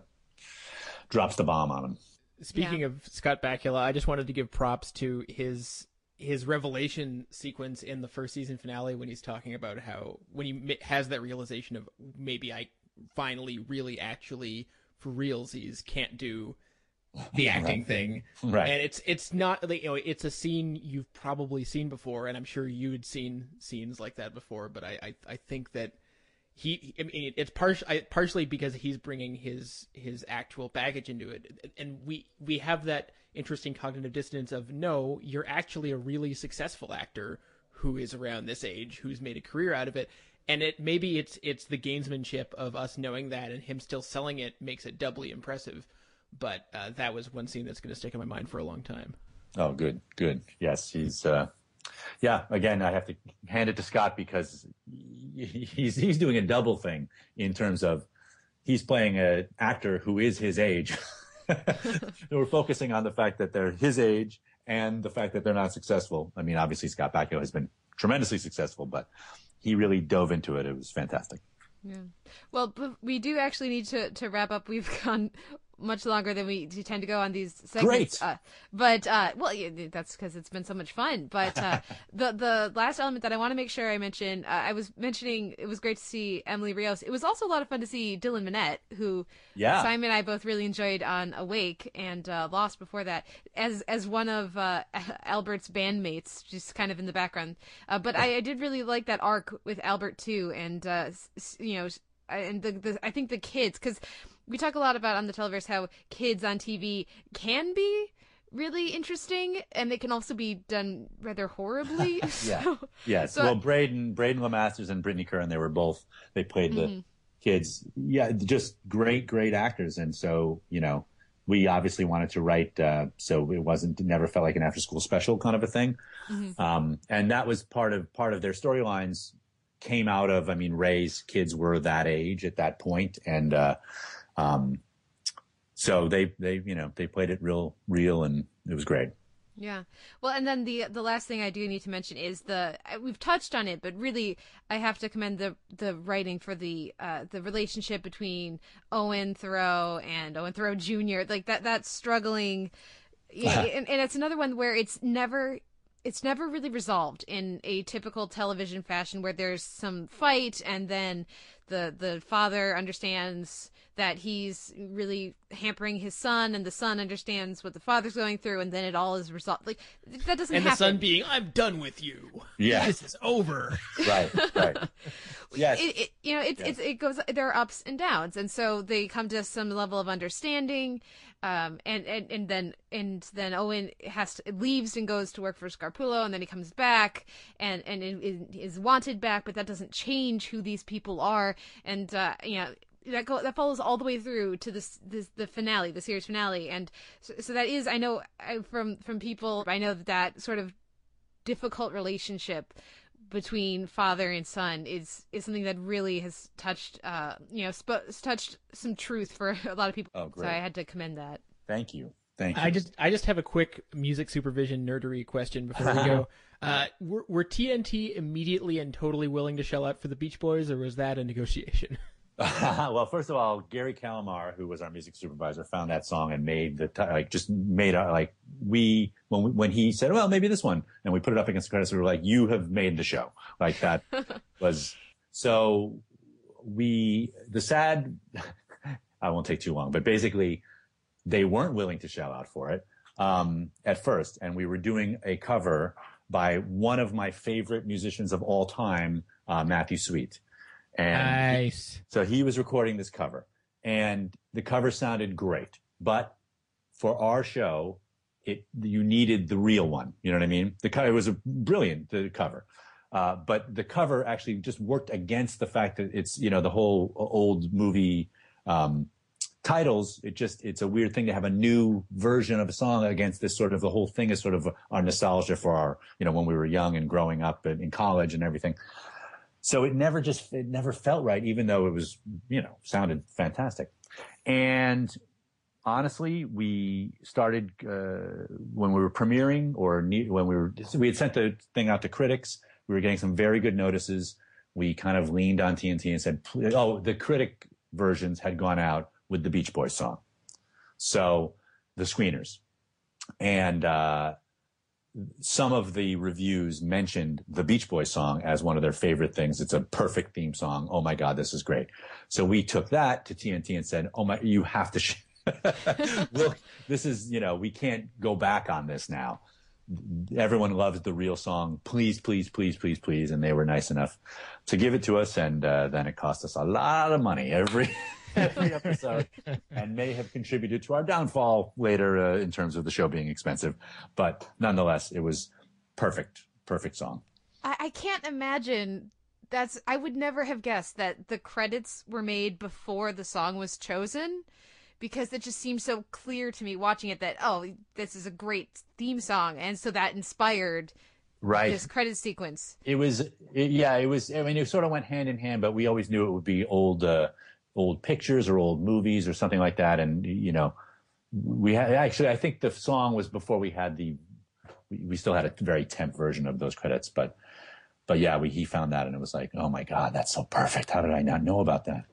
drops the bomb on him. Speaking of Scott Bakula, I just wanted to give props to his his revelation sequence in the first season finale when he's talking about how when he has that realization of maybe I finally really actually for realsies can't do the acting Right. thing Right. and it's it's not like, you know it's a scene you've probably seen before and i'm sure you'd seen scenes like that before but i i, I think that he I mean, it's partially partially because he's bringing his his actual baggage into it and we we have that interesting cognitive dissonance of no you're actually a really successful actor who is around this age who's made a career out of it and it maybe it's it's the gamesmanship of us knowing that and him still selling it makes it doubly impressive but uh, that was one scene that's going to stick in my mind for a long time Oh, good, good. Yes, he's. Uh, yeah, again, I have to hand it to Scott because he's he's doing a double thing in terms of he's playing an actor who is his age. We're focusing on the fact that they're his age and the fact that they're not successful. I mean, obviously Scott Bakula has been tremendously successful, but he really dove into it. It was fantastic. Yeah. Well, we do actually need to, to wrap up. We've gone much longer than we tend to go on these segments. Great. Uh, but uh, well, yeah, that's because it's been so much fun. But uh, the the last element that I want to make sure I mention, uh, I was mentioning it was great to see Emily Rios. It was also a lot of fun to see Dylan Minnette, who Yeah. Simon and I both really enjoyed on Awake and uh, Lost before that, as as one of uh, Albert's bandmates, just kind of in the background. Uh, but I, I did really like that arc with Albert too, and uh, you know, and the, the I think the kids because we talk a lot about on the Televerse how kids on TV can be really interesting and they can also be done rather horribly. Yeah. So- Yes. so- well, Braeden, Braeden Lemasters and Brittany Curran, they were both, they played the Mhm. kids. Yeah. Just great, great actors. And so, you know, we obviously wanted to write, uh, so it wasn't, it never felt like an after school special kind of a thing. Mhm. Um, and that was part of, part of their storylines came out of, I mean, Ray's kids were that age at that point, And, uh, um, so they, they, you know, they played it real, real and it was great. Yeah. Well, and then the the last thing I do need to mention is the we've touched on it, but really I have to commend the the writing for the uh, the relationship between Owen Thoreau and Owen Thoreau Jr. Like that that struggling, yeah, and, and it's another one where it's never it's never really resolved in a typical television fashion where there's some fight and then the the father understands that he's really hampering his son and the son understands what the father's going through and then it all is resolved like that doesn't happen. and the son being i'm done with you Yeah. this is over Right. Right. yes. it, it you know it, Yes. it's it goes there are ups and downs and so they come to some level of understanding um and and, and then and then owen has to leaves and goes to work for scarpullo and then he comes back and and is, is wanted back but that doesn't change who these people are and uh you know that go that follows all the way through to this this the finale the series finale and so, so that is i know I, from from people i know that that sort of difficult relationship between father and son is is something that really has touched uh you know sp- touched some truth for a lot of people Oh, great. so i had to commend that Thank you. Thank you. I just I just have a quick music supervision nerdery question before we go. Uh, were, were TNT immediately and totally willing to shell out for the Beach Boys, or was that a negotiation? well, first of all, Gary Calamar, who was our music supervisor, found that song and made the ti- like just made like we when we, when he said, well, maybe this one, and we put it up against the credits, we were like, you have made the show. Like that was so. we the sad I won't take too long, but basically they weren't willing to shell out for it um, at first, and we were doing a cover by one of my favorite musicians of all time, uh, Matthew Sweet. And Nice. so he was recording this cover, and the cover sounded great, but for our show, it you needed the real one. You know what I mean? The cover it was a brilliant the cover, uh, but the cover actually just worked against the fact that it's you know the whole old movie um, titles. It just it's a weird thing to have a new version of a song against this sort of the whole thing is sort of our nostalgia for our you know when we were young and growing up in, in college and everything. So it never just it never felt right, even though it was you know sounded fantastic. And honestly, we started uh, when we were premiering or ne- when we were we had sent the thing out to critics. We were getting some very good notices. We kind of leaned on TNT and said, "Oh, the critic versions had gone out with the Beach Boys song." So the screeners and uh, some of the reviews mentioned the Beach Boys song as one of their favorite things. It's a perfect theme song. Oh my God, this is great. So we took that to TNT and said, Oh my, you have to, sh- look, this is, you know, we can't go back on this now. Everyone loves the real song. Please, please, please, please, please. And they were nice enough to give it to us. And uh, then it cost us a lot of money every, every episode and may have contributed to our downfall later uh, in terms of the show being expensive. But nonetheless, it was perfect, perfect song. I, I can't imagine that's I would never have guessed that the credits were made before the song was chosen because it just seems so clear to me watching it that oh this is a great theme song and so that inspired Right. this credit sequence. It was, it, yeah, it was. I mean, it sort of went hand in hand, but we always knew it would be old, uh, old pictures or old movies or something like that. And you know, we had actually, I think the song was before we had the, we, still had a very temp version of those credits, but, but yeah, we he found that and it was like, oh my god, that's so perfect. How did I not know about that?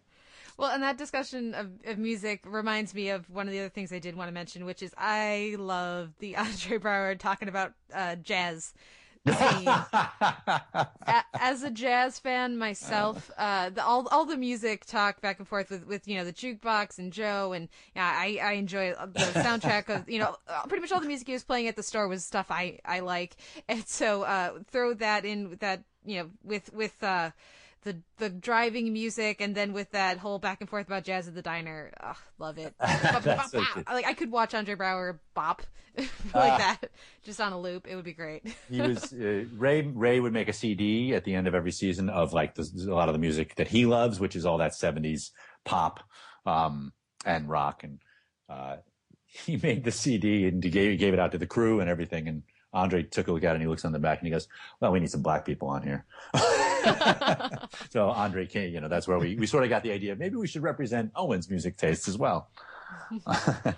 Well, and that discussion of, of music reminds me of one of the other things I did want to mention, which is I love the Andre Braugher talking about uh, jazz. A- As a jazz fan myself, uh, the, all all the music talk back and forth with, with you know the jukebox and Joe and yeah, I I enjoy the soundtrack of you know uh, pretty much all the music he was playing at the store was stuff I I like, and so uh, throw that in with that you know with with uh, the the driving music and then with that whole back and forth about jazz at the diner, Ugh, love it. Bop, That's bop, so bop. Like I could watch Andre Braugher bop like Ah. that just on a loop. It would be great. he was uh, Ray. Ray would make a CD at the end of every season of like the, a lot of the music that he loves, which is all that '70s pop um, and rock. And uh, he made the CD and he gave, he gave it out to the crew and everything. And Andre took a look at it and he looks on the back and he goes, "Well, we need some black people on here." so Andre King, You know, that's where we we sort of got the idea. Maybe we should represent Owen's music tastes as well.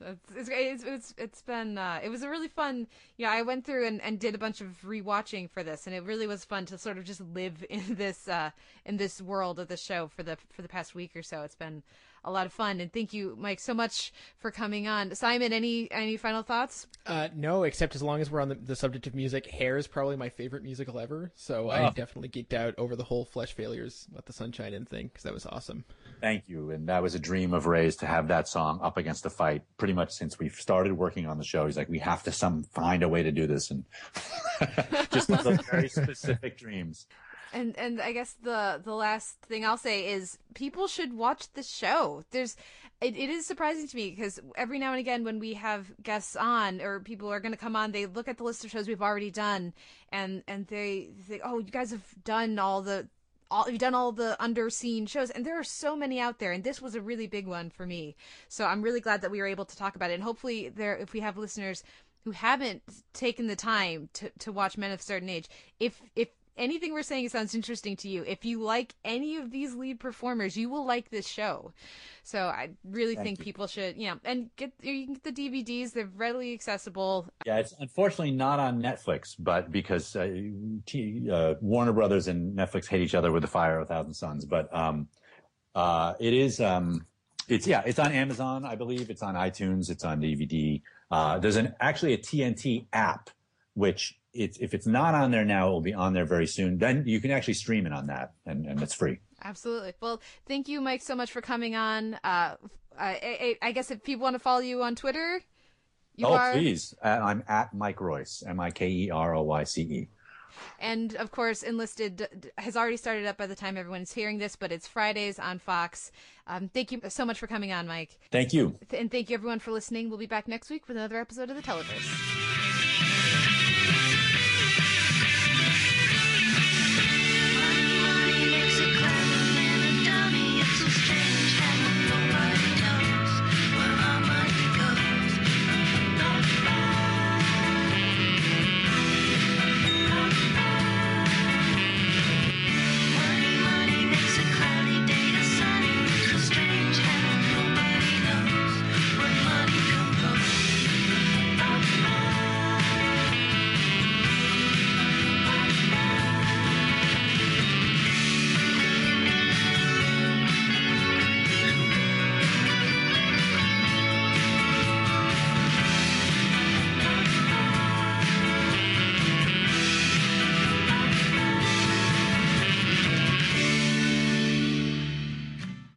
it's, it's it's it's it's been uh, it was a really fun. Yeah, I went through and, and did a bunch of rewatching for this, and it really was fun to sort of just live in this uh, in this world of the show for the for the past week or so. It's been a lot of fun, and thank you, Mike, so much for coming on. Simon, any any final thoughts? Uh, no, except as long as we're on the, the subject of music, Hair is probably my favorite musical ever. So I Oh. definitely geeked out over the whole Flesh Failures, Let the Sunshine In thing, because that was awesome. Thank you. And that was a dream of Ray's to have that song up against the fight pretty much since we started working on the show. He's like, we have to some find a way to do this. And just those very specific dreams. And and I guess the the last thing I'll say is people should watch the show. There's it, it is surprising to me because every now and again when we have guests on or people are going to come on, they look at the list of shows we've already done and and they think, "Oh, you guys have done all the all you've done all the underseen shows and there are so many out there and this was a really big one for me. So I'm really glad that we were able to talk about it and hopefully there if we have listeners who haven't taken the time to, to watch Men of a Certain Age, if if anything we're saying sounds interesting to you, if you like any of these lead performers, you will like this show. So I really Thank think you. people should, you know, and get you can get the DVDs; they're readily accessible. Yeah, it's unfortunately not on Netflix, but because uh, T, uh, Warner Brothers and Netflix hate each other with the fire of a thousand suns. But um, uh, it is, um, it's yeah, it's on Amazon, I believe. It's on iTunes. It's on DVD. Uh, there's an actually a TNT app, which it's if it's not on there now, it will be on there very soon. Then you can actually stream it on that, and, and it's free. Absolutely. Well, thank you, Mike, so much for coming on. Uh, I, I, I guess if people want to follow you on Twitter, you oh, are. please. Uh, I'm at Mike Royce, M I K E R O Y C E. And of course, Enlisted has already started up by the time everyone is hearing this, but it's Fridays on Fox. Um, thank you so much for coming on, Mike. Thank you. And thank you everyone for listening. We'll be back next week with another episode of The Televerse.